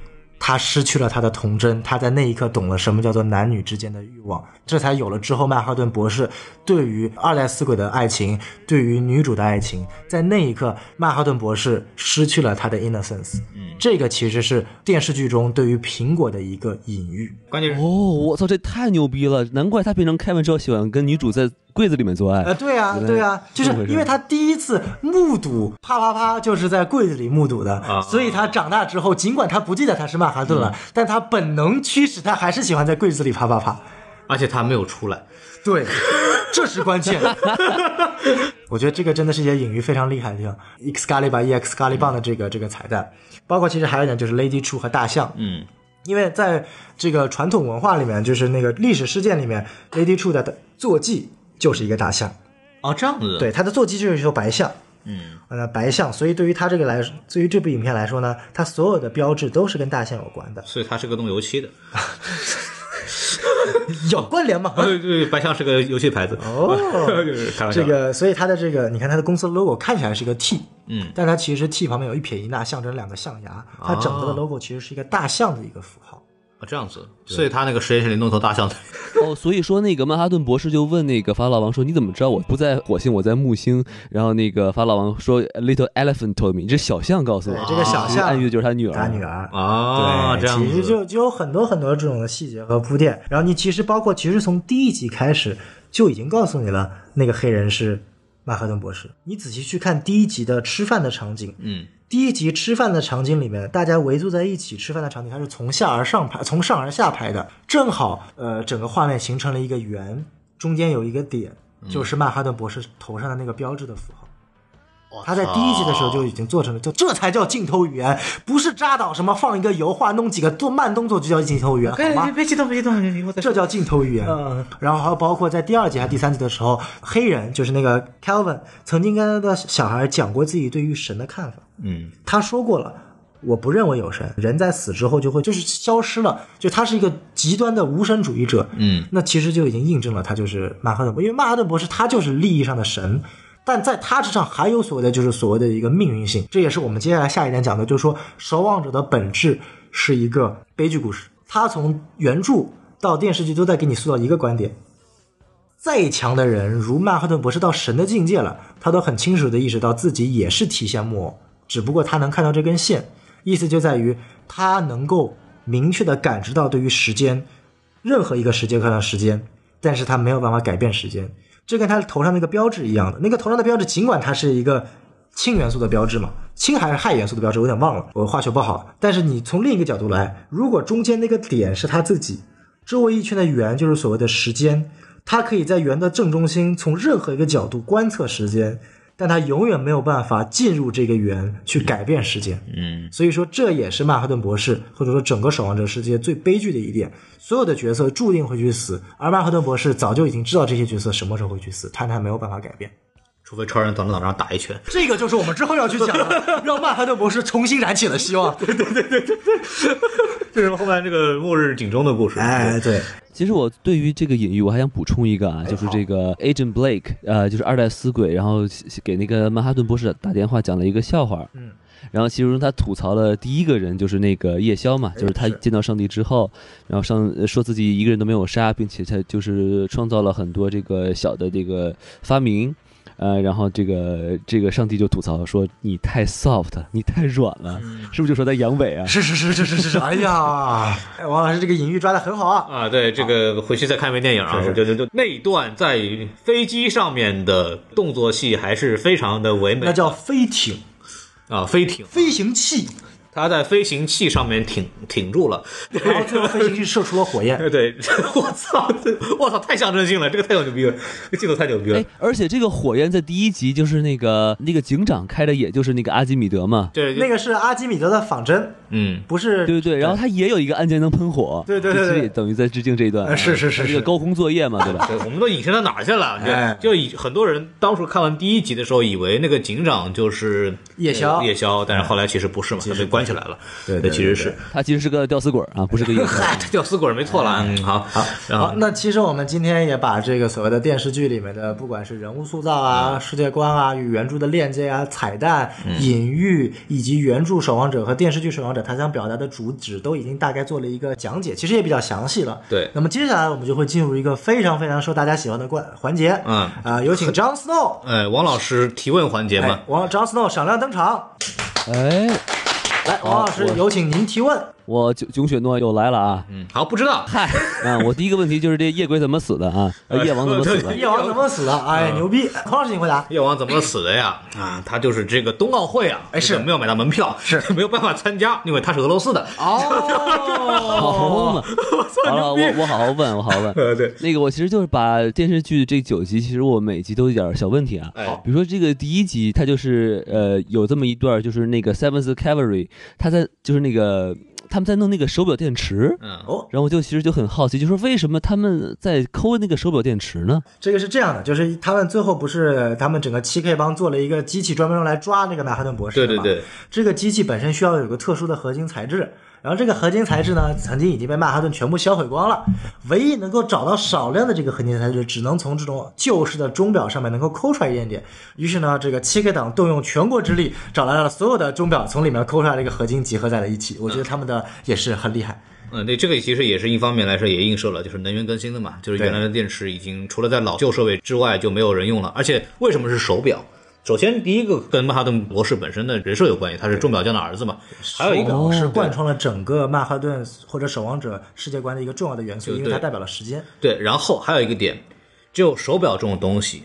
他失去了他的童真，他在那一刻懂了什么叫做男女之间的欲望，这才有了之后曼哈顿博士对于二代死鬼的爱情，对于女主的爱情，在那一刻曼哈顿博士失去了他的 innocence，嗯，这个其实是电视剧中对于苹果的一个隐喻。关键是哦，我操，这太牛逼了！难怪他变成凯文之后喜欢跟女主在柜子里面做爱。呃，对啊，对啊，就是因为他第一次目睹啪啪啪，就是在柜子里目睹的，啊。所以他长大之后，尽管他不记得他是曼哈顿了，嗯。但他本能驱使他还是喜欢在柜子里啪啪啪。而且他没有出来，对，这是关键。我觉得这个真的是一些隐喻非常厉害的地方，Excalibur EX 咖喱棒的这个这个彩蛋，包括其实还有一点就是 Lady True 和大象，嗯，因为在这个传统文化里面，就是那个历史事件里面，Lady True 的坐骑就是一个大象，哦，这样子，对，它的坐骑就是一头白象。嗯，呃，白象，所以对于它这个来，对于这部影片来说呢，它所有的标志都是跟大象有关的，所以它是个弄油漆的。有关联吗？对 对，白象是个游戏牌子。哦 开玩笑。这个，所以它的这个，你看它的公司 logo 看起来是一个 T，嗯，但它其实 T 旁边有一撇一捺，象征两个象牙，它整个的 logo 其实是一个大象的一个符号。哦这样子，所以他那个实验室里弄头大象腿。哦，所以说那个曼哈顿博士就问那个法老王说：“你怎么知道我不在火星，我在木星？”然后那个法老王说 little elephant told me，这小象告诉我。”这个小象暗喻的就是他女儿。他女儿。啊，这对，样子。其实就就有很多很多这种的细节和铺垫，然后你其实包括其实从第一集开始就已经告诉你了，那个黑人是曼哈顿博士。你仔细去看第一集的吃饭的场景，嗯，第一集吃饭的场景里面，大家围坐在一起吃饭的场景，它是从下而上拍，从上而下拍的，正好呃整个画面形成了一个圆，中间有一个点，就是曼哈顿博士头上的那个标志的符号。他在第一集的时候就已经做成了，就这才叫镜头语言，不是扎导什么放一个油画弄几个做慢动作就叫镜头语言，好吗？别激动，别激动，这叫镜头语言。嗯然后还有包括在第二集还是第三集的时候，黑人就是那个 Calvin 曾经跟他的小孩讲过自己对于神的看法。嗯，他说过了，我不认为有神，人在死之后就会就是消失了，就他是一个极端的无神主义者。嗯，那其实就已经印证了他就是曼哈顿博，因为曼哈顿博士他就是利益上的神。但在他之上还有所谓的，就是所谓的一个命运性，这也是我们接下来下一点讲的，就是说守望者的本质是一个悲剧故事。他从原著到电视剧都在给你塑造一个观点：再强的人，如曼哈顿博士到神的境界了，他都很清楚的意识到自己也是提线木偶，只不过他能看到这根线，意思就在于他能够明确的感知到对于时间任何一个时间刻上的时间，但是他没有办法改变时间。这跟他头上那个标志一样的，那个头上的标志，尽管它是一个氢元素的标志嘛，氢还是氦元素的标志，我有点忘了，我化学不好。但是你从另一个角度来，如果中间那个点是他自己，周围一圈的圆就是所谓的时间，它可以在圆的正中心从任何一个角度观测时间，但他永远没有办法进入这个圆去改变时间。嗯，所以说这也是曼哈顿博士或者说整个守望者世界最悲剧的一点，所有的角色注定会去死，而曼哈顿博士早就已经知道这些角色什么时候会去死，但他没有办法改变。除非超人到脑上打一拳。这个就是我们之后要去讲的，让曼哈顿博士重新燃起了希望。对对对对对这是后面这个末日警钟的故事。哎，对，其实我对于这个隐喻，我还想补充一个啊，就是这个 Agent Blake，呃，就是二代死鬼，然后给那个曼哈顿博士打电话讲了一个笑话，嗯，然后其中他吐槽了第一个人就是那个夜宵嘛，就是他见到上帝之后，然后上呃说自己一个人都没有杀，并且他就是创造了很多这个小的这个发明。呃，然后这个这个上帝就吐槽说你太 soft，你太软了，是不是就说在阳痿啊？是是是是是是是，哎呀，哎王老师这个隐喻抓的很好啊。啊，对，这个回去再看一遍电影啊，就就就那一段在飞机上面的动作戏还是非常的唯美，那叫飞艇，啊飞艇，飞行器，他在飞行器上面挺挺住了，然后最后飞行器射出了火焰。对 对，我操，这我操，太象征性了，这个太有牛逼了，这个镜头太牛逼了。哎，，而且这个火焰在第一集就是那个那个警长开的，也就是那个阿基米德嘛，对，那个是阿基米德的仿真，嗯，不是。对对对，然后他也有一个按键能喷火，对对对等于在致敬这一段，呃是是是是。这个高空作业嘛，对吧？对，我们都隐身到哪去了？哎。就就以很多人当初看完第一集的时候，以为那个警长就是夜宵呃夜宵，但是后来其实不是嘛，他被关起来了。对对对其实是，他其实是个吊死鬼啊，不是个夜宵。嗨，吊死鬼没错了。嗯，好，好，然好后，那其实我们今天也把这个所谓的电视剧里面的，不管是人物塑造啊、世界观啊、与原著的链接啊、彩蛋、隐喻，以及原著《守望者》和电视剧《守望者》他想表达的主旨，都已经大概做了一个讲解，其实也比较详细了。对。那么接下来我们就会进入一个非常非常受大家喜欢的关环节，嗯。啊、有请 Jon Snow，哎，王老师提问环节嘛。哎，，王 Jon Snow 闪亮登场，哎，来，王老师有请您提问。我囧囧雪诺又来了啊！嗯，好，不知道，嗨啊，我第一个问题就是这夜鬼怎么死的啊？呃夜王怎么死的？夜王怎么死的？哎，牛逼！孔老师，你回答。夜王怎么死的呀？啊，他就是这个冬奥会啊，哎是没有买到门票，是 没有办法参加，因为他是俄罗斯的。好嘛，好了，我我好好问，我好好问。呃，对，那个，我其实就是把电视剧这九集，其实我每集都有点小问题啊。哎比如说这个第一集，它就是呃有这么一段，就是那个 Seventh Cavalry，他在就是那个他们在弄那个手表电池，嗯，哦，然后我就其实就很好奇，就说为什么他们在抠那个手表电池呢？这个是这样的，就是他们最后不是他们整个七 K 帮做了一个机器，专门用来抓那个曼哈顿博士的嘛？对对对，这个机器本身需要有个特殊的合金材质，然后这个合金材质呢，曾经已经被曼哈顿全部销毁光了。唯一能够找到少量的这个合金材质，只能从这种旧式的钟表上面能够抠出来一点点。于是呢，这个七 K 党动用全国之力找来了所有的钟表，从里面抠出来这个合金，集合在了一起。我觉得他们的也是很厉害。嗯，对，这个其实也是一方面来说，也映射了就是能源更新的嘛，就是原来的电池已经除了在老旧设备之外就没有人用了，而且为什么是手表？首先，第一个跟曼哈顿博士本身的人设有关系，他是钟表匠的儿子嘛。还有一个是贯穿了整个曼哈顿或者守望者世界观的一个重要的元素，因为它代表了时间。对，然后还有一个点，只有手表这种东西，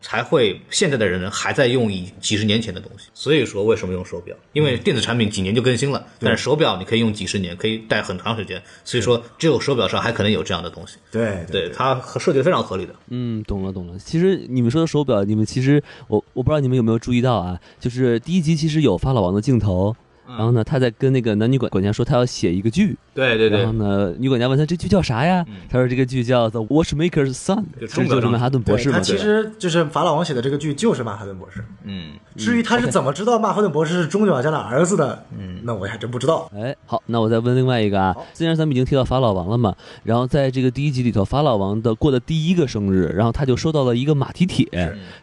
才会现在的人还在用以几十年前的东西。所以说，为什么用手表？因为电子产品几年就更新了，但是手表你可以用几十年，可以戴很长时间。所以说，只有手表上还可能有这样的东西。对对，它设计的非常合理的。嗯，懂了懂了。其实你们说的手表，你们其实我我不知道你们有没有注意到啊，就是第一集其实有发老王的镜头。然后呢，他在跟那个男女管管家说，他要写一个剧。对对对然后。呢，女管家问他这剧叫啥呀？他说这个剧叫《The Watchmaker's Son》，就是曼哈顿博对，士嘛。他其实就是法老王写的这个剧就是曼哈顿博士。嗯，至于他是怎么知道曼哈顿博士是钟表家的儿子的，嗯，那我还真不知道。哎，好，那我再问另外一个啊，既然咱们已经提到法老王了嘛，然后在这个第一集里头，法老王的过的第一个生日，然后他就收到了一个马蹄铁，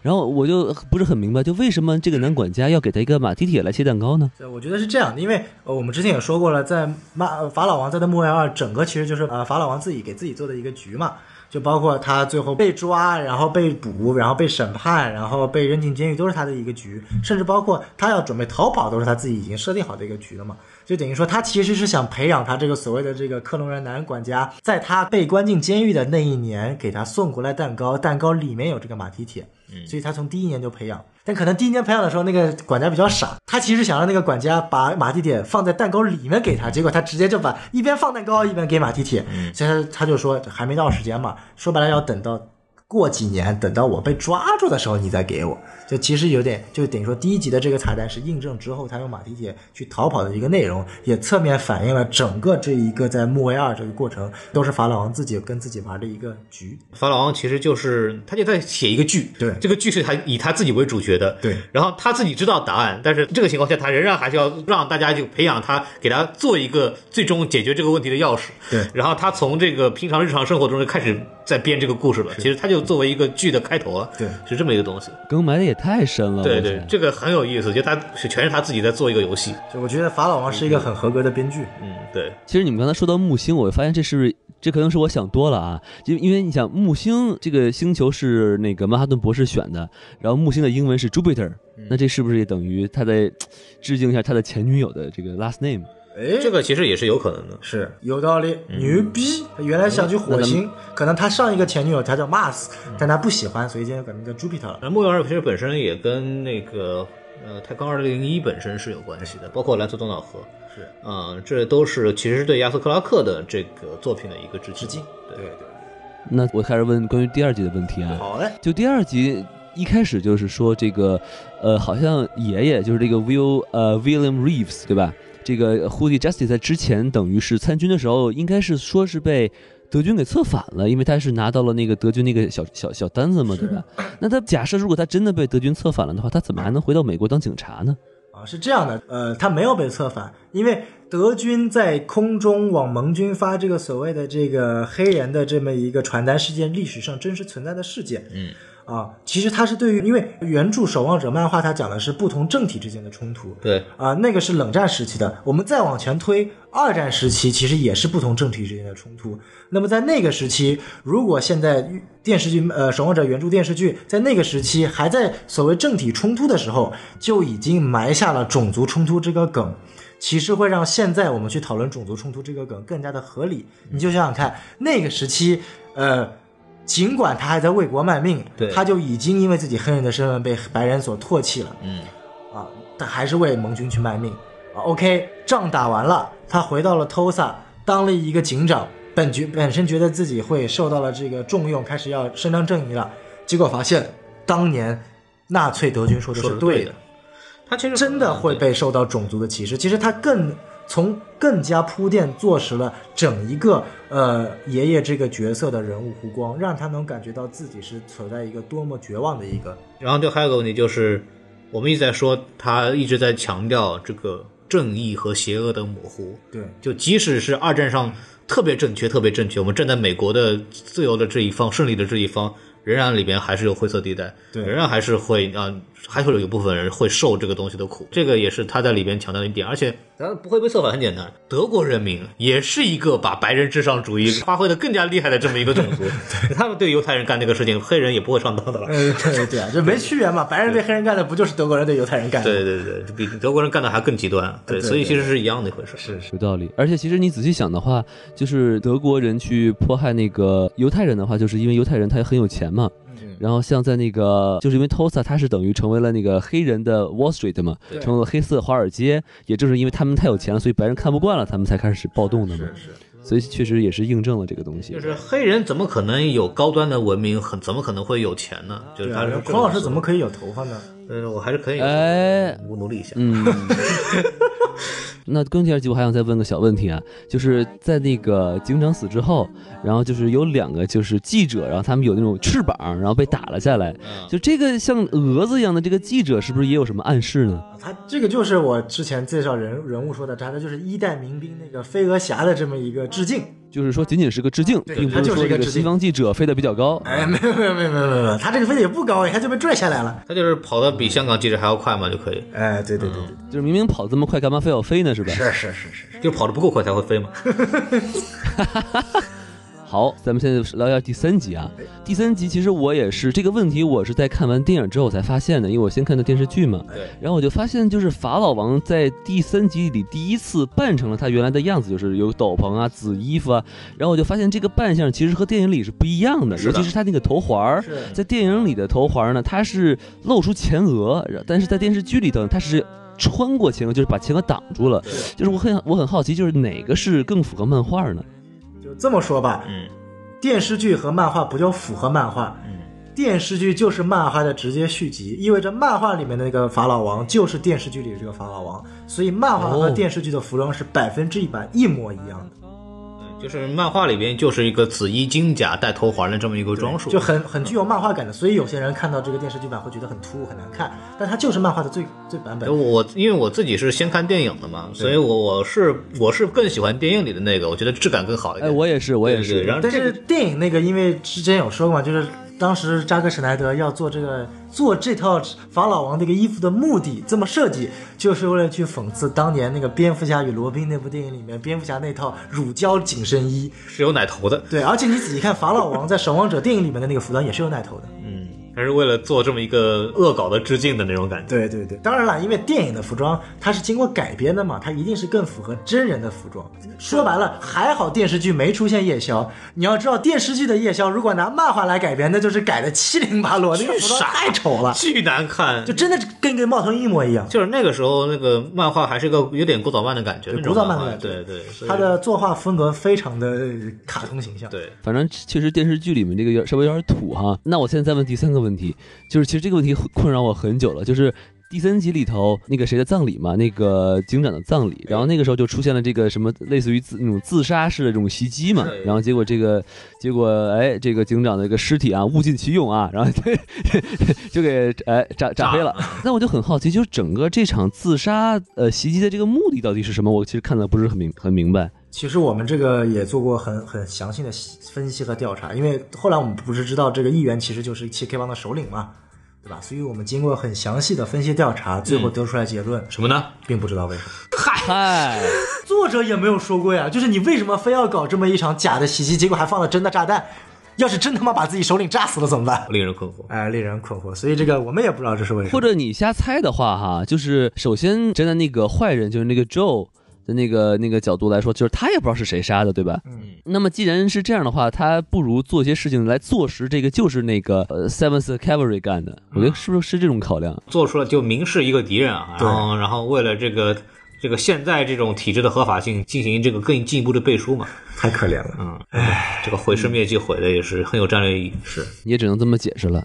然后我就不是很明白，就为什么这个男管家要给他一个马蹄铁来切蛋糕呢？对，我觉得是这样的，因为呃，我们之前也说过了，在马呃法老王在的墓园二，整个其实就是呃法老王自己给自己做的一个局嘛，就包括他最后被抓，然后被捕，然后被审判，然后被扔进监狱，都是他的一个局，甚至包括他要准备逃跑，都是他自己已经设定好的一个局了嘛。就等于说，他其实是想培养他这个所谓的这个克隆人男管家，在他被关进监狱的那一年，给他送过来蛋糕，蛋糕里面有这个马蹄铁，所以他从第一年就培养。但可能第一年培养的时候，那个管家比较傻，他其实想让那个管家把马蹄铁放在蛋糕里面给他，结果他直接就把一边放蛋糕一边给马蹄铁，所以他他就说还没到时间嘛，说白了要等到。过几年，等到我被抓住的时候，你再给我。就其实有点，就等于说第一集的这个彩蛋是印证之后他用马蹄铁去逃跑的一个内容，也侧面反映了整个这一个在木卫二这个过程都是法老王自己跟自己玩的一个局。法老王其实就是他就在写一个剧，对。这个剧是他以他自己为主角的，对。然后他自己知道答案，但是这个情况下他仍然还是要让大家就培养他，给他做一个最终解决这个问题的钥匙，对。然后他从这个平常日常生活中就开始在编这个故事了，其实他就作为一个剧的开头啊，对是这么一个东西，梗埋的也太深了。对对，这个很有意思，就他是全是他自己在做一个游戏，就我觉得法老王是一个很合格的编剧。嗯，对，其实你们刚才说到木星，我发现这是不是这可能是我想多了啊？因因为你想木星这个星球是那个曼哈顿博士选的，然后木星的英文是 Jupiter，那这是不是也等于他在致敬一下他的前女友的这个 last name？哎，这个其实也是有可能的，是有道理，牛逼！他原来想去火星，可能他上一个前女友他叫 Mars，但他不喜欢，所以今天改名叫 Jupiter 了。那木曜二其实本身也跟那个呃太空二零一本身是有关系的，包括蓝色多瑙河，是啊、这都是其实是对亚瑟克拉克的这个作品的一个致敬。致敬。对对对，那我开始问关于第二集的问题啊。好嘞。就第二集一开始就是说这个，呃，好像爷爷就是这个 Will 呃 William Reeves 对吧？这个 Hoodie Justice 在之前等于是参军的时候，应该是说是被德军给策反了，因为他是拿到了那个德军那个小小小单子嘛，对吧？那他假设如果他真的被德军策反了的话，他怎么还能回到美国当警察呢？啊，是这样的，呃，他没有被策反，因为德军在空中往盟军发这个所谓的这个黑人的这么一个传单事件，历史上真实存在的事件。嗯，啊，其实它是对于，因为原著《守望者》漫画它讲的是不同政体之间的冲突。对，啊，那个是冷战时期的。我们再往前推，二战时期其实也是不同政体之间的冲突。那么在那个时期，如果现在电视剧呃《守望者》原著电视剧在那个时期还在所谓政体冲突的时候，就已经埋下了种族冲突这个梗。其实会让现在我们去讨论种族冲突这个梗更加的合理。你就想想看，那个时期，呃，尽管他还在为国卖命，对他就已经因为自己黑人的身份被白人所唾弃了。嗯，啊，但还是为盟军去卖命。啊，OK，仗打完了，他回到了 Tosa，当了一个警长，本觉本身觉得自己会受到了这个重用，开始要伸张正义了，结果发现当年纳粹德军说的说的是对的，他其实真的会被受到种族的歧视。其实他更从更加铺垫坐实了整一个呃爷爷这个角色的人物弧光，让他能感觉到自己是处在一个多么绝望的一个。然后就还有个问题就是，我们一直在说他一直在强调这个正义和邪恶的模糊。对，就即使是二战上特别正确、特别正确，我们站在美国的自由的这一方、胜利的这一方，仍然里边还是有灰色地带，对仍然还是会啊、还会有一部分人会受这个东西的苦，这个也是他在里边强调的一点。而且，咱不会被策反很简单，德国人民也是一个把白人至上主义发挥的更加厉害的这么一个种族，他们对犹太人干这个事情，黑人也不会上当的了。呃，对对啊，就没区别嘛，白人对黑人干的不就是德国人对犹太人干的？对对对，比德国人干的还更极端，对，对所以其实是一样的一回事。是是，有道理。而且其实你仔细想的话，就是德国人去迫害那个犹太人的话，就是因为犹太人他也很有钱嘛。然后像在那个，就是因为 Tulsa 它是等于成为了那个黑人的 Wall Street 嘛，成为了黑色华尔街，也正是因为他们太有钱了，所以白人看不惯了，他们才开始暴动的嘛。是。所以确实也是印证了这个东西。就是黑人怎么可能有高端的文明，很怎么可能会有钱呢？就是他是，孔老师怎么可以有头发呢？呃，我还是可以，哎我努力一下。嗯，那更第二集我还想再问个小问题啊，就是在那个警长死之后，然后就是有两个就是记者，然后他们有那种翅膀，然后被打了下来，嗯就这个像蛾子一样的这个记者，是不是也有什么暗示呢？他这个就是我之前介绍人人物说的，他的就是一代民兵那个飞蛾侠的这么一个致敬。就是说仅仅是个致敬，对并不是说这个一个致敬西方记者飞得比较高。哎，没有没有没有没有没有，他这个飞得也不高，一下就被拽下来了。他就是跑得比香港记者还要快嘛，就可以，哎，对对对对，就是明明跑这么快，干嘛非要飞呢？是吧？是是是是，就跑得不够快才会飞嘛。好，咱们现在聊一下第三集啊。第三集其实我也是这个问题，我是在看完电影之后才发现的，因为我先看的电视剧嘛。对，然后我就发现，就是法老王在第三集里第一次扮成了他原来的样子，就是有斗篷啊、紫衣服啊。然后我就发现这个扮相其实和电影里是不一样的，的尤其是他那个头环儿，在电影里的头环呢，它是露出前额，但是在电视剧里头它是。穿过前额，就是把前额挡住了。就是我很我很好奇，就是哪个是更符合漫画呢？就这么说吧，嗯。电视剧和漫画不叫符合漫画，嗯，电视剧就是漫画的直接续集，意味着漫画里面的那个法老王就是电视剧里的这个法老王，所以漫画和哦。电视剧的服装是百分之一百一模一样的，就是漫画里边就是一个紫衣金甲带头环的这么一个装束，就很很具有漫画感的。所以有些人看到这个电视剧版会觉得很突兀很难看，但它就是漫画的最最版本。我因为我自己是先看电影的嘛，所以我我是我是更喜欢电影里的那个，我觉得质感更好一哎，点。我也是，我也是然后但是电影那个，因为之前有说过嘛，就是当时扎克施奈德要做这个做这套法老王这个衣服的目的，这么设计，就是为了去讽刺当年那个蝙蝠侠与罗宾那部电影里面蝙蝠侠那套乳胶紧身衣。是有奶头的，对，而且你仔细看，法老王在《守望者》电影里面的那个服装也是有奶头的。嗯，还是为了做这么一个恶搞的致敬的那种感觉。对对对，当然了，因为电影的服装它是经过改编的嘛，它一定是更符合真人的服装。说白了，还好电视剧没出现夜宵。你要知道，电视剧的夜宵如果拿漫画来改编，那就是改的七零八落，那个服装太丑了，巨难看，就真的跟跟茂藤一模一样。就是那个时候那个漫画还是个有点古早漫的感觉，古早漫画的感觉对对，所以它的作画风格非常的卡通形象。对反正确实电视剧里面这个有点稍微有点土哈。那我现在再问第三个问题，就是其实这个问题困扰我很久了，就是。第三集里头那个谁的葬礼嘛，那个警长的葬礼，然后那个时候就出现了这个什么类似于自那种自杀式的这种袭击嘛，然后结果这个结果哎这个警长的一个尸体啊物尽其用啊，然后 就给哎炸炸飞了。那我就很好奇，就是整个这场自杀呃袭击的这个目的到底是什么？我其实看的不是很明很明白。其实我们这个也做过很很详细的分析和调查，因为后来我们不是知道这个议员其实就是七 K 帮的首领嘛，对吧？所以我们经过很详细的分析调查，最后得出来结论，什么呢？并不知道为什么。嗨，作者也没有说过呀，就是你为什么非要搞这么一场假的袭击，结果还放了真的炸弹？要是真他妈把自己首领炸死了怎么办？令人困惑。哎，令人困惑。所以这个我们也不知道这是为什么。或者你瞎猜的话，哈，就是首先真的那个坏人，就是那个 Joe 的那个那个角度来说，就是他也不知道是谁杀的，对吧？嗯。那么既然是这样的话，他不如做些事情来坐实这个就是那个呃 Seventh Cavalry 干的。我觉得是不是是这种考量？做出了就明示一个敌人啊，对然后然后为了这个这个现在这种体制的合法性进行这个更进一步的背书嘛，太可怜了。嗯，唉，这个毁尸灭迹毁的也是很有战略意义，是也只能这么解释了。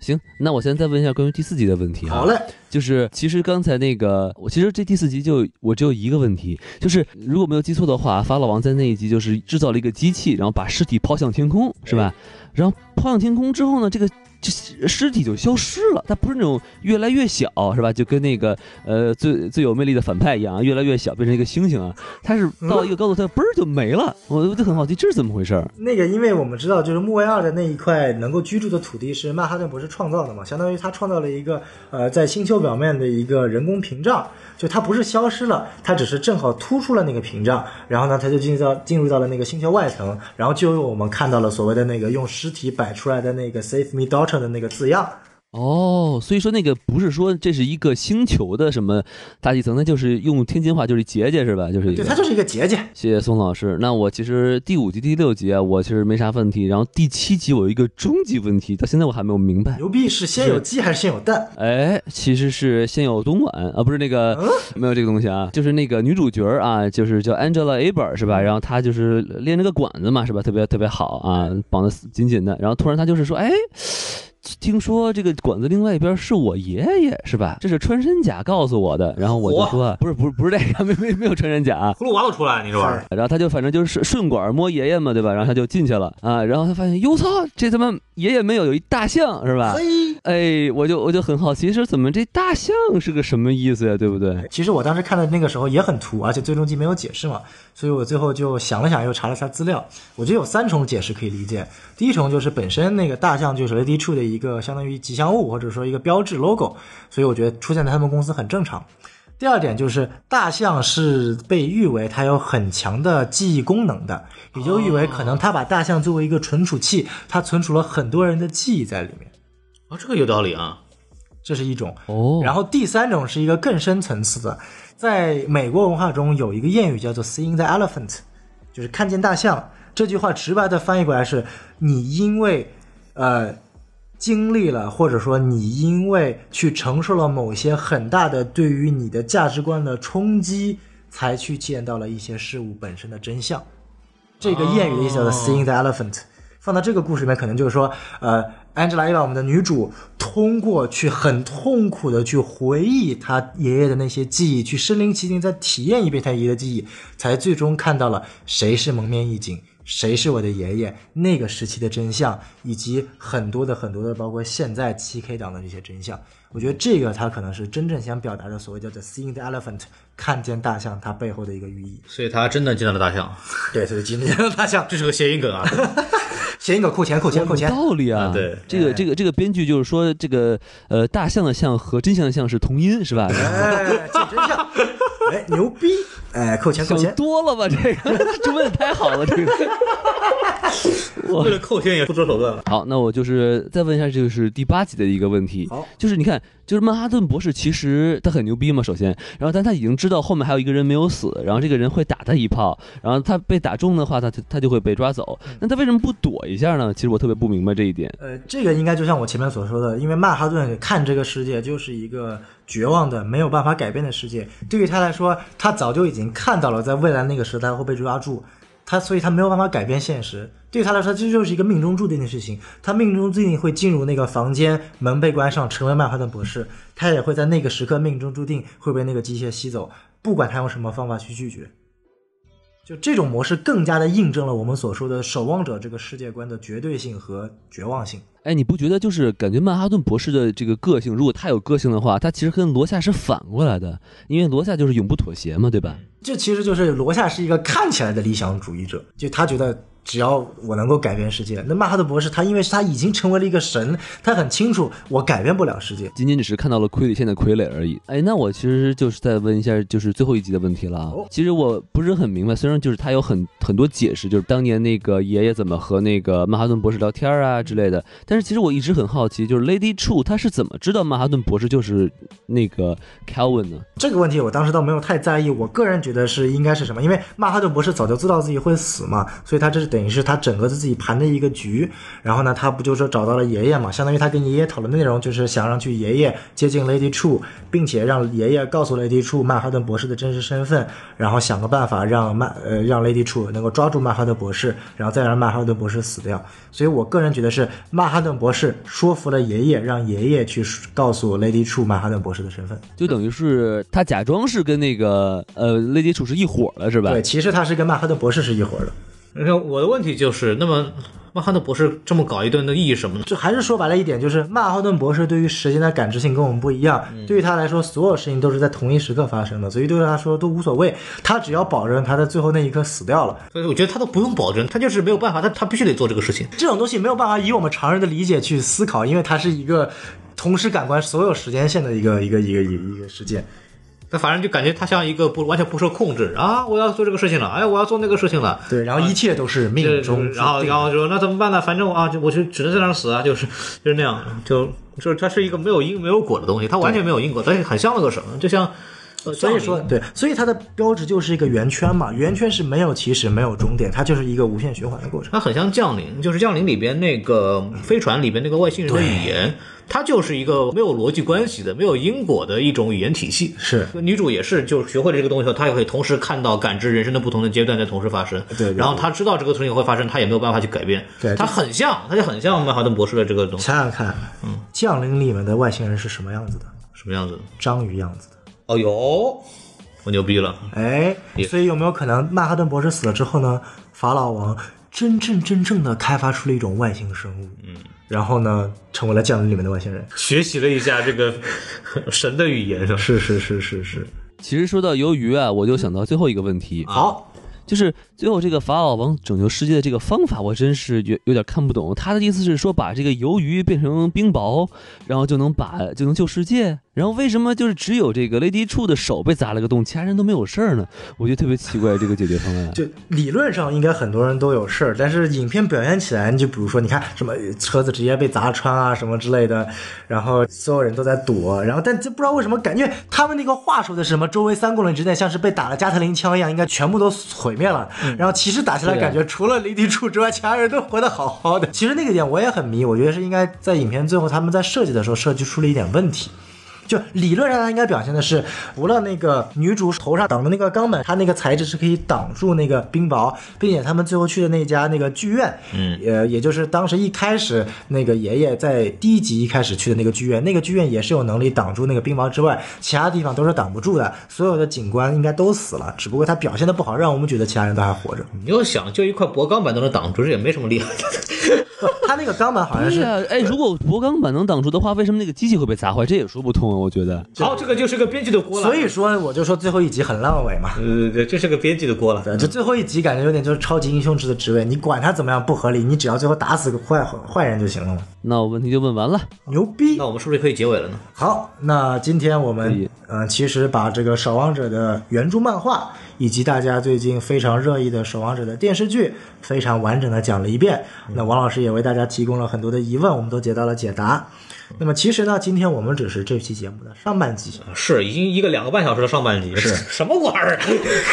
行，那我现在再问一下关于第四集的问题啊。好嘞，就是其实刚才那个，我其实这第四集就我只有一个问题，就是如果没有记错的话，法老王在那一集就是制造了一个机器，然后把尸体抛向天空，是吧？然后抛向天空之后呢，这个这尸体就消失了，它不是那种越来越小，是吧？就跟那个呃最最有魅力的反派一样，越来越小，变成一个星星啊，它是到一个高度，它嘣儿就没了。我我就很好奇，这是怎么回事儿？那个，因为我们知道，就是木卫二的那一块能够居住的土地是曼哈顿博士创造的嘛，相当于他创造了一个呃，在星球表面的一个人工屏障，就它不是消失了，它只是正好突出了那个屏障，然后呢，它就进到进入到了那个星球外层，然后就用我们看到了所谓的那个用尸体摆出来的那个 “Save Me Daughter” 的那个字样。哦，所以说那个不是说这是一个星球的什么大气层，那就是用天津话就是结界是吧？就是对，它就是一个结界。谢谢宋老师。那我其实第五集、第六集啊，我其实没啥问题。然后第七集我有一个终极问题，到现在我还没有明白。牛逼是先有鸡还是先有蛋？哎，其实是先有东莞啊，不是那个、没有这个东西啊，就是那个女主角啊，就是叫 Angela Aber 是吧？然后她就是练那个管子嘛，是吧？特别特别好啊，绑得紧紧的。然后突然她就是说，哎。听说这个馆子另外一边是我爷爷，是吧？这是穿山甲告诉我的。然后我就说，不是，不是，不是这个，没没没有穿山甲。葫芦娃都出来了，你这玩意儿。然后他就反正就是顺管摸爷爷嘛，对吧？然后他就进去了啊。然后他发现，哟操，这他妈爷爷没有，有一大象是吧？哎，我就我就很好奇，说怎么这大象是个什么意思呀？对不对？其实我当时看的那个时候也很突，而且最终集没有解释嘛，所以我最后就想了想，又查了下资料，我觉得有三重解释可以理解。第一重就是本身那个大象就是 Lady True 的一个相当于吉祥物或者说一个标志 logo，所以我觉得出现在他们公司很正常。第二点就是大象是被誉为它有很强的记忆功能的，也就誉为可能它把大象作为一个存储器，它存储了很多人的记忆在里面。啊，这个有道理啊。这是一种哦然后第三种是一个更深层次的，在美国文化中有一个谚语叫做 “seeing the elephant”，就是看见大象。这句话直白的翻译过来是：你因为呃经历了，或者说你因为去承受了某些很大的对于你的价值观的冲击，才去见到了一些事物本身的真相。这个谚语的意思叫做 “seeing the elephant”。放到这个故事里面，可能就是说，呃，Angela 我们的女主通过去很痛苦的去回忆她爷爷的那些记忆，去身临其境再体验一遍她爷爷的记忆，才最终看到了谁是蒙面义警，谁是我的爷爷，那个时期的真相，以及很多的很多的，包括现在七 K 党的这些真相。我觉得这个他可能是真正想表达的所谓叫做 “seeing the elephant”，看见大象它背后的一个寓意。所以他真的见到了大象，对，所以今天大象，这是个谐音梗啊。谐音梗扣钱，扣钱，扣钱。道理啊啊，对这个这个这个编剧就是说，这个呃大象的象和真相的象是同音是吧？哎，见真相，哎，牛逼，哎，扣钱扣钱。多了吧？这个这问的太好了，这个。为了扣钱也不择手段了。好，那我就是再问一下，这就是第八集的一个问题好，就是你看，就是曼哈顿博士其实他很牛逼嘛，首先，然后但他已经知道后面还有一个人没有死，然后这个人会打他一炮，然后他被打中的话，他他他就会被抓走，那他为什么不躲一下呢？其实我特别不明白这一点。呃，这个应该就像我前面所说的，因为曼哈顿看这个世界就是一个绝望的、没有办法改变的世界。对于他来说，他早就已经看到了，在未来那个时代会被抓住，他所以他没有办法改变现实。对他来说，这就是一个命中注定的事情。他命中注定会进入那个房间，门被关上，成为曼哈顿博士。他也会在那个时刻命中注定会被那个机械吸走，不管他用什么方法去拒绝。就这种模式更加的印证了我们所说的守望者这个世界观的绝对性和绝望性。哎，你不觉得就是感觉曼哈顿博士的这个个性，如果太有个性的话，他其实跟罗夏是反过来的，因为罗夏就是永不妥协嘛，对吧？这其实就是罗夏是一个看起来的理想主义者，就他觉得只要我能够改变世界，那曼哈顿博士他因为是他已经成为了一个神，他很清楚我改变不了世界。仅仅只是看到了傀儡线的傀儡而已。哎，那我其实就是在问一下，就是最后一集的问题了啊。哦其实我不是很明白，虽然就是他有很很多解释，就是当年那个爷爷怎么和那个曼哈顿博士聊天啊之类的，但是其实我一直很好奇，就是 Lady True 他是怎么知道曼哈顿博士就是那个 Calvin 呢？这个问题我当时倒没有太在意，我个人觉得是应该是什么，因为曼哈顿博士早就知道自己会死嘛，所以他这是等于是他整个自己盘的一个局。然后呢，他不就说找到了爷爷嘛？相当于他跟爷爷讨论的内容就是想让去爷爷接近 Lady True，并且让爷爷告诉 Lady True 曼哈顿博士的真实身份，然后想个办法让曼呃让 Lady True 能够抓住曼哈顿博士，然后再让曼哈顿博士死掉。所以我个人觉得是曼哈顿博士说服了爷爷，让爷爷去告诉 Lady True 曼哈顿博士的身份。就等于是他假装是跟那个呃 Lady True 是一伙儿了，是吧？对，其实他是跟曼哈顿博士是一伙儿的。那我的问题就是，那么曼哈顿博士这么搞一顿的意义什么呢？就还是说白了一点，就是曼哈顿博士对于时间的感知性跟我们不一样，对于他来说，所有事情都是在同一时刻发生的，所以对于他来说都无所谓，他只要保证他在最后那一刻死掉了。所以我觉得他都不用保证，他就是没有办法，他他必须得做这个事情。这种东西没有办法以我们常人的理解去思考，因为它是一个同时感官所有时间线的一个一个一个一个一个事件。他反正就感觉他像一个不完全不受控制啊！我要做这个事情了，哎，我要做那个事情了。对，然后一切都是命中。然后然后说那怎么办呢？反正啊，就我就只能在那儿死啊，就是就是那样，就就是它是一个没有因没有果的东西，它完全没有因果，但是很像那个什么，就像。呃所以说，对，所以它的标志就是一个圆圈嘛，圆圈是没有起始、没有终点，它就是一个无限循环的过程。它很像降临，就是降临里边那个飞船里边那个外星人的语言，它就是一个没有逻辑关系的、没有因果的一种语言体系。是，女主也是，就是学会了这个东西后，她也可以同时看到、感知人生的不同的阶段在同时发生。对对然后她知道这个事情会发生，她也没有办法去改变。对她很像，她就很像曼哈顿博士的这个东西，想想看，嗯，降临里面的外星人是什么样子的？什么样子？章鱼样子的。哦哟，我牛逼了！哎，所以有没有可能曼哈顿博士死了之后呢，法老王真正真正的开发出了一种外星生物，嗯，然后呢，成为了降临里面的外星人？学习了一下这个 神的语言，是吧？是是是是是。其实说到鱿鱼啊，我就想到最后一个问题，好，就是最后这个法老王拯救世界的这个方法，我真是有有点看不懂。他的意思是说把这个鱿鱼变成冰雹，然后就能把就能救世界。然后为什么就是只有这个雷迪处的手被砸了个洞，其他人都没有事儿呢？我觉得特别奇怪这个解决方案。就理论上应该很多人都有事儿，但是影片表现起来，你就比如说，你看什么车子直接被砸穿啊什么之类的，然后所有人都在躲，然后但就不知道为什么感觉他们那个话说的是什么，周围三公里之内像是被打了加特林枪一样，应该全部都毁灭了。然后其实打下来感觉除了雷迪处之外，其他人都活得好好的。其实那个点我也很迷，我觉得是应该在影片最后他们在设计的时候设计出了一点问题。就理论上，它应该表现的是，除了那个女主头上挡的那个钢板，它那个材质是可以挡住那个冰雹，并且他们最后去的那家那个剧院，嗯，呃，也就是当时一开始那个爷爷在第一集一开始去的那个剧院，那个剧院也是有能力挡住那个冰雹之外，其他地方都是挡不住的，所有的警官应该都死了，只不过他表现的不好，让我们觉得其他人都还活着。你要想，就一块薄钢板都能挡住，这也没什么厉害 他那个钢板好像是哎，如果薄钢板能挡住的话，为什么那个机器会被砸坏？这也说不通啊，我觉得。好，这个就是个编剧的锅了。所以说我就说最后一集很烂尾嘛。对，对对，这是个编剧的锅了。对，这最后一集感觉有点就是超级英雄制的职位，你管他怎么样不合理，你只要最后打死个坏坏人就行了嘛。那我问题就问完了。牛逼！那我们是不是可以结尾了呢？好，那今天我们嗯呃，其实把这个《守望者》的原著漫画以及大家最近非常热议的《守望者》的电视剧，非常完整的讲了一遍。那王老师也为大家提供了很多的疑问，我们都得到了解答。那么其实呢，今天我们只是这期节目的上半集，是，已经一个两个半小时的上半集，是 什么玩意儿？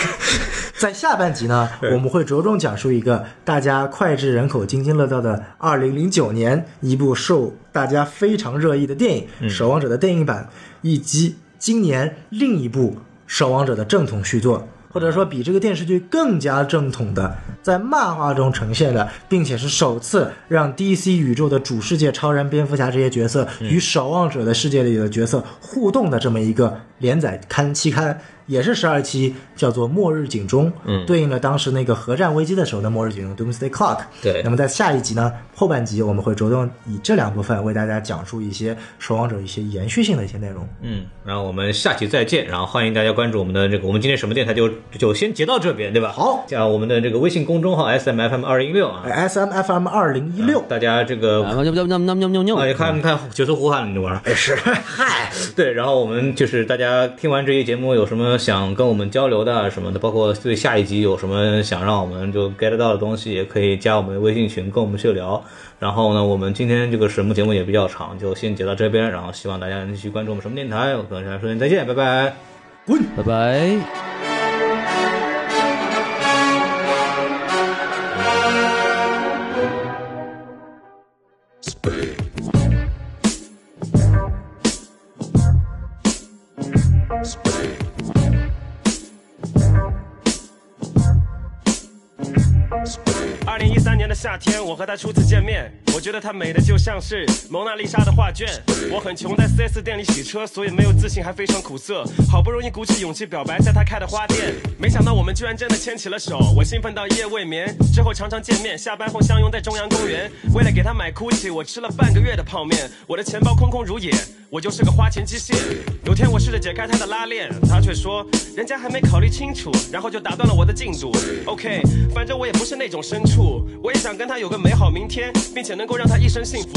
在下半集呢，我们会着重讲述一个大家脍炙人口、津津乐道的2009年一部受大家非常热议的电影《守望者》的电影版，以及今年另一部《守望者》的正统续作。或者说比这个电视剧更加正统的，在漫画中呈现的，并且是首次让 DC 宇宙的主世界超人、蝙蝠侠这些角色与守望者的世界里的角色互动的这么一个连载刊期刊，也是十二期，叫做《末日警钟》，嗯。对应了当时那个核战危机的时候的末日警钟 （Doomsday Clock）。对。那么在下一集呢，后半集我们会着重以这两部分为大家讲述一些守望者一些延续性的一些内容。嗯，然后我们下期再见，然后欢迎大家关注我们的这个，我们今天什么电台就就先截到这边，对吧？好。加我们的这个微信公众号 S M F M 二零一六啊，S M F M 二零一六，大家这个啊，你看你看九头呼喊你这玩是，嗨，对，然后我们就是大家听完这期节目有什么想跟我们交流的啊什么的，包括对下一集有什么想让我们就 get 到的东西，也可以加我们的微信群跟我们去聊。然后呢，我们今天这个什么节目也比较长，就先截到这边，然后希望大家继续关注我们什么电台，我跟大家说声再见，拜拜。滚。拜拜。夏天，我和她初次见面，我觉得她美的就像是蒙娜丽莎的画卷。我很穷，在 4S 店里洗车，所以没有自信，还非常苦涩。好不容易鼓起勇气表白，在她开的花店，没想到我们居然真的牵起了手。我兴奋到一夜未眠，之后常常见面，下班后相拥在中央公园。为了给她买 GUCCI，我吃了半个月的泡面，我的钱包空空如也。我就是个花钱机械。有天我试着解开她的拉链，她却说人家还没考虑清楚，然后就打断了我的进度。OK，反正我也不是那种牲畜，我也想跟她有个美好明天，并且能够让她一生幸福。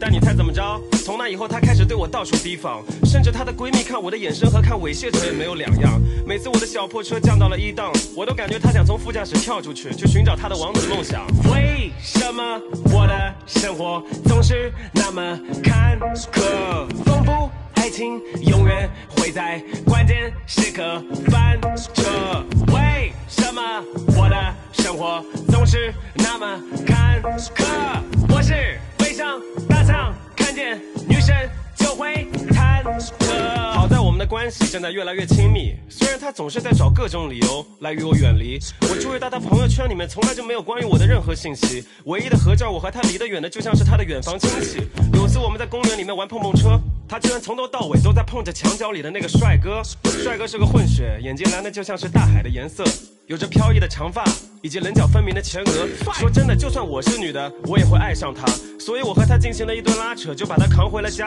但你猜怎么着？从那以后，她开始对我到处提防，甚至她的闺蜜看我的眼神和看猥亵者也没有两样。每次我的小破车降到了一档，我都感觉她想从副驾驶跳出去，去寻找她的王子梦想。为什么我的生活总是那么坎坷？丰富爱情永远会在关键时刻翻车。为什么我的生活总是那么坎坷？我是悲伤大象，看见女神就会忐忑。好在我们的关系正在越来越亲密，虽然她总是在找各种理由来与我远离。我注意到她朋友圈里面从来就没有关于我的任何信息，唯一的合照我和她离得远的就像是她的远房亲戚。有次我们在公园里面玩碰碰车，他居然从头到尾都在碰着墙角里的那个帅哥。帅哥是个混血，眼睛蓝的就像是大海的颜色，有着飘逸的长发以及棱角分明的前额。说真的，就算我是女的，我也会爱上他。所以我和他进行了一顿拉扯，就把他扛回了家，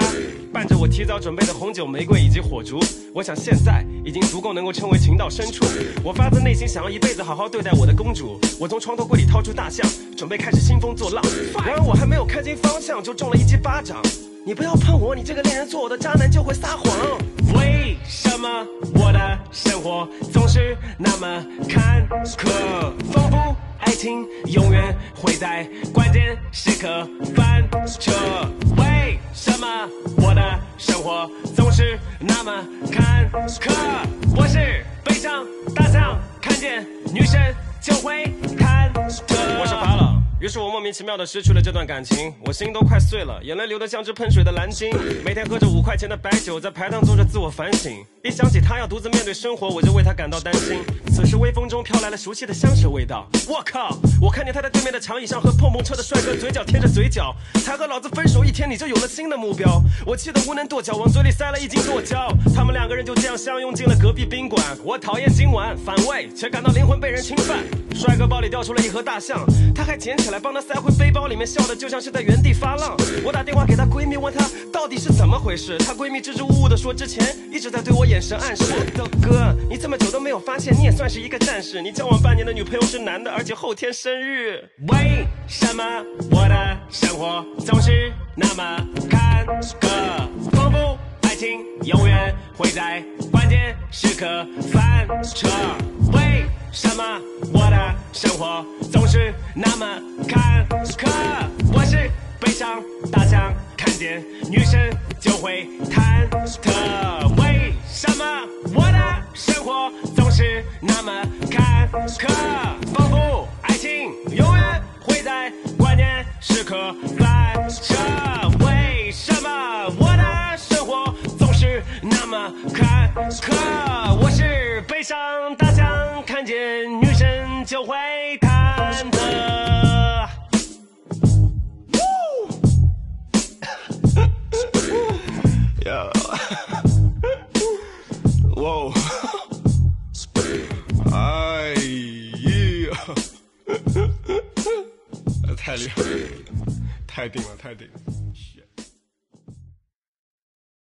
伴着我提早准备的红酒、玫瑰以及火烛。我想现在已经足够能够称为情到深处。我发自内心想要一辈子好好对待我的公主。我从床头柜里掏出大象，准备开始兴风作浪。然而我还没有看清方向，就中了一记巴掌。你不要碰我，你这个恋人做我的渣男就会撒谎。为什么我的生活总是那么坎坷？丰富爱情永远会在关键时刻翻车。为什么我的生活总是那么坎坷？我是悲伤大象，看见女神就会忐忑。我是法老。于是我莫名其妙的失去了这段感情，我心都快碎了，眼泪流得像只喷水的蓝鲸。每天喝着五块钱的白酒，在排档做着自我反省。一想起他要独自面对生活，我就为他感到担心。此时微风中飘来了熟悉的香水味道，我靠！我看见他在对面的长椅上和碰碰车的帅哥嘴角贴着嘴角。才和老子分手一天，你就有了新的目标，我气得无能跺脚，往嘴里塞了一斤剁椒。他们两个人就这样相拥进了隔壁宾馆。我讨厌今晚反胃，却感到灵魂被人侵犯。帅哥包里掉出了一盒大象，他还捡起来帮他塞回背包里面，笑的就像是在原地发浪。我打电话给她闺蜜，问她到底是怎么回事。她闺蜜支支吾吾的说，之前一直在对我眼神暗示。哥，你这么久都没有发现，你也算是一个战士。你交往半年的女朋友是男的，而且后天生日。为什么我的生活总是那么坎坷？丰富爱情永远会在关键时刻翻车。为什么我的生活总是那么坎坷？我是悲伤大象，见女生就会忐忑。为什么我的生活总是那么坎坷？仿佛爱情永远会在关键时刻翻车。为什么我的生活总是那么坎坷？我是悲伤大象，看见女生就会 Yeah. Whoa. Spade. yeah. 太厉害了，太顶了，太顶了。